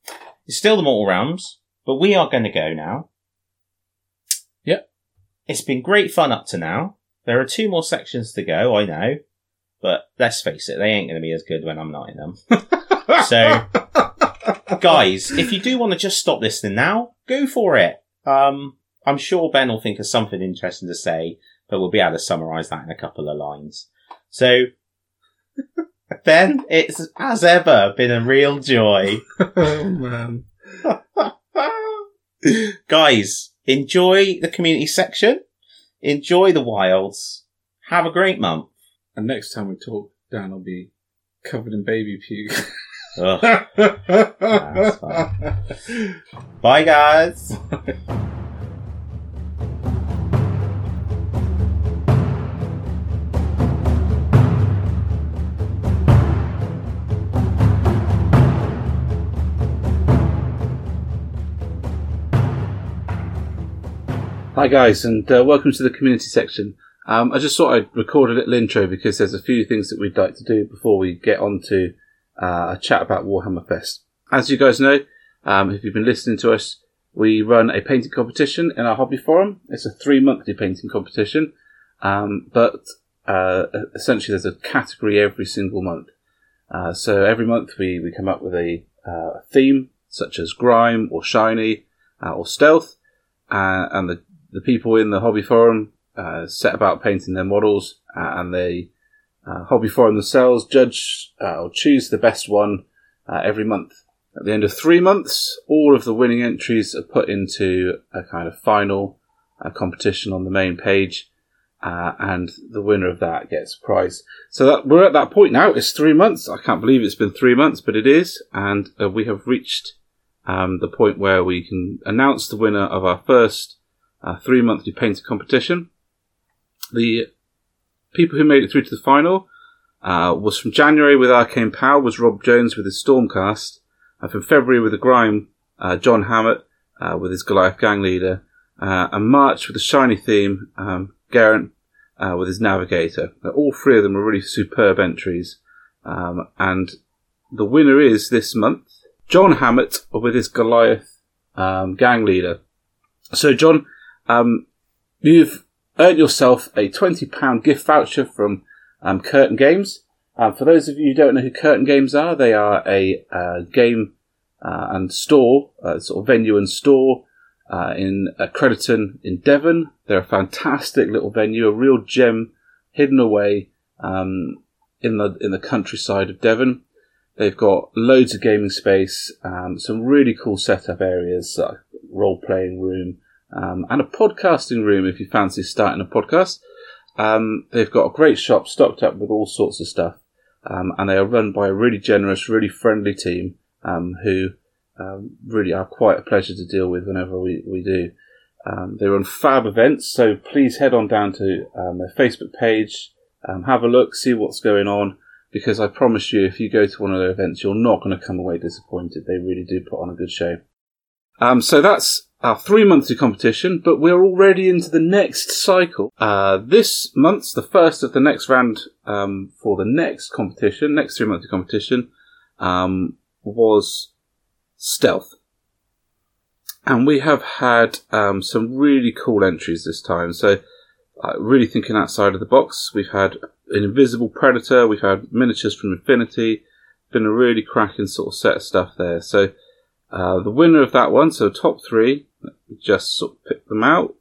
it's still the Mortal Realms, but we are going to go now. Yep. It's been great fun up to now. There are two more sections to go, I know. But let's face it, they ain't going to be as good when I'm not in them. So, guys, if you do want to just stop listening now, go for it. Um, I'm sure Ben will think of something interesting to say, but we'll be able to summarise that in a couple of lines. So, Ben, it's as ever been a real joy. oh man. Guys, enjoy the community section. Enjoy the wilds. Have a great month. And next time we talk, Dan will be covered in baby puke. Ugh. That's fine. Bye, guys. Hi guys, and uh, welcome to the community section. Um, I just thought I'd record a little intro because there's a few things that we'd like to do before we get on to uh, a chat about Warhammer Fest. As you guys know, um, if you've been listening to us, we run a painting competition in our hobby forum. It's a three monthly painting competition, um, but uh, essentially there's a category every single month. Uh, so every month we, we come up with a uh, theme such as grime or shiny uh, or stealth, uh, and the the people in the hobby forum uh, set about painting their models, uh, and they uh, hobby forum themselves judge uh, or choose the best one every month. At the end of three months, all of the winning entries are put into a kind of final competition on the main page, uh, and the winner of that gets a prize. So that, we're at that point now. It's three months. I can't believe it's been three months, but it is, and uh, we have reached um, the point where we can announce the winner of our first uh, three monthly painting competition. The people who made it through to the final uh, was from January with Arcane Power was Rob Jones with his Stormcast, and from February with the Grime, uh, John Hammett uh, with his Goliath Gang Leader, uh, and March with the Shiny theme, um, Garen uh, with his Navigator. Now, all three of them are really superb entries, um, and the winner is this month John Hammett with his Goliath um, Gang Leader. So, John, um, you've earned yourself a £20 gift voucher from um, Curtain Games. Um, for those of you who don't know who Curtain Games are, they are a uh, game uh, and store, uh, sort of venue and store uh, in uh, Crediton in Devon. They're a fantastic little venue, a real gem hidden away um, in the in the countryside of Devon. They've got loads of gaming space, um, some really cool setup areas, like role playing room, um, and a podcasting room if you fancy starting a podcast. Um, they've got a great shop stocked up with all sorts of stuff, um, and they are run by a really generous, really friendly team um, who um, really are quite a pleasure to deal with whenever we, we do. Um, they run fab events, so please head on down to their Facebook page, have a look, see what's going on, because I promise you, if you go to one of their events, you're not going to come away disappointed. They really do put on a good show. So that's our three monthly competition, but we're already into the next cycle. Uh, this month's the first of the next round um, for the next competition, next three monthly competition, um, was stealth. And we have had um, some really cool entries this time. So, uh, really thinking outside of the box. We've had an invisible predator. We've had miniatures from Infinity. Been a really cracking sort of set of stuff there. So, uh, the winner of that one, so top three, just sort of pick them out.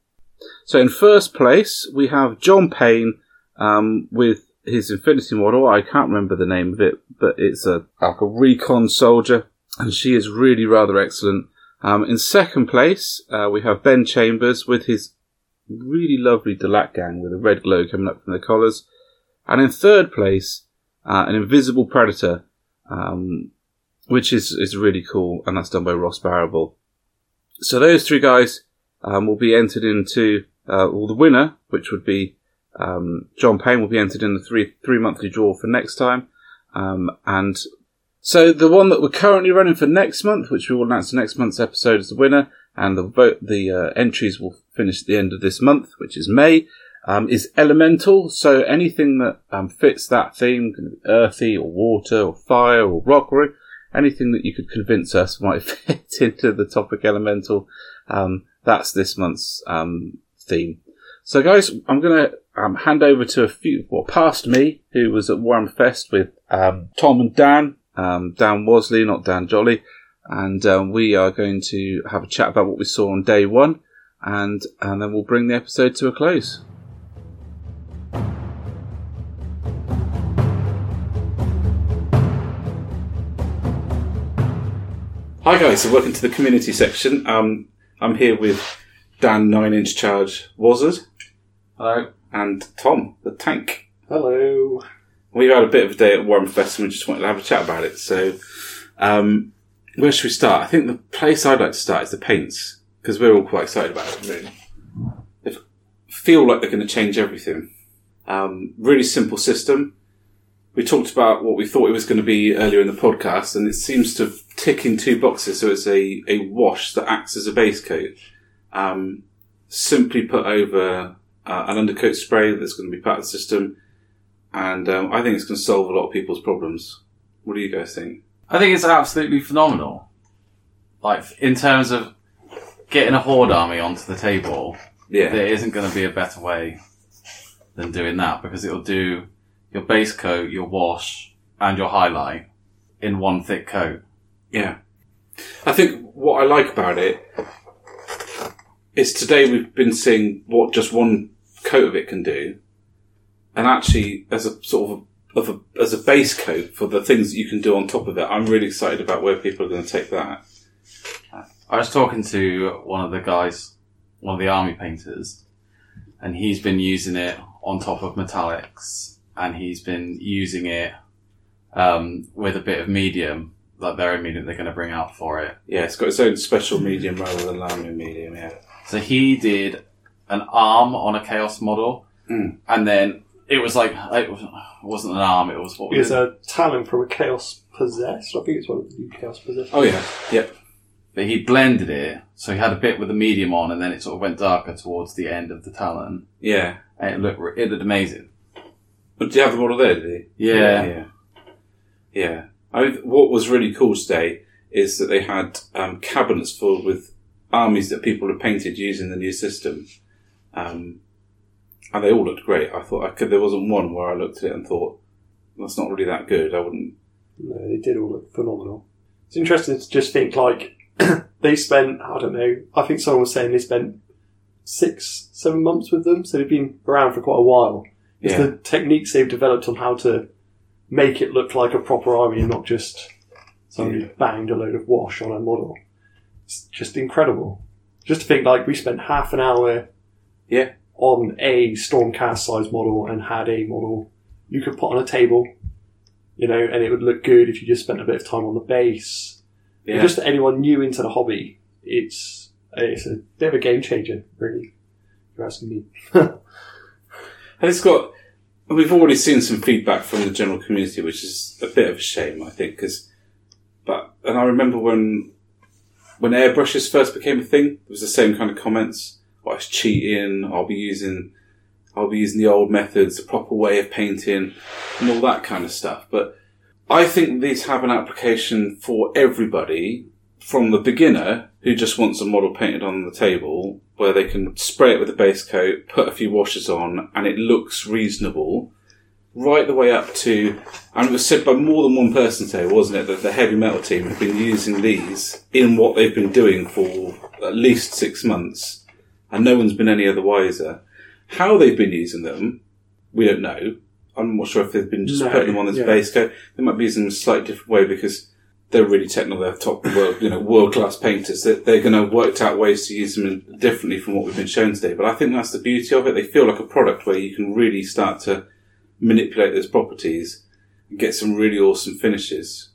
So in first place, we have John Payne um, with his Infinity model. I can't remember the name of it, but it's a like a recon soldier, and she is really rather excellent. Um, in second place, uh, we have Ben Chambers with his really lovely Delaque gang with a red glow coming up from the collars. And in third place, uh, an Invisible Predator, um, which is, is really cool, and that's done by Ross Barrable. So those three guys um, will be entered into, uh, well, the winner, which would be um, John Payne, will be entered in the three three monthly draw for next time. Um, and so the one that we're currently running for next month, which we will announce in next month's episode, is the winner, and the vote the uh, entries will finish at the end of this month, which is May. Um, is elemental, so anything that um, fits that theme, earthy or water or fire or rock or anything that you could convince us might fit into the topic elemental. Um, that's this month's um, theme. So, guys, I'm going to um, hand over to a few, well, past me, who was at Warhammer Fest with um, Tom and Dan, um, Dan Wasley, not Dan Jolly, and um, we are going to have a chat about what we saw on day one, and and then we'll bring the episode to a close. Hi guys, so welcome to the community section. Um, I'm here with Dan Nine Inch Charge Wazard. Hello. And Tom, the tank. Hello. We've had a bit of a day at Warhammer Fest and we just wanted to have a chat about it. So, um, where should we start? I think the place I'd like to start is the paints because we're all quite excited about it. Really, they feel like they're going to change everything. Um, really simple system. We talked about what we thought it was going to be earlier in the podcast, and it seems to tick in two boxes. So it's a, a wash that acts as a base coat, um, simply put over uh, an undercoat spray that's going to be part of the system, and um, I think it's going to solve a lot of people's problems. What do you guys think? I think it's absolutely phenomenal. Like in terms of getting a horde army onto the table, Yeah, there isn't going to be a better way than doing that because it'll do your base coat, your wash, and your highlight in one thick coat. Yeah. I think what I like about it is today we've been seeing what just one coat of it can do. And actually, as a sort of of a, as a base coat for the things that you can do on top of it, I'm really excited about where people are going to take that. I was talking to one of the guys, one of the army painters, and he's been using it on top of metallics, and he's been using it um, with a bit of medium, like their medium they're going to bring out for it. Yeah, it's got its own special medium rather than Lahmian medium. Yeah. So he did an arm on a chaos model, Mm. and then it was like it wasn't an arm; it was what It's was it? a talent from a Chaos Possessed. I think it's one of the new Chaos Possessed. Oh yeah. Yep. But he blended it, so he had a bit with the medium on, and then it sort of went darker towards the end of the talon, Yeah. and it looked it looked amazing. But do you have the model there? Did he? Yeah. Yeah. Yeah. I, what was really cool today is that they had um, cabinets full with armies that people had painted using the new system. Um, and they all looked great. I thought I could, there wasn't one where I looked at it and thought, that's not really that good. I wouldn't. No, they did all look phenomenal. It's interesting to just think like they spent, I don't know, I think someone was saying they spent six, seven months with them, so they've been around for quite a while. It's Yeah. the techniques they've developed on how to make it look like a proper army and not just somebody banged a load of wash on a model. It's just incredible. Just to think like we spent half an hour Yeah. on a Stormcast size model and had a model you could put on a table, you know, and it would look good if you just spent a bit of time on the base. Yeah. Just anyone new into the hobby, it's it's a bit of a game changer, really. If you're asking me. And it's got. We've already seen some feedback from the general community, which is a bit of a shame, I think, because. But and I remember when when airbrushes first became a thing, there was the same kind of comments. Oh, was cheating. I'll be using, I'll be using the old methods, the proper way of painting, and all that kind of stuff. But I think these have an application for everybody, from the beginner who just wants a model painted on the table, where they can spray it with a base coat, put a few washes on, and it looks reasonable, right the way up to, and it was said by more than one person today, wasn't it, that the heavy metal team have been using these in what they've been doing for at least six months, and no one's been any other wiser. How they've been using them, we don't know. I'm not sure if they've been just No, putting them on this yeah. base coat. They might be using them in a slightly different way because they're really technical. They're top world, you know, world class painters. That they're going to have worked out ways to use them differently from what we've been shown today. But I think that's the beauty of it. They feel like a product where you can really start to manipulate those properties and get some really awesome finishes.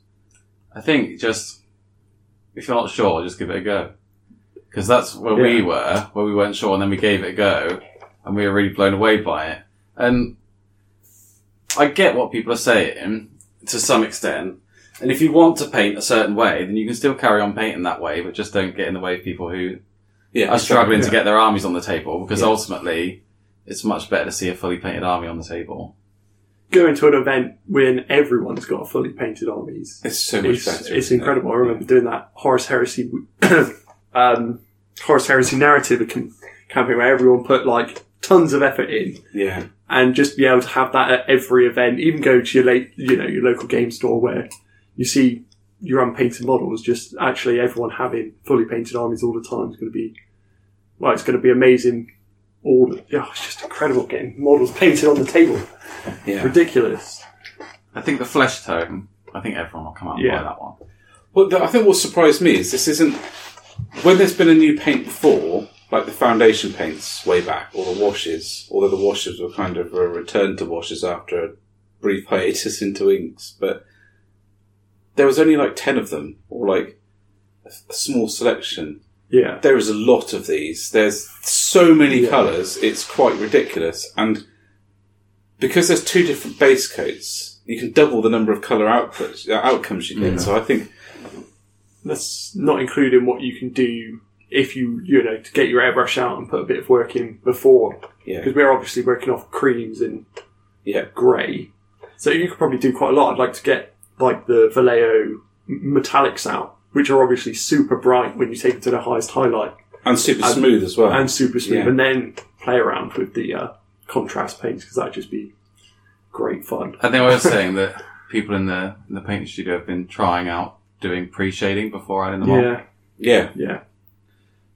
I think just if you're not sure, just give it a go. Because that's where we were, where we weren't sure, and then we gave it a go, and we were really blown away by it. And I get what people are saying to some extent. And if you want to paint a certain way, then you can still carry on painting that way, but just don't get in the way of people who Yeah, are struggling to get their armies on the table. Because Yeah. ultimately, it's much better to see a fully painted army on the table. Going to an event when everyone's got fully painted armies. It's so much It's, better. it's isn't it? incredible. I remember doing that Horus Heresy, um, Horus Heresy narrative cam- campaign where everyone put like tons of effort in, Yeah, and just be able to have that at every event. Even go to your late, you know, your local game store where you see your unpainted models. Just actually everyone having fully painted armies all the time is going to be, well, it's going to be amazing. All, yeah, it's just incredible getting models painted on the table. yeah. Ridiculous. I think the flesh tone, I think everyone will come out and Yeah. buy that one. Well, th- I think what surprised me is this isn't when there's been a new paint before, like the foundation paints way back, or the washes. Although the washes were kind of a return to washes after a brief hiatus into inks, but there was only like ten of them, or like a, small selection. Yeah. There is a lot of these. There's so many Yeah. colours, it's quite ridiculous. And because there's two different base coats, you can double the number of colour outputs, uh, outcomes you get. Mm. So I think That's not including what you can do if you, you know, to get your airbrush out and put a bit of work in before. Yeah. Because we're obviously working off creams and Yeah. grey. So you could probably do quite a lot. I'd like to get, like, the Vallejo metallics out, which are obviously super bright when you take it to the highest highlight And super And- smooth as well. and super smooth. Yeah. And then play around with the uh, contrast paints because that'd just be great fun. I think I was saying that people in the in the paint studio have been trying out doing pre shading before adding them on. Yeah, yeah. yeah.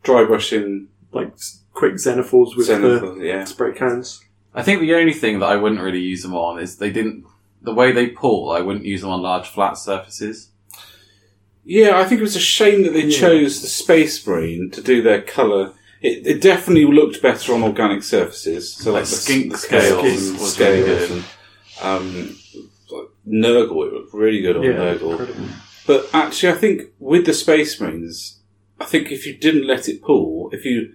Dry brushing, Like quick zenithals with zenithal, yeah. the spray cans. I think the only thing that I wouldn't really use them on is they didn't the way they pull. I wouldn't use them on large flat surfaces. Yeah, I think it was a shame that they Yeah. chose the Space Marine to do their colour. It, it definitely looked better on organic surfaces. So like, Like the, skink the scales and was really scales good. and um, like Nurgle, it looked really good on Yeah, Nurgle. incredible. But actually, I think with the Space Marines, I think if you didn't let it pull, if you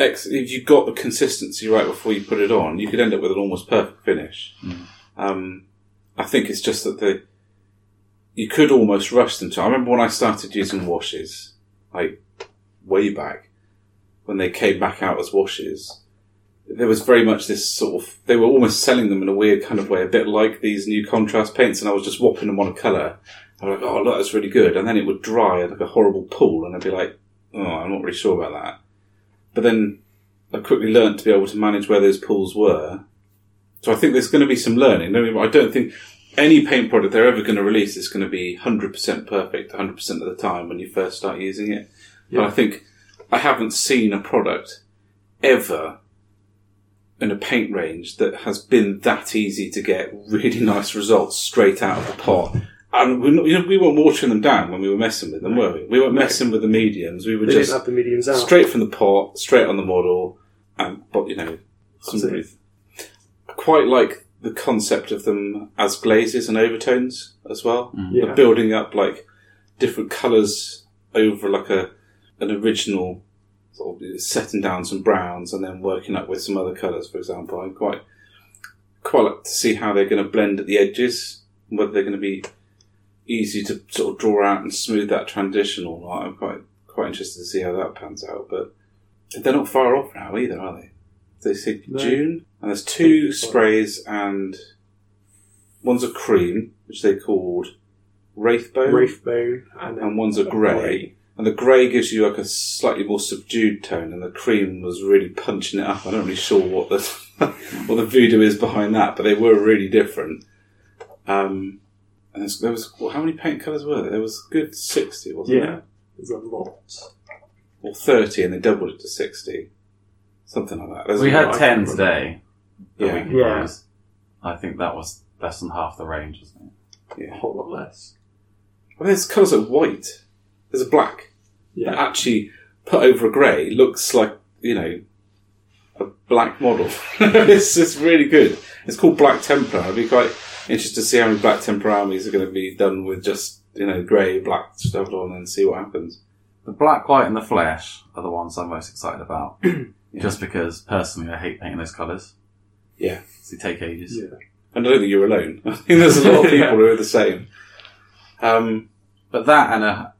ex- if you got the consistency right before you put it on, you could end up with an almost perfect finish. Mm. Um, I think it's just that the you could almost rush them to. I remember when I started using washes, like way back when they came back out as washes. There was very much this sort of. They were almost selling them in a weird kind of way, a bit like these new contrast paints, and I was just whopping them on a colour. I'm like, oh, look, that's really good. And then it would dry like a horrible pool, and I'd be like, oh, I'm not really sure about that. But then I quickly learnt to be able to manage where those pools were. So I think there's going to be some learning. Don't get me wrong, I don't think any paint product they're ever going to release is going to be 100% perfect 100% of the time when you first start using it. But I think I haven't seen a product ever in a paint range that has been that easy to get really nice results straight out of the pot. And we're not, you know, we weren't watering them down when we were messing with them, were we? We weren't messing with the mediums. We were They just the mediums out. straight from the pot, straight on the model, and but you know, some really- quite like the concept of them as glazes and overtones as well. Mm. Yeah. Building up like different colours over like a an original sort of setting down some browns and then working up with some other colours. For example, I'm quite quite like to see how they're going to blend at the edges, whether they're going to be easy to sort of draw out and smooth that transition or not. I'm quite quite interested to see how that pans out. But they're not far off now either, are they? They say No. June, and there's two sprays, and one's a cream, which they called Wraithbone, Wraithbone and, and one's a grey. And the grey gives you like a slightly more subdued tone, and the cream was really punching it up. I'm not really sure what the what the voodoo is behind that, but they were really different. Um, and there was well, how many paint colours were there? There was a good sixty, wasn't Yeah. there? There's a lot. Or thirty, and they doubled it to sixty, something like that. There's We had ten today. That Yeah. we could Yeah. use. I think that was less than half the range, wasn't it? Yeah. A whole lot less. I mean, there's colours like white. There's a black. Yeah. that actually put over a grey looks like you know a black model. it's it's really good. It's called Black Templar. I'd be quite interested to see how many Black Templar armies are going to be done with just you know grey, black stuff on, and see what happens. The black, white, and the flesh are the ones I'm most excited about. Just because, personally, I hate painting those colours. Yeah. They take ages. Yeah. And I don't think you're alone. I think there's a lot of people who are the same. Um, But that and a,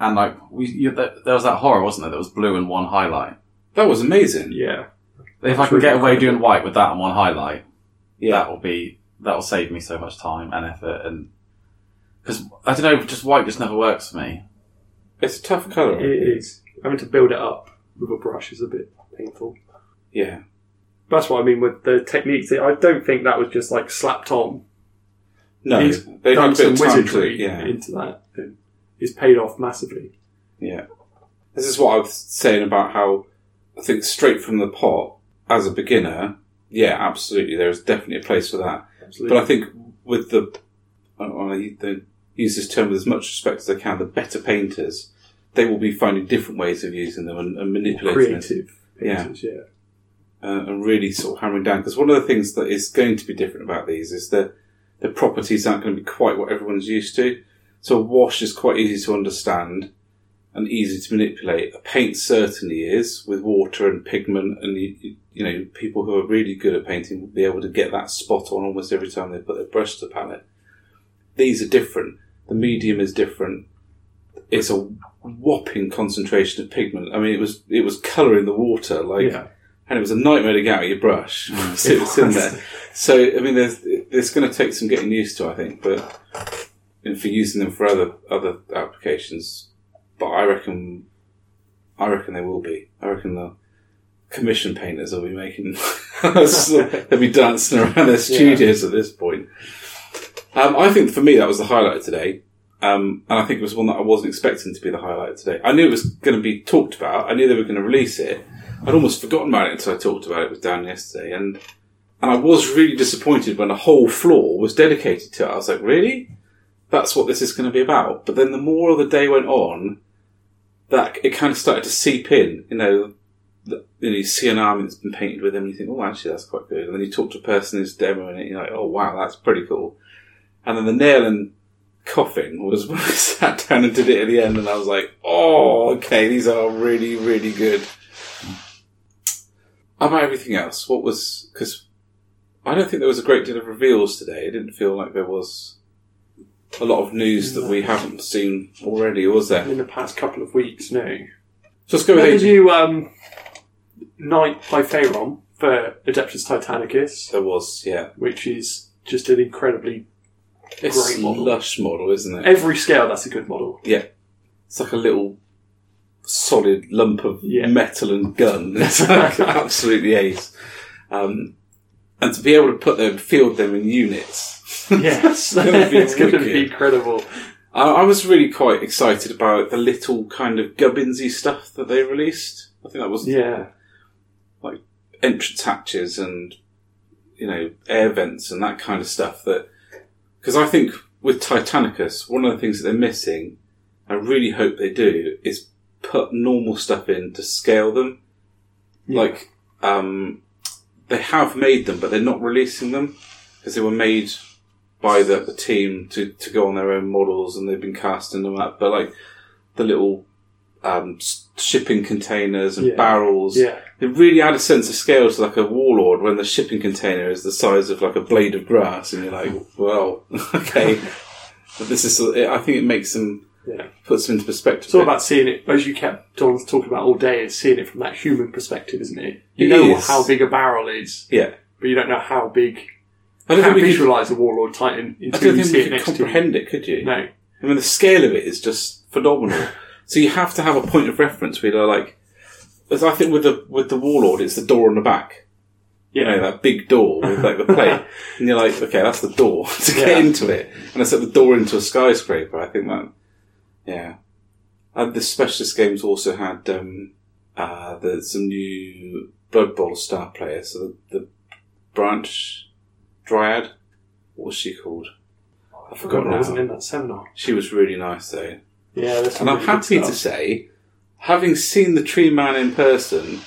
and like, we, you, there there was that horror, wasn't there? That was blue and one highlight. that was amazing. Yeah. If I can True. get away doing white with that and one highlight, Yeah. that will be, that will save me so much time and effort and, because, I don't know, just white just never works for me. It's a tough colour. It is. Having to build it up with a brush is a bit painful. Yeah. That's what I mean with the techniques. I don't think that was just like slapped on. No, He's they've had done some time to, yeah. into that. It's paid off massively. Yeah. This is what I was saying about how I think straight from the pot, as a beginner, yeah, absolutely, there is definitely a place for that. Absolutely. But I think with the, I don't want to use this term with as much respect as I can, the better painters, they will be finding different ways of using them and, and manipulating them creative Yeah. painters, yeah. Uh, and really sort of hammering down. Because one of the things that is going to be different about these is that the properties aren't going to be quite what everyone's used to. So a wash is quite easy to understand and easy to manipulate. A paint certainly is with water and pigment, and you, you know people who are really good at painting will be able to get that spot on almost every time they put their brush to the palette. These are different. The medium is different. It's a whopping concentration of pigment. I mean, it was it was colour in the water, like yeah. And it was a nightmare to get out of your brush. so it was in there. So I mean, there's it's going to take some getting used to, I think, but and for using them for other other applications. But I reckon, I reckon they will be. I reckon the commission painters will be making. they'll be dancing around their studios at this point. Um, I think for me that was the highlight of today. Um, and I think it was one that I wasn't expecting to be the highlight of today. I knew it was going to be talked about. I knew they were going to release it. I'd almost forgotten about it until I talked about it with Dan yesterday, and and I was really disappointed when a whole floor was dedicated to it. I was like, really? That's what this is going to be about. But then the more the day went on, that it kind of started to seep in. You know, the, you, know, you see an army that's been painted with them, and you think, oh, actually, that's quite good. And then you talk to a person who's demoing it, and you're like, oh, wow, that's pretty cool. And then the nail and coffin was when I sat down and did it at the end, and I was like, oh, okay, these are really, really good. How about everything else? What was because I don't think there was a great deal of reveals today. It didn't feel like there was a lot of news that we haven't seen already, was there? In the past couple of weeks, no. So let's go with did AG. you, um, Knight Porphyrion for Adeptus Titanicus, There was, yeah. which is just an incredibly It's Great a model. lush model, isn't it? every scale. That's a good model. Yeah. It's like a little solid lump of Yeah. metal and gun. It's like absolutely ace. Um, and to be able to put them, field them in units. Yes, be it's going to be incredible. I, I was really quite excited about the little kind of gubbinsy stuff that they released. I think that was Yeah, like entrance hatches and you know air vents and that kind of stuff. That because I think with Titanicus, one of the things that they're missing, I really hope they do, is put normal stuff in to scale them. Yeah. Like um, they have made them, but they're not releasing them because they were made by the, the team to, to go on their own models and they've been casting them up. But like the little um, shipping containers and Yeah. barrels, yeah, it really add a sense of scale to like a warlord when the shipping container is the size of like a blade of grass, and you're like, well, okay. But this is, I think it makes them, Yeah. puts them into perspective. It's all about seeing it, as you kept John talking about all day, is seeing it from that human perspective, isn't it? You It know is. how big a barrel is, yeah. but you don't know how big. I don't think we could, visualise a Warlord Titan I until don't you think see it next to you. comprehend it, could you? No. I mean, the scale of it is just phenomenal. so you have to have a point of reference where you're uh, like, as I think with the with the Warlord, it's the door on the back. You know, that big door with like the plate. and you're like, okay, that's the door to get Yeah. into it. And it's like the door into a skyscraper. I think that, yeah. And the specialist games also had, um, uh, the, some new Blood Bowl star players. So the, the branch Dryad, what was she called? I forgot I wasn't in that seminar. She was really nice though. Yeah, And I'm happy to say, having seen the Tree Man in person,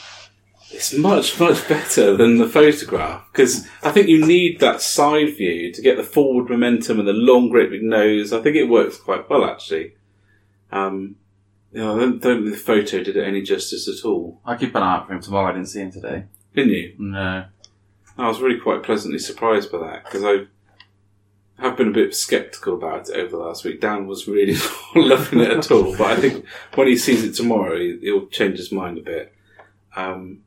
it's much, much better than the photograph. Because I think you need that side view to get the forward momentum and the long, great big nose. I think it works quite well, actually. Um, you know, I don't, don't think the photo did it any justice at all. I keep an eye out for him tomorrow. I didn't see him today. Didn't you? No. I was really quite pleasantly surprised by that because I have been a bit sceptical about it over the last week. Dan was really not loving it at all, but I think when he sees it tomorrow, he, he'll change his mind a bit. Um,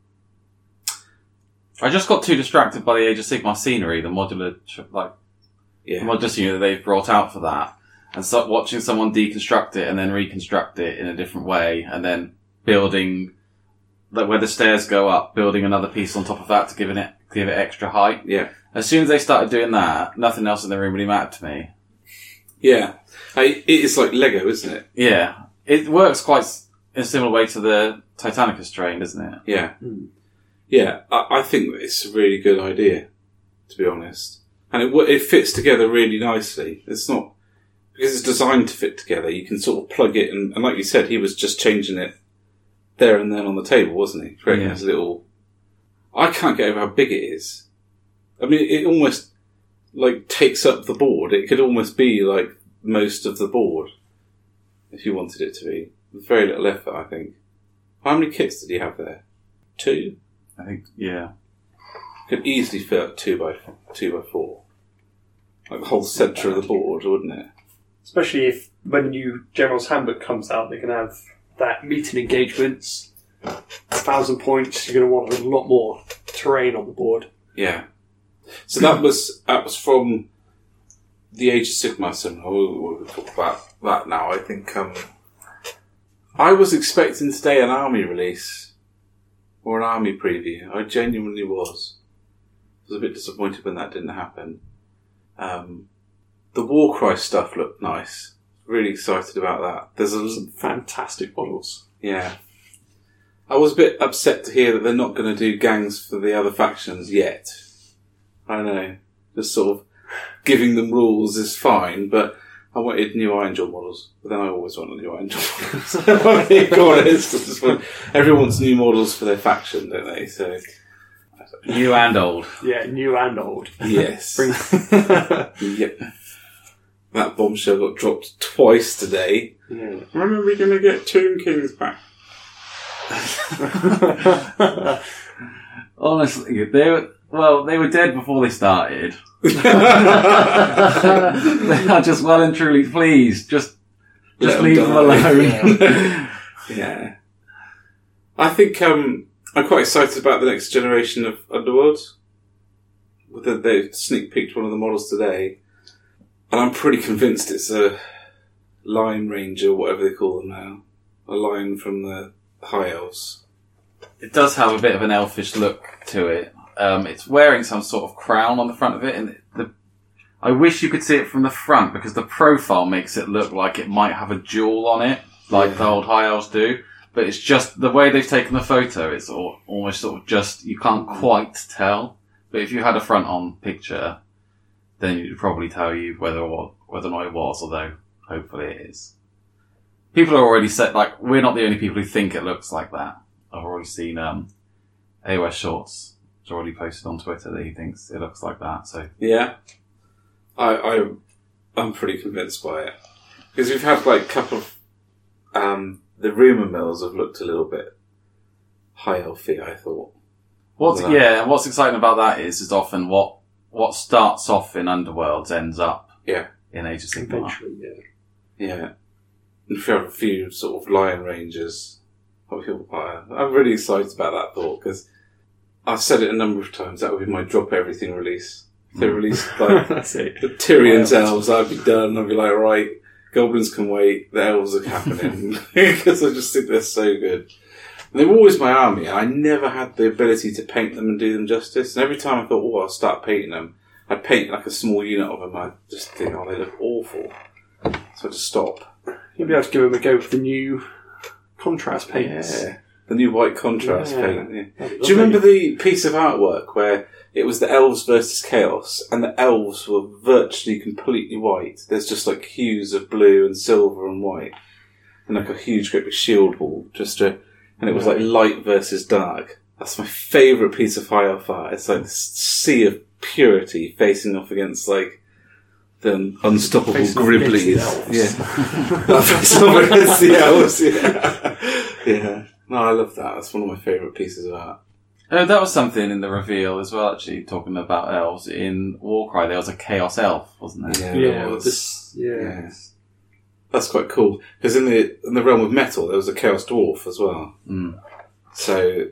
I just got too distracted by the Age of Sigmar scenery, the modular, like, yeah, modular scenery that they've brought out for that. And start watching someone deconstruct it and then reconstruct it in a different way and then building, like where the stairs go up, building another piece on top of that to give it, give it extra height. yeah, As soon as they started doing that, nothing else in the room really mattered to me. yeah. I, it is like Lego, isn't it? Yeah. It works quite in a similar way to the Titanicus train, doesn't it? Yeah, Hmm. yeah. I, I think it's a really good idea, to be honest, and it it fits together really nicely. It's not because it's designed to fit together. You can sort of plug it, and, and like you said, he was just changing it there and then on the table, wasn't he? Creating Yeah. this little. I can't get over how big it is. I mean, it almost like takes up the board. It could almost be like most of the board if you wanted it to be. With very little effort, I think. How many kits did he have there? Two. I think, yeah. Could easily fit two by two by four. Like the whole centre of the board, wouldn't it? Especially if when new General's Handbook comes out, they're going to have that meeting engagements, thousand points. You're going to want a lot more terrain on the board. Yeah. So that was that was from the Age of Sigmar seminar. We'll, we'll talk about that now. I think um, I was expecting today an army release or an army preview. I genuinely was. I was a bit disappointed when that didn't happen. Um, the Warcry stuff looked nice. Really excited about that. There's a Some fantastic models. yeah. I was a bit upset to hear that they're not going to do gangs for the other factions yet. I know. Just sort of giving them rules is fine, but I wanted new Angel models. But then I always want new Angel models. I'm being honest. I Everyone wants new models for their faction, don't they? So, New and old. Yeah, new and old. yes. Bring- Yep. That bombshell got dropped twice today. yeah. When are we going to get Tomb Kings back? Honestly, they were, well, they were dead before they started. they are just well and truly, pleased. just, just Let 'em leave them die. alone. Yeah. I think um, I'm quite excited about the next generation of Underworlds. With the- They sneak peeked one of the models today, and I'm pretty convinced it's a Lion Ranger, whatever they call them now. A lion from the High Elves. it does have a bit of an elfish look to it. Um, it's wearing some sort of crown on the front of it, and the I wish you could see it from the front because the profile makes it look like it might have a jewel on it, like the old high elves do. But it's just the way they've taken the photo. It's al- almost sort of just you can't quite tell. But if you had a front on picture, then you'd probably tell you whether or whether or not it was. Although hopefully it is. People are already set. Like we're not the only people who think it looks like that. I've already seen um, AOS Shorts. It's already posted on Twitter that he thinks it looks like that. So Yeah. I, I, I'm pretty convinced by it. Because we've had like a couple of, um, the rumour mills have looked a little bit high elfy, I thought. what's yeah, and what's exciting about that is is often what what starts off in Underworlds ends up Yeah. in Age of Sigmar. Eventually, yeah. Yeah. And if you have a few sort of Lion Rangers, I feel quite- I'm really excited about that thought because I've said it a number of times. That would be my drop everything release. If they hmm. released like That's it. the Tyrion's elves, I'd be done. I'd be like, right, goblins can wait. The elves are happening because I just think they're so good. And they were always my army, and I never had the ability to paint them and do them justice. And every time I thought, oh, I'll start painting them, I'd paint like a small unit of them. I just think, oh, they look awful. So I just stop. You'll be able to give them a go with the new contrast paints. Yeah. The new white contrast Yeah. paint. yeah. Do you remember the piece of artwork where it was the elves versus chaos, and the elves were virtually completely white? There's just like hues of blue and silver and white, and like a huge great big shield wall, just to, and it was like light versus dark. That's my favourite piece of high art. It's like this sea of purity facing off against like the unstoppable Facing off against the Gribblies. elves. Yeah, facing off against the elves. Yeah, yeah. No, I love that. That's one of my favourite pieces of art. Oh, that was something in the reveal as well. Actually, talking about elves in Warcry, there was a Chaos Elf, wasn't there? Yeah, Yeah, there was. this, yeah. Yeah. That's quite cool because in the in the realm of metal there was a chaos dwarf as well. Mm. So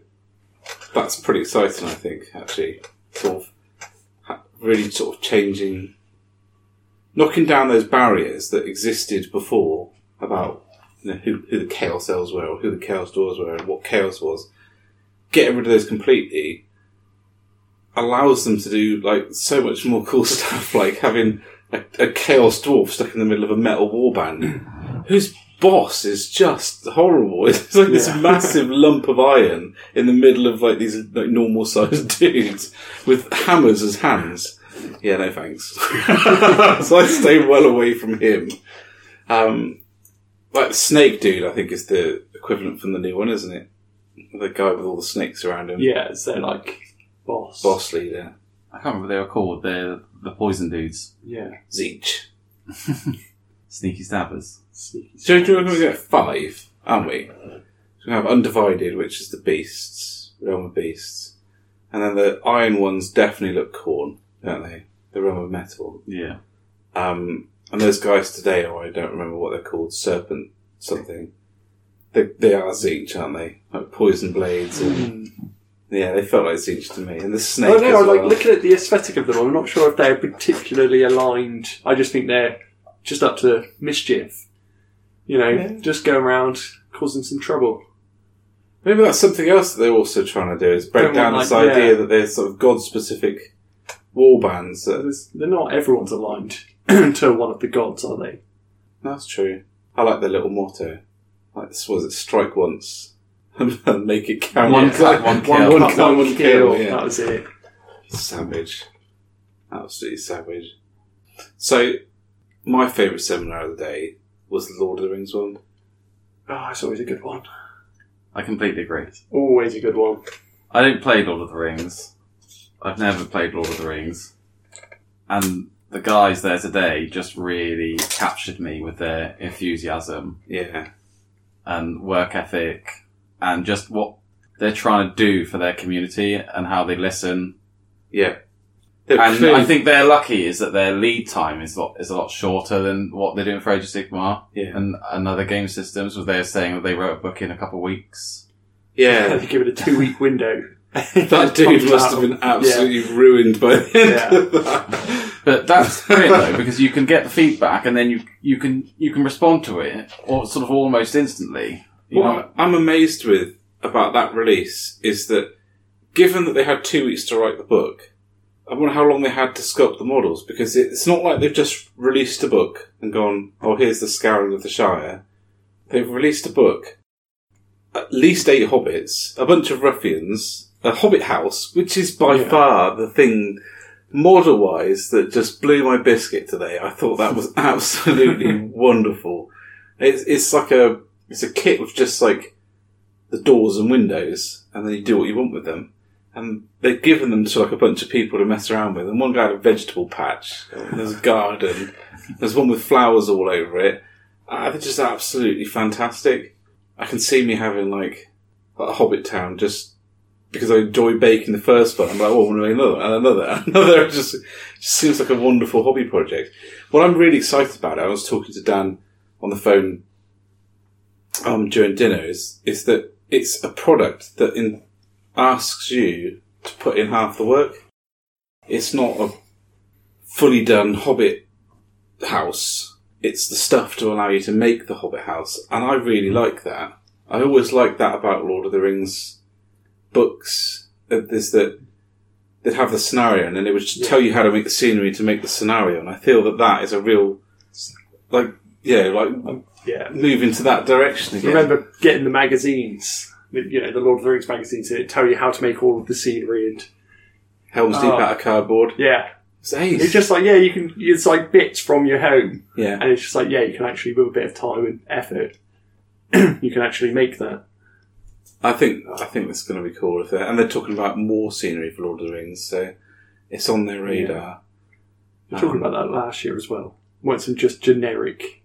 that's pretty exciting, I think. Actually, sort of really sort of changing, knocking down those barriers that existed before about you know, who who the chaos elves were or who the chaos dwarves were and what chaos was. Getting rid of those completely allows them to do like so much more cool stuff, like having a, a chaos dwarf stuck in the middle of a metal warband, whose boss is just horrible. It's like this Yeah. massive lump of iron in the middle of like these like normal sized dudes with hammers as hands. Yeah, no thanks. so I stay well away from him. Um, like the snake dude, I think is the equivalent from the new one, isn't it? The guy with all the snakes around him. Yeah, it's their like boss. Boss leader. I can't remember what they were called. They're the poison dudes, Yeah. Tzeentch. sneaky stabbers. Sneaky So do you want to get five, aren't we? So we have Undivided, which is the beasts, realm of beasts, and then the iron ones definitely look Khorne, don't they? The realm of metal. Yeah. Um, and those guys today, oh, I don't remember what they're called, serpent something. They, they are Tzeentch, aren't they? Like poison blades, and yeah, they felt like Tzeentch to me. And the snake. I don't know, as I like looking at the aesthetic of them, I'm not sure if they're particularly aligned. I just think they're just up to mischief. You know, Yeah. just going around causing some trouble. Maybe that's something else that they're also trying to do is break Don't down want, this like, idea yeah. that there's sort of god specific war bands. That... They're not everyone's aligned to one of the gods, are they? That's true. I like the little motto. Like this was it strike once and make it count. One Yeah. cut, one kill. One cut, cut, one kill, That yeah. was it. Savage. Absolutely savage. So my favourite seminar of the day was the Lord of the Rings one. Oh, it's always a good one. I completely agree. Always a good one. I don't play Lord of the Rings. I've never played Lord of the Rings. And the guys there today just really captured me with their enthusiasm Yeah. and work ethic and just what they're trying to do for their community and how they listen. Yeah. They're And clearly- I think they're lucky is that their lead time is a lot, is a lot shorter than what they're doing for Age of Sigmar yeah. and, and other game systems where they're saying that they wrote a book in a couple of weeks. Yeah. If you give it a two week window. That dude must have been absolutely ruined by the end Yeah. of that. But that's great though, because you can get the feedback and then you you can you can respond to it or sort of almost instantly. You know, What I'm amazed with about that release is that, given that they had two weeks to write the book, I wonder how long they had to sculpt the models because it's not like they've just released a book and gone, "Oh, here's the scouring of the Shire." They've released a book, at least eight hobbits, a bunch of ruffians, a hobbit house, which is by Yeah. far the thing model-wise that just blew my biscuit today. I thought that was absolutely wonderful. It's it's like a it's a kit with just like the doors and windows, and then you do what you want with them. And they've given them to like a bunch of people to mess around with. And one guy had a vegetable patch. and There's a garden. There's one with flowers all over it. Uh, they're just absolutely fantastic. I can see me having like a Hobbit town just because I enjoy baking the first one. I'm like, oh, I want to make another and another and another. It just, just seems like a wonderful hobby project. what I'm really excited about, I was talking to Dan on the phone um, during dinner, is, is that it's a product that in, asks you to put in half the work. It's not a fully done Hobbit house. It's the stuff to allow you to make the Hobbit house, and I really like that. I always like that about Lord of the Rings books. Is that they'd have the scenario, and then they would just tell you how to make the scenery to make the scenario. And I feel that that is a real, like, yeah, like Yeah. move into that direction again. Remember getting the magazines, you know, the Lord of the Rings magazines that tell you how to make all of the scenery and Helm's Deep Oh. out of cardboard. yeah, It's it's just like yeah, you can. It's like bits from your home, yeah. and it's just like yeah, you can actually with a bit of time and effort, you can actually make that. I think I think that's going to be cool if and they're talking about more scenery for Lord of the Rings, so it's on their radar. We were talking um, about that last year as well. Want some just generic,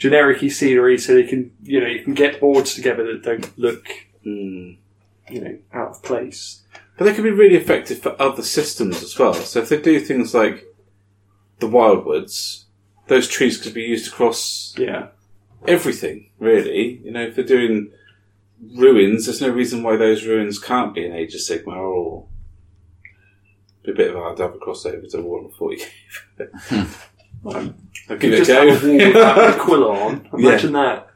generic scenery, so they can you know you can get boards together that don't look Hmm. you know out of place. But they can be really effective for other systems as well. So if they do things like the Wildwoods, those trees could be used across Yeah, everything, really. You know, if they're doing ruins, there's no reason why those ruins can't be an Age of Sigmar or be a bit of a hard to have a crossover to Warhammer 40. Um, I'll give it a just have a wall without the Aquila on. Imagine that.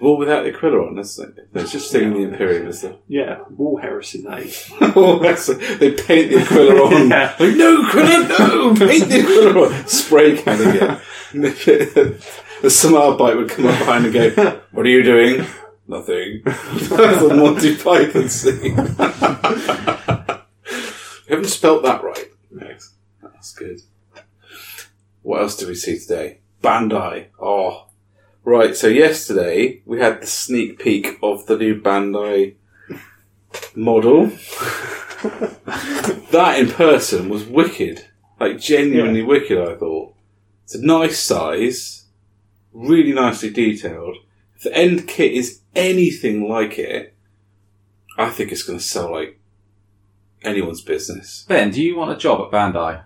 Wall without the Aquila on, that's, that's just singing the Imperium, is it? Yeah, wall heresy. Is. oh, that's, they paint the Aquila on. Yeah. Like, no, Aquila, no! Paint the Aquila on! Spray canning it. the Samar bite would come up behind and go, What are you doing? Nothing. That's a Monty Python scene. you haven't spelt that right. Next. That's good. What else did we see today? Bandai. Oh. Right, so yesterday we had the sneak peek of the new Bandai model. that in person was wicked. Like genuinely wicked, I thought. It's a nice size, really nicely detailed. If the end kit is anything like it, I think it's going to sell like anyone's business. Ben, do you want a job at Bandai?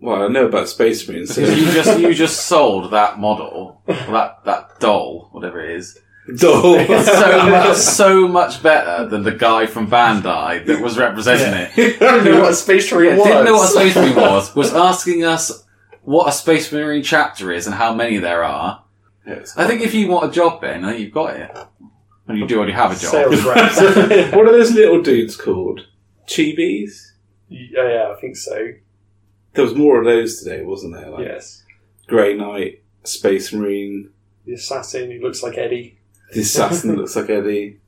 Well, I know about Space Marines. So you just you just sold that model, that that doll, whatever it is, Doll. so much, so much better than the guy from Bandai that was representing it. I don't know what a space marine was. didn't know what a space marine was. Was asking us what a space marine chapter is and how many there are. Yes. I think if you want a job, Ben, I think you've got it. And you do already have a job. Sales reps. what are those little dudes called? Chibis? yeah, yeah, I think so. There was more of those today, wasn't there? Like Yes. Grey Knight, Space Marine, The assassin who looks like Eddie. the assassin that looks like Eddie.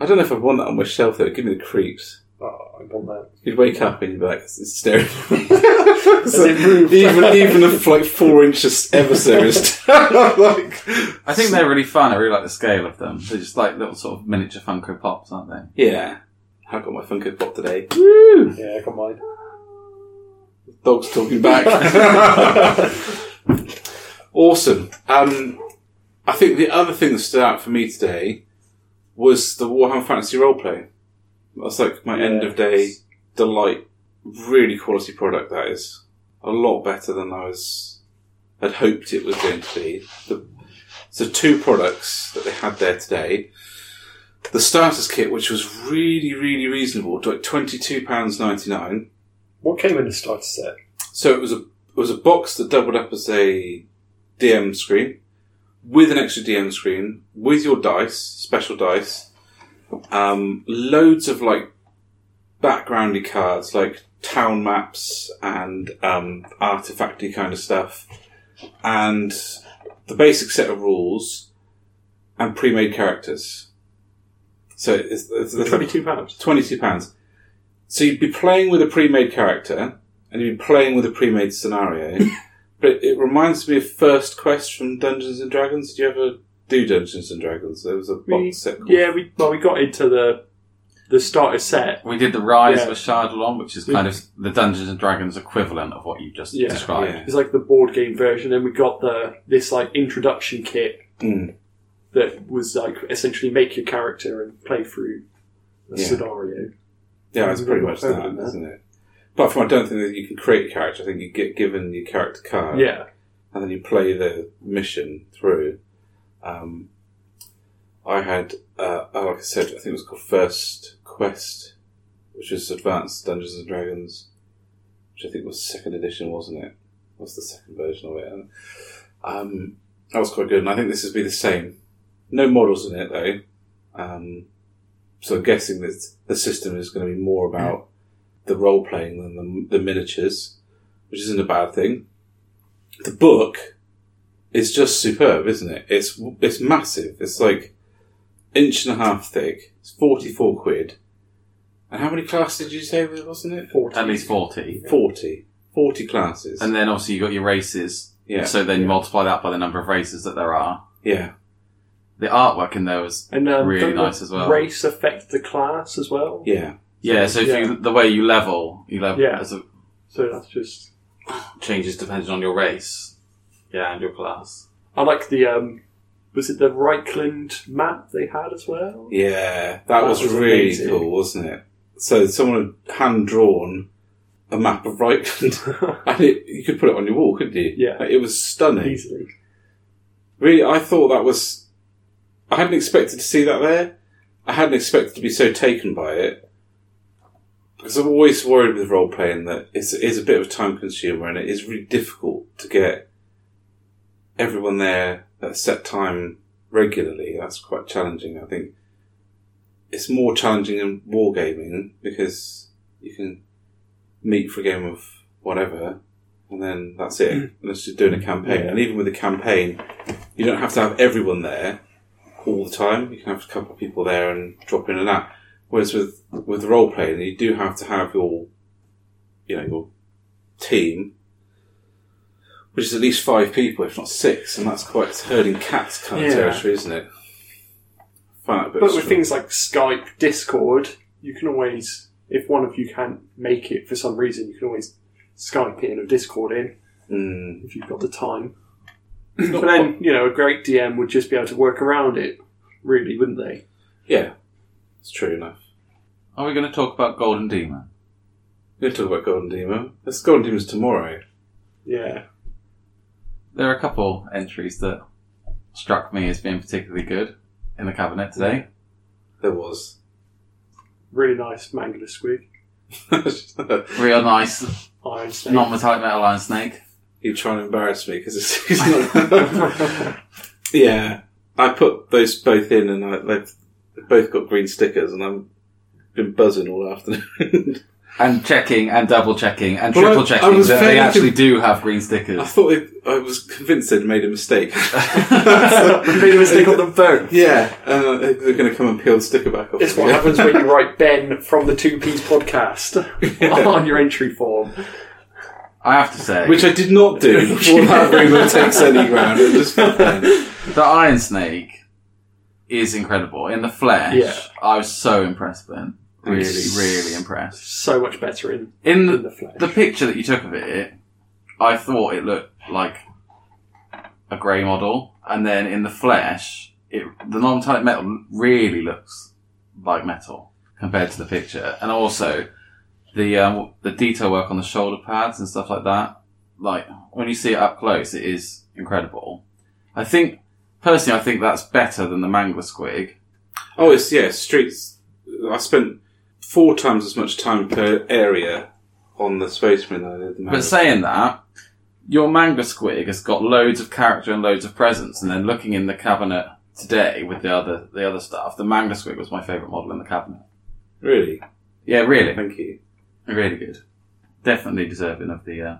I don't know if I'd want that on my shelf though. It'd give me the creeps. Oh, I want that. You'd wake up and you'd be like, it's staring at me. It even even if like four inches ever so is like I think they're really fun. I really like the scale of them. They're just like little sort of miniature Funko Pops, aren't they? Yeah. I got my Funko Pop today. Yeah, I got mine. Dog's talking back. awesome. Um, I think the other thing that stood out for me today was the Warhammer Fantasy roleplay. That's like my end of day delight. Really quality product that is. A lot better than I was had hoped it was going to be. The, so two products that they had there today. The starters kit, which was really, really reasonable, like twenty two pounds ninety nine. What came in the starter set? So it was a it was a box that doubled up as a DM screen with an extra DM screen with your dice, special dice, um, loads of like backgroundy cards like town maps and um, artifacty kind of stuff, and the basic set of rules and pre-made characters. So it's, it's, it's Twenty-two pounds. twenty-two pounds. So you'd be playing with a pre-made character, and you'd be playing with a pre-made scenario. but it, it reminds me of First Quest from Dungeons and Dragons. Did you ever do Dungeons and Dragons? There was a We- box set. Called Yeah, we well we got into the the starter set. We did the Rise Yeah. of Shardalon, which is kind of the Dungeons and Dragons equivalent of what you just Yeah. described. Yeah. It's like the board game version, and we got the this like introduction kit Mm. that was like essentially make your character and play through a Yeah. scenario. Yeah, it's pretty much that, that. isn't it? apart from I don't think that you can create a character. I think you get given your character card, Yeah. and then you play the mission through. Um, I had, uh, oh, like I said, I think it was called First Quest, which was Advanced Dungeons and Dragons, which I think was second edition, wasn't it? Was the second version of it? And, um, that was quite good, and I think this would be the same. No models in it though, um, so I'm guessing that the system is going to be more about the role playing than the, the miniatures, which isn't a bad thing. The book is just superb, isn't it? It's it's massive. It's like inch and a half thick. It's forty four quid. And how many classes did you say there wasn't it? 40. At least 40. 40. 40 classes. And then obviously you've got your races. yeah, So then you multiply that by the number of races that there are. yeah. The artwork in there was And um, Really don't the nice as well. Race affect the class as well. Yeah. yeah. So if Yeah. you the way you level, you level Yeah. as a So that's just. changes depending on your race. Yeah, and your class. I like the. um Was it the Reikland map they had as well? Yeah, that, That was, was really amazing. cool, wasn't it? So someone had hand drawn a map of Reikland, and it, you could put it on your wall, couldn't you? Yeah. Like, it was stunning. Easily. Really, I thought that was. I hadn't expected to see that there. I hadn't expected to be so taken by it. Because I'm always worried with role playing that it's, it is a bit of a time consumer and it is really difficult to get everyone there at a set time regularly. That's quite challenging. I think it's more challenging in wargaming because you can meet for a game of whatever and then that's it. Mm. Unless you're doing a campaign. And even with a campaign, you don't have to have everyone there all the time. You can have a couple of people there and drop in and out. Whereas with with role playing, you do have to have your you know your team, which is at least five people, if not six, and that's quite herding cats kind of Yeah. territory, isn't it? Find that a bit But with things like Skype, Discord, you can always, if one of you can't make it for some reason, you can always Skype in or Discord in Mm, if you've got the time. But then, you know, a great DM would just be able to work around it, really, wouldn't they? yeah, it's true enough. Are we going to talk about Golden Demon? We're going to talk about Golden Demon. Let's Golden Demon's tomorrow. Yeah. There are a couple entries that struck me as being particularly good in the cabinet today. There was. Really nice Mangler Squig. Real nice, Iron Snake. non-metallic metal iron snake. You trying to embarrass me because it's, it's not. yeah, I put those both in, and I, they've they've both got green stickers, and I've been buzzing all afternoon. And checking and double checking and Well, I- triple I checking was that they actually con- do have green stickers. I thought it, I was convinced they'd made a mistake. We made a mistake on them both. yeah, uh, they're going to come and peel the sticker back off. It's what happens when you write Ben from the Two Piece podcast on your entry form. I have to say, Which I did not do before that agreement takes any ground. It just happened. the Iron Snake is incredible. In the flesh, Yeah. I was so impressed with him. Really, Nice. really impressed. So much better in, In in the, the flesh. the picture that you took of it, I thought it looked like a grey model, and then in the flesh, it the non-metallic metal really looks like metal compared to the picture, and also the um, the detail work on the shoulder pads and stuff like that. Like when you see it up close, it is incredible. I think personally, I think that's better than the Mangler Squig. Oh, it's yeah, streets. I spent four times as much time per area on the than I did But saying that, your Mangler Squig has got loads of character and loads of presence, and then looking in the cabinet today with the other the other stuff, the Mangler Squig was my favourite model in the cabinet. really, Yeah, really, thank you. Really good. Definitely deserving of the uh,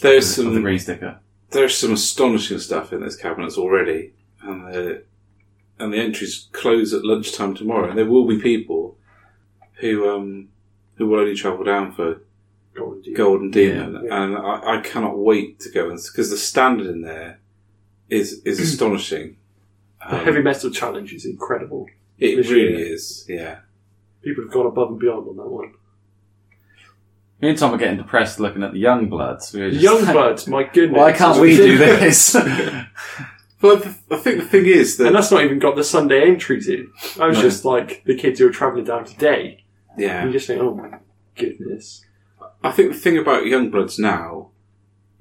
There's of the some green sticker. there's some astonishing stuff in this cabinets already, and the and the entries close at lunchtime tomorrow, and there will be people who um who will only travel down for Golden Demon. Golden Demon, Yeah. and I, I cannot wait to go and because the standard in there is is astonishing. The Um, heavy metal challenge is incredible. it really year. is, yeah. People have gone above and beyond on that one. Me and Tom are getting depressed looking at the young bloods. We were just Young like, Bloods, my goodness. Why can't we do this? Well, I, I think the thing is that And that's not even got the Sunday entries in. I was No. just like the kids who are travelling down today. yeah, And you just think, oh my goodness. I think the thing about Youngbloods now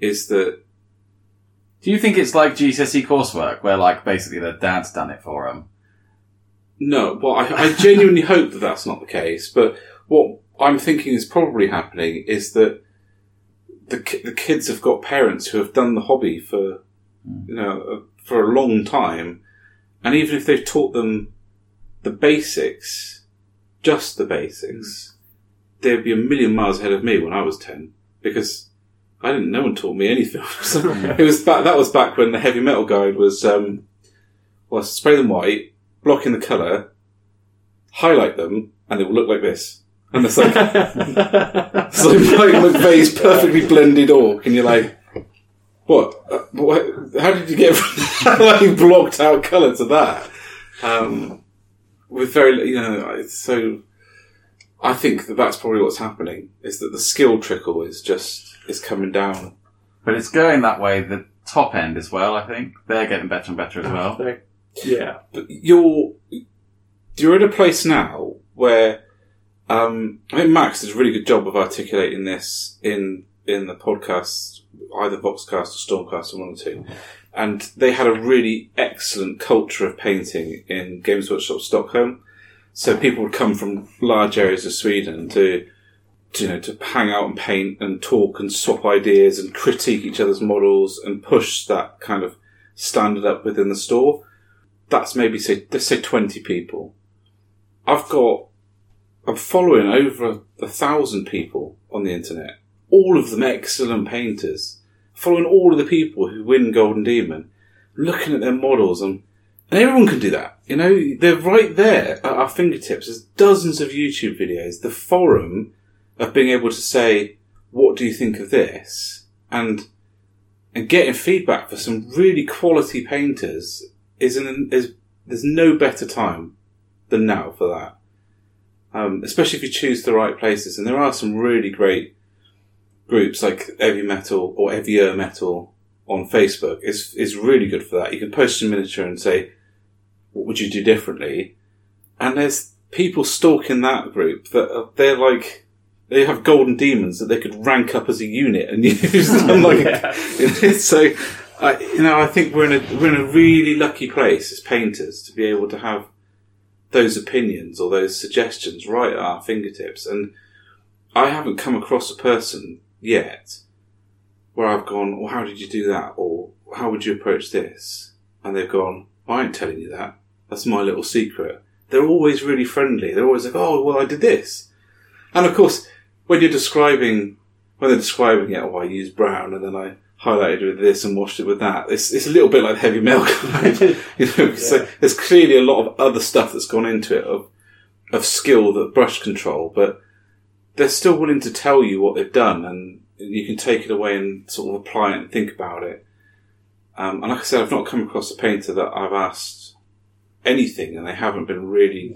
is that Do you think it's like GCSE coursework, where like basically their dad's done it for them? no, well, I, I genuinely hope that that's not the case. But what I'm thinking is probably happening is that the ki- the kids have got parents who have done the hobby for you know uh, for a long time, and even if they've taught them the basics, just the basics, they'd be a million miles ahead of me when I was ten because I didn't. No one taught me anything. It was back. That was back when the heavy metal guide was um, well, spray them white, block in the color, highlight them, and they will look like this. And it's like it's like Mike McVey's perfectly blended orc, and you're like, what? Uh, what? How did you get from like blocked out colour to that? Um, with very, you know, it's so. I think that that's probably what's happening is that the skill trickle is just is coming down. But it's going that way. The top end as well. I think they're getting better and better as well. yeah. But you're you're in a place now where um, I think Max does a really good job of articulating this in in the podcast, either Voxcast or Stormcast or one or two. And they had a really excellent culture of painting in Games Workshop Stockholm. So people would come from large areas of Sweden to, to you know to hang out and paint and talk and swap ideas and critique each other's models and push that kind of standard up within the store that's maybe say let's say twenty people. I've got I'm following over a, thousand people on the internet, all of them excellent painters. Following all of the people who win Golden Demon, looking at their models, and, and everyone can do that. You know, they're right there at our fingertips. There's dozens of YouTube videos. The forum of being able to say, "What do you think of this?" and and getting feedback for some really quality painters is an is there's no better time than now for that. Um, especially if you choose the right places, and there are some really great groups like Heavy Metal or Heavier Metal on Facebook. is is really good for that. You can post a miniature and say, "What would you do differently?" And there's people stalking that group that are, they're like they have golden demons that they could rank up as a unit and use them like Yeah. so. I, you know, I think we're in a we're in a really lucky place as painters to be able to have those opinions or those suggestions right at our fingertips. And I haven't come across a person yet where I've gone, "Well, how did you do that?" or "How would you approach this?" And they've gone, "I ain't telling you that. That's my little secret." They're always really friendly. They're always like, "Oh, well, I did this," and of course, when you're describing when they're describing it, oh, I use brown and then I highlighted with this and washed it with that. It's, it's a little bit like heavy metal you know, so there's clearly a lot of other stuff that's gone into it of, of skill, that brush control, but they're still willing to tell you what they've done and you can take it away and sort of apply it and think about it. Um, and like I said, I've not come across a painter that I've asked anything and they haven't been really,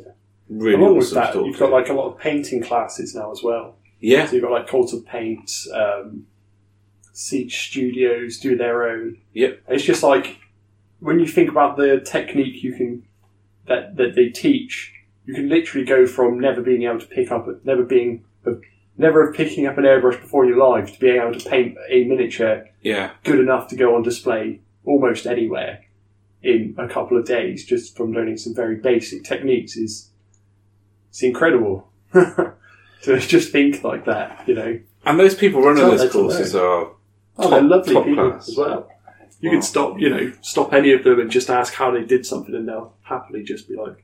really Along with awesome that, to talk you've got like a lot of painting classes now as well. yeah, So you've got like Cult of Paint, um, Siege Studios do their own. Yep. It's just like when you think about the technique you can that that they teach, you can literally go from never being able to pick up, never being, never picking up an airbrush before your life to being able to paint a miniature yeah. good enough to go on display almost anywhere in a couple of days just from learning some very basic techniques is it's incredible to just think like that you know And those people running those courses are oh they're lovely top people class. as well you Wow. could stop you know stop any of them and just ask how they did something and they'll happily just be like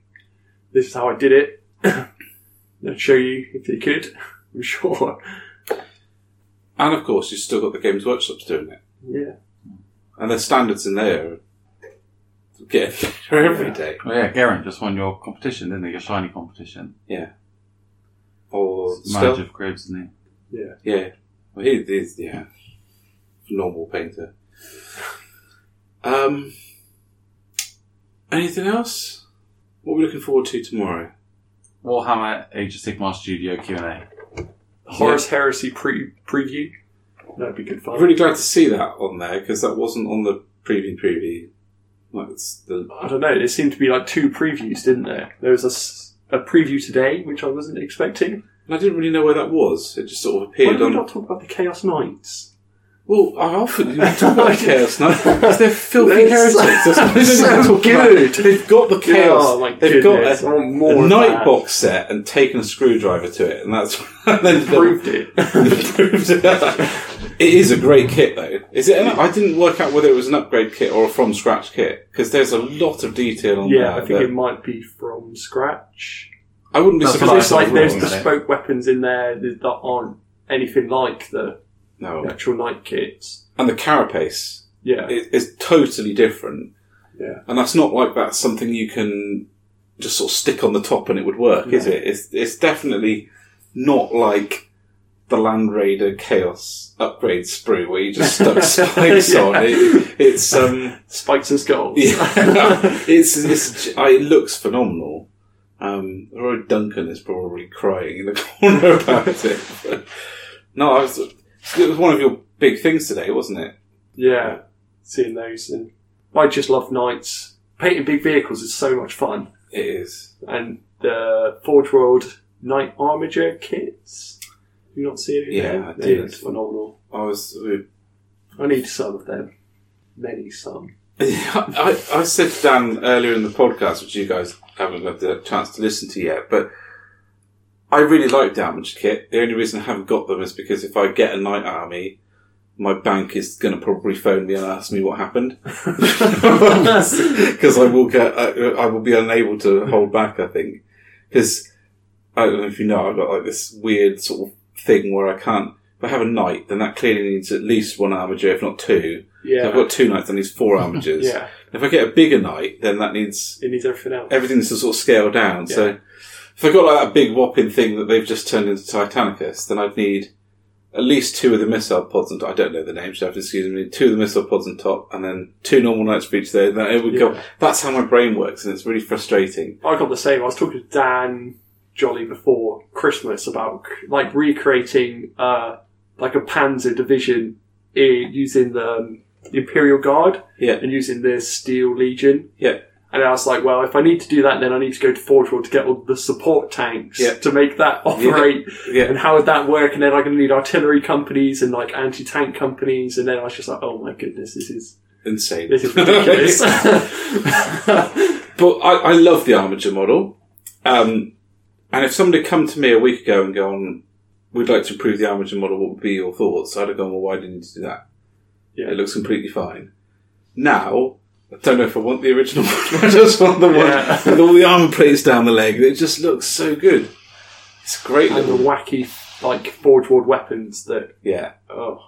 this is how I did it they'll show you if they could I'm sure And of course, you've still got the Games Workshops doing it. yeah And the standards in there are getting better every Yeah. day. Well, yeah, Geraint just won your competition, didn't he? Your shiny competition. Yeah. Or Manager still, of Graves, isn't yeah. Yeah. Well, he, he's, yeah, normal painter. Um, anything else? What are we looking forward to tomorrow? Warhammer Age of Sigmar Studio Q&A. Horus Heresy pre- preview that'd be good fun I'm really glad to see that on there because that wasn't on the preview preview. Like it's the I don't know. There seemed to be like two previews, didn't there? There was a, s- a preview today, which I wasn't expecting. And I didn't really know where that was. It just sort of appeared Why appeared do we on. not talk about the Chaos Knights? Well, I often you talk about Chaos Knights because they're filthy They're heretics. so- That's what they so don't talk about. good. They've got the Chaos. Oh, my they've goodness. got I a, want more a of night that. box set and taken a screwdriver to it, and that's and then Proved it. Proved it. it is a great kit, though. Is it? I didn't work out whether it was an upgrade kit or a from scratch kit because there's a lot of detail on yeah, there. I think that- it might be from scratch. I wouldn't be That's Because what I it's surprised. like there's bespoke weapons in there that that aren't anything like the no, actual knight kits. and the carapace Yeah, is, is totally different. yeah. And that's not like that's something you can just sort of stick on the top and it would work, is it? It's it's definitely not like the Land Raider Chaos upgrade sprue where you just stuck spikes Yeah. on. It, it's um Spikes and skulls. yeah, it's it's it looks phenomenal. Um, Roy Duncan is probably crying in the corner about it. But no, I was, it was one of your big things today, wasn't it? yeah. Seeing those, and I just love knights. Painting big vehicles is so much fun, It is. and the Forge World Knight Armiger kits. Do you not see any? Yeah, them? I did. phenomenal. I was. we- I need some of them. Many some. I, I said to Dan earlier in the podcast, which you guys haven't had the chance to listen to yet, but I really like Damage Kit. The only reason I haven't got them is because if I get a Knight Army, my bank is going to probably phone me and ask me what happened. Because I will get, I, I will be unable to hold back, I think. Because, I don't know if you know, I've got like this weird sort of thing where I can't, if I have a knight, then that clearly needs at least one armiger, if not two. So Yeah. I've got two knights, that needs four armigers. yeah. If I get a bigger knight, then that needs It needs everything else. everything's to sort of scale down. Yeah. So if I got like that big whopping thing that they've just turned into Titanicus, then I'd need at least two of the missile pods on top. I don't know the names, you have to excuse me. Two of the missile pods on top, and then two normal knights for each there. Then it would go. Yeah. That's how my brain works, and it's really frustrating. I got the same. I was talking to Dan Jolly before Christmas about like recreating uh, like a Panzer division in, using the um, Imperial Guard Yeah, and using the Steel Legion. yeah, And I was like, well, if I need to do that, then I need to go to Forge World to get all the support tanks Yeah. to make that operate. yeah. And how would that work? And then I'm going to need artillery companies and like anti-tank companies. And then I was just like, oh my goodness, this is Insane. this is ridiculous. But I, I love the armiger model. Um, and if somebody had come to me a week ago and gone, we'd like to improve the armiger model, what would be your thoughts? I'd have gone, well, why didn't you do that? Yeah. It looks completely fine. Now, I don't know if I want the original one. I just want the Yeah. one with all the armor plates down the leg. It just looks so good. It's great and the little, wacky like Forge World weapons that yeah. oh,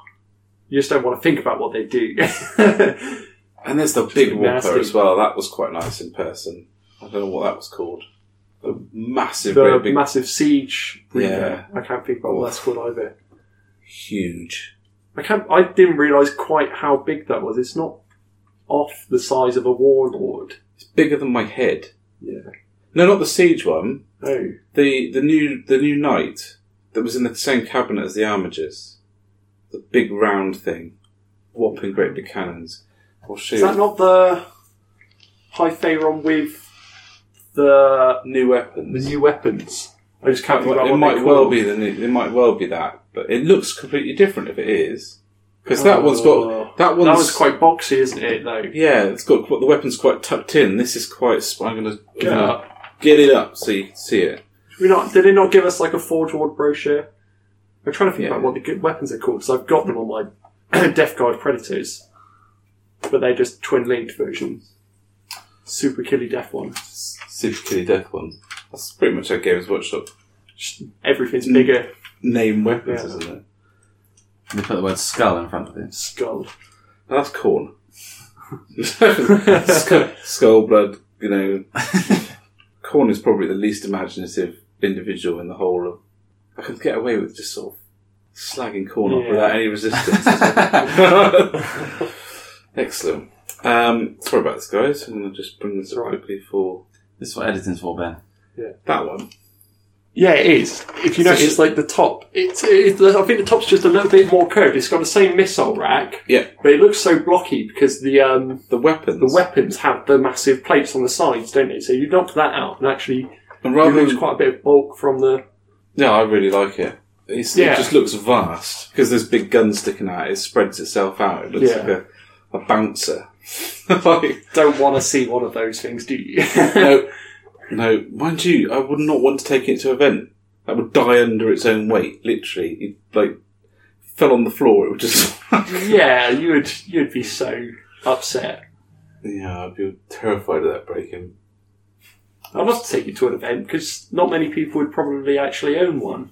you just don't want to think about what they do. And there's the big look whopper as well. That was quite nice in person. I don't know what that was called. The massive, the big, massive siege. Yeah. I can't think about what oh. that's called either. huge. I can't. I didn't realise quite how big that was. It's not off the size of a warlord. It's bigger than my head. Yeah. No, not the siege one. Oh, The the new the new knight that was in the same cabinet as the armigers. The big round thing, whopping great big cannons. I'll show is that not the Porphyrion with the new weapons. the new weapons? I just can't think about it might well called. be the new, it might well be that, but it looks completely different if it is. Because that one's got oh. That one's That was quite boxy, isn't it? Though. yeah, it's got the weapon's quite tucked in. This is quite. I'm gonna, I'm gonna get it up so you can see it. We not? Did they not give us like a Forge World brochure? I'm trying to think Yeah. about what the good weapons are called. So I've got them on my Death Guard Predators, but they're just twin linked versions. Super killy death one. Super Killy Death one. That's pretty much how Games Workshop everything's Mm. bigger. name weapons, Yeah. isn't it? They put the word skull in front of it. Skull. That's Khorne. skull, skull blood, you know. Khorne is probably the least imaginative individual in the whole of. I could get away with just sort of slagging Khorne off Yeah. without any resistance. Excellent. Um, sorry about this, guys. I'm going to just bring this up Right. quickly for This is what editing's for, Ben. Yeah. That one. Yeah, it is. If you notice, it's- like the top, it's, it's. I think the top's just a little bit more curved. It's got the same missile rack, Yeah, but it looks so blocky because the um the weapons. the weapons have the massive plates on the sides, don't they? So you knock that out and actually and you rather lose than, quite a bit of bulk from the No, I really like it. It's, Yeah. It just looks vast because there's big guns sticking out. It spreads itself out. It looks Yeah. like a, a bouncer. like, Don't want to see one of those things, do you? no, no, mind you, I would not want to take it to an event. That would die under its own weight, literally. It, like, fell on the floor, it would just. yeah, you would. You'd be so upset. yeah, I'd be terrified of that breaking. I'd love take you to an event because not many people would probably actually own one.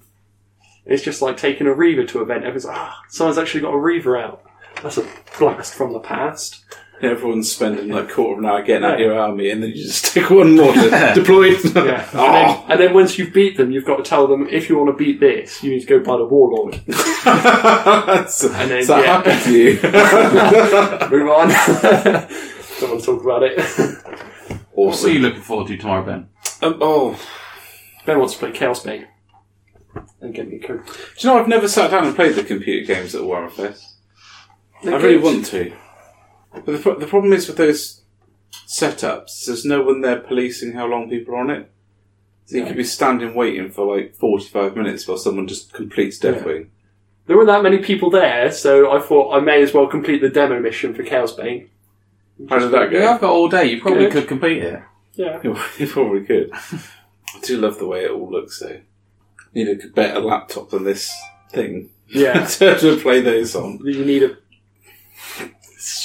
It's just like taking a Reaver to an event. Everyone's like, ah, someone's actually got a Reaver out. That's a blast from the past. Everyone's spending like a quarter of an hour getting out Yeah. your army, and then you just stick one more to deployed. Yeah. oh, And, then, and then once you've beat them, you've got to tell them if you want to beat this, you need to go by the Warlord. so, And then, so that yeah. happened to you. Move on. Don't want to talk about it. What are you awesome. looking forward to tomorrow, Ben? Um, oh, Ben wants to play Chaos Bane. And get me a code. do you know I've never sat down and played the computer games at Warhammer Fest. I really want to. But the, pro- the problem is with those setups, there's no one there policing how long people are on it. So you could be standing waiting for like 45 minutes while someone just completes Deathwing. There weren't that many people there, so I thought I may as well complete the demo mission for Chaosbane. How did that go? Yeah, I've got all day. You probably Good. could complete it. Yeah. you probably could. I do love the way it all looks though. Need a better laptop than this thing Yeah. to, to play those on. you need a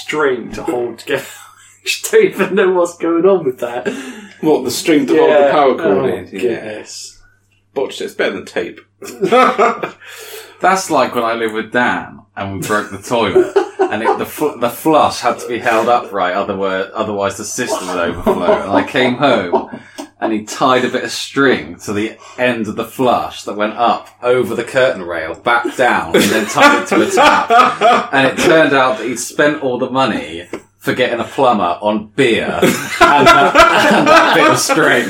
string to hold together. I don't even know what's going on with that. What, the string to hold the power oh, cord oh, in? Yeah. Goodness. Botched it. It's better than tape. That's like when I lived with Dan and we broke the toilet, and it, the fl- the flush had to be held upright, otherwise otherwise the system would overflow. And I came home, and he tied a bit of string to the end of the flush that went up over the curtain rail, back down, and then tied it to a tap. And it turned out that he'd spent all the money. For getting a plumber on beer and that, and that bit of string.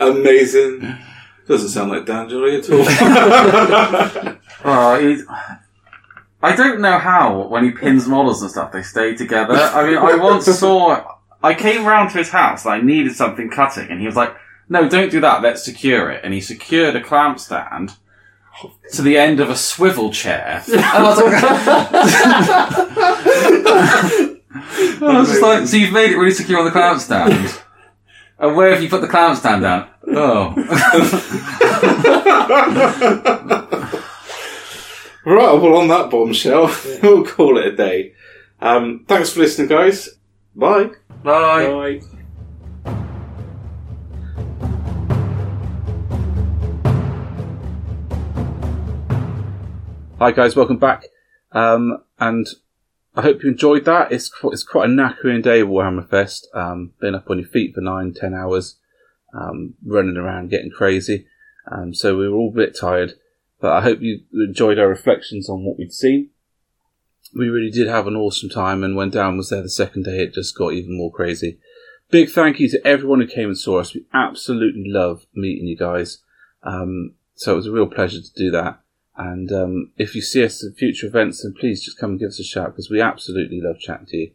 Amazing. Doesn't sound like Dan Jory at all. Oh, he, I don't know how when he pins models and stuff they stay together. I mean, I once saw. I came round to his house. and I needed something cutting, and he was like, "No, don't do that. Let's secure it." And he secured a clamp stand to the end of a swivel chair. And I was like, I was just like, "So you've made it really secure on the clamp stand." And where have you put the clamp stand down? Oh. right, well, on that bombshell, we'll call it a day. Um, thanks for listening, guys. Bye. Bye. Bye. Hi guys, welcome back. Um, and I hope you enjoyed that. It's it's quite a knackering day of Warhammer Fest. Um, been up on your feet for nine, ten hours, um, running around, getting crazy. Um, so we were all a bit tired, but I hope you enjoyed our reflections on what we'd seen. We really did have an awesome time, and when Dan was there the second day, it just got even more crazy. Big thank you to everyone who came and saw us. We absolutely love meeting you guys. Um, so it was a real pleasure to do that. And um, if you see us at future events, then please just come and give us a shout because we absolutely love chatting to you.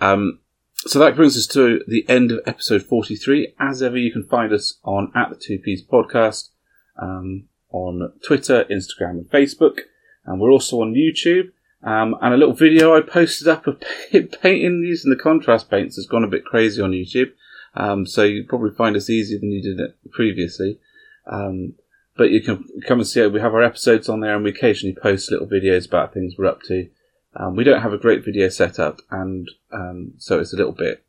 Um, so that brings us to the end of episode 43. As ever, you can find us on at the Two Ps Podcast um, on Twitter, Instagram, and Facebook. And we're also on YouTube. Um, and a little video I posted up of painting using the contrast paints has gone a bit crazy on YouTube. Um, so you probably find us easier than you did it previously. Um, but you can come and see it. We have our episodes on there, and we occasionally post little videos about things we're up to. Um, we don't have a great video setup, and um, so it's a little bit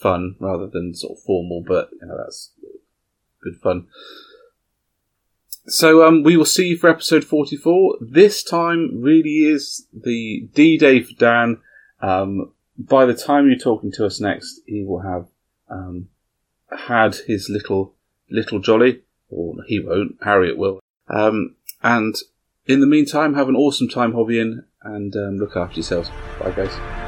fun rather than sort of formal. But you know that's good fun. So um, we will see you for episode forty-four. This time really is the D-Day for Dan. Um, by the time you're talking to us next, he will have um, had his little little jolly or he won't. Harriet will. Um, and in the meantime, have an awesome time hobbying and um, look after yourselves. Bye, guys.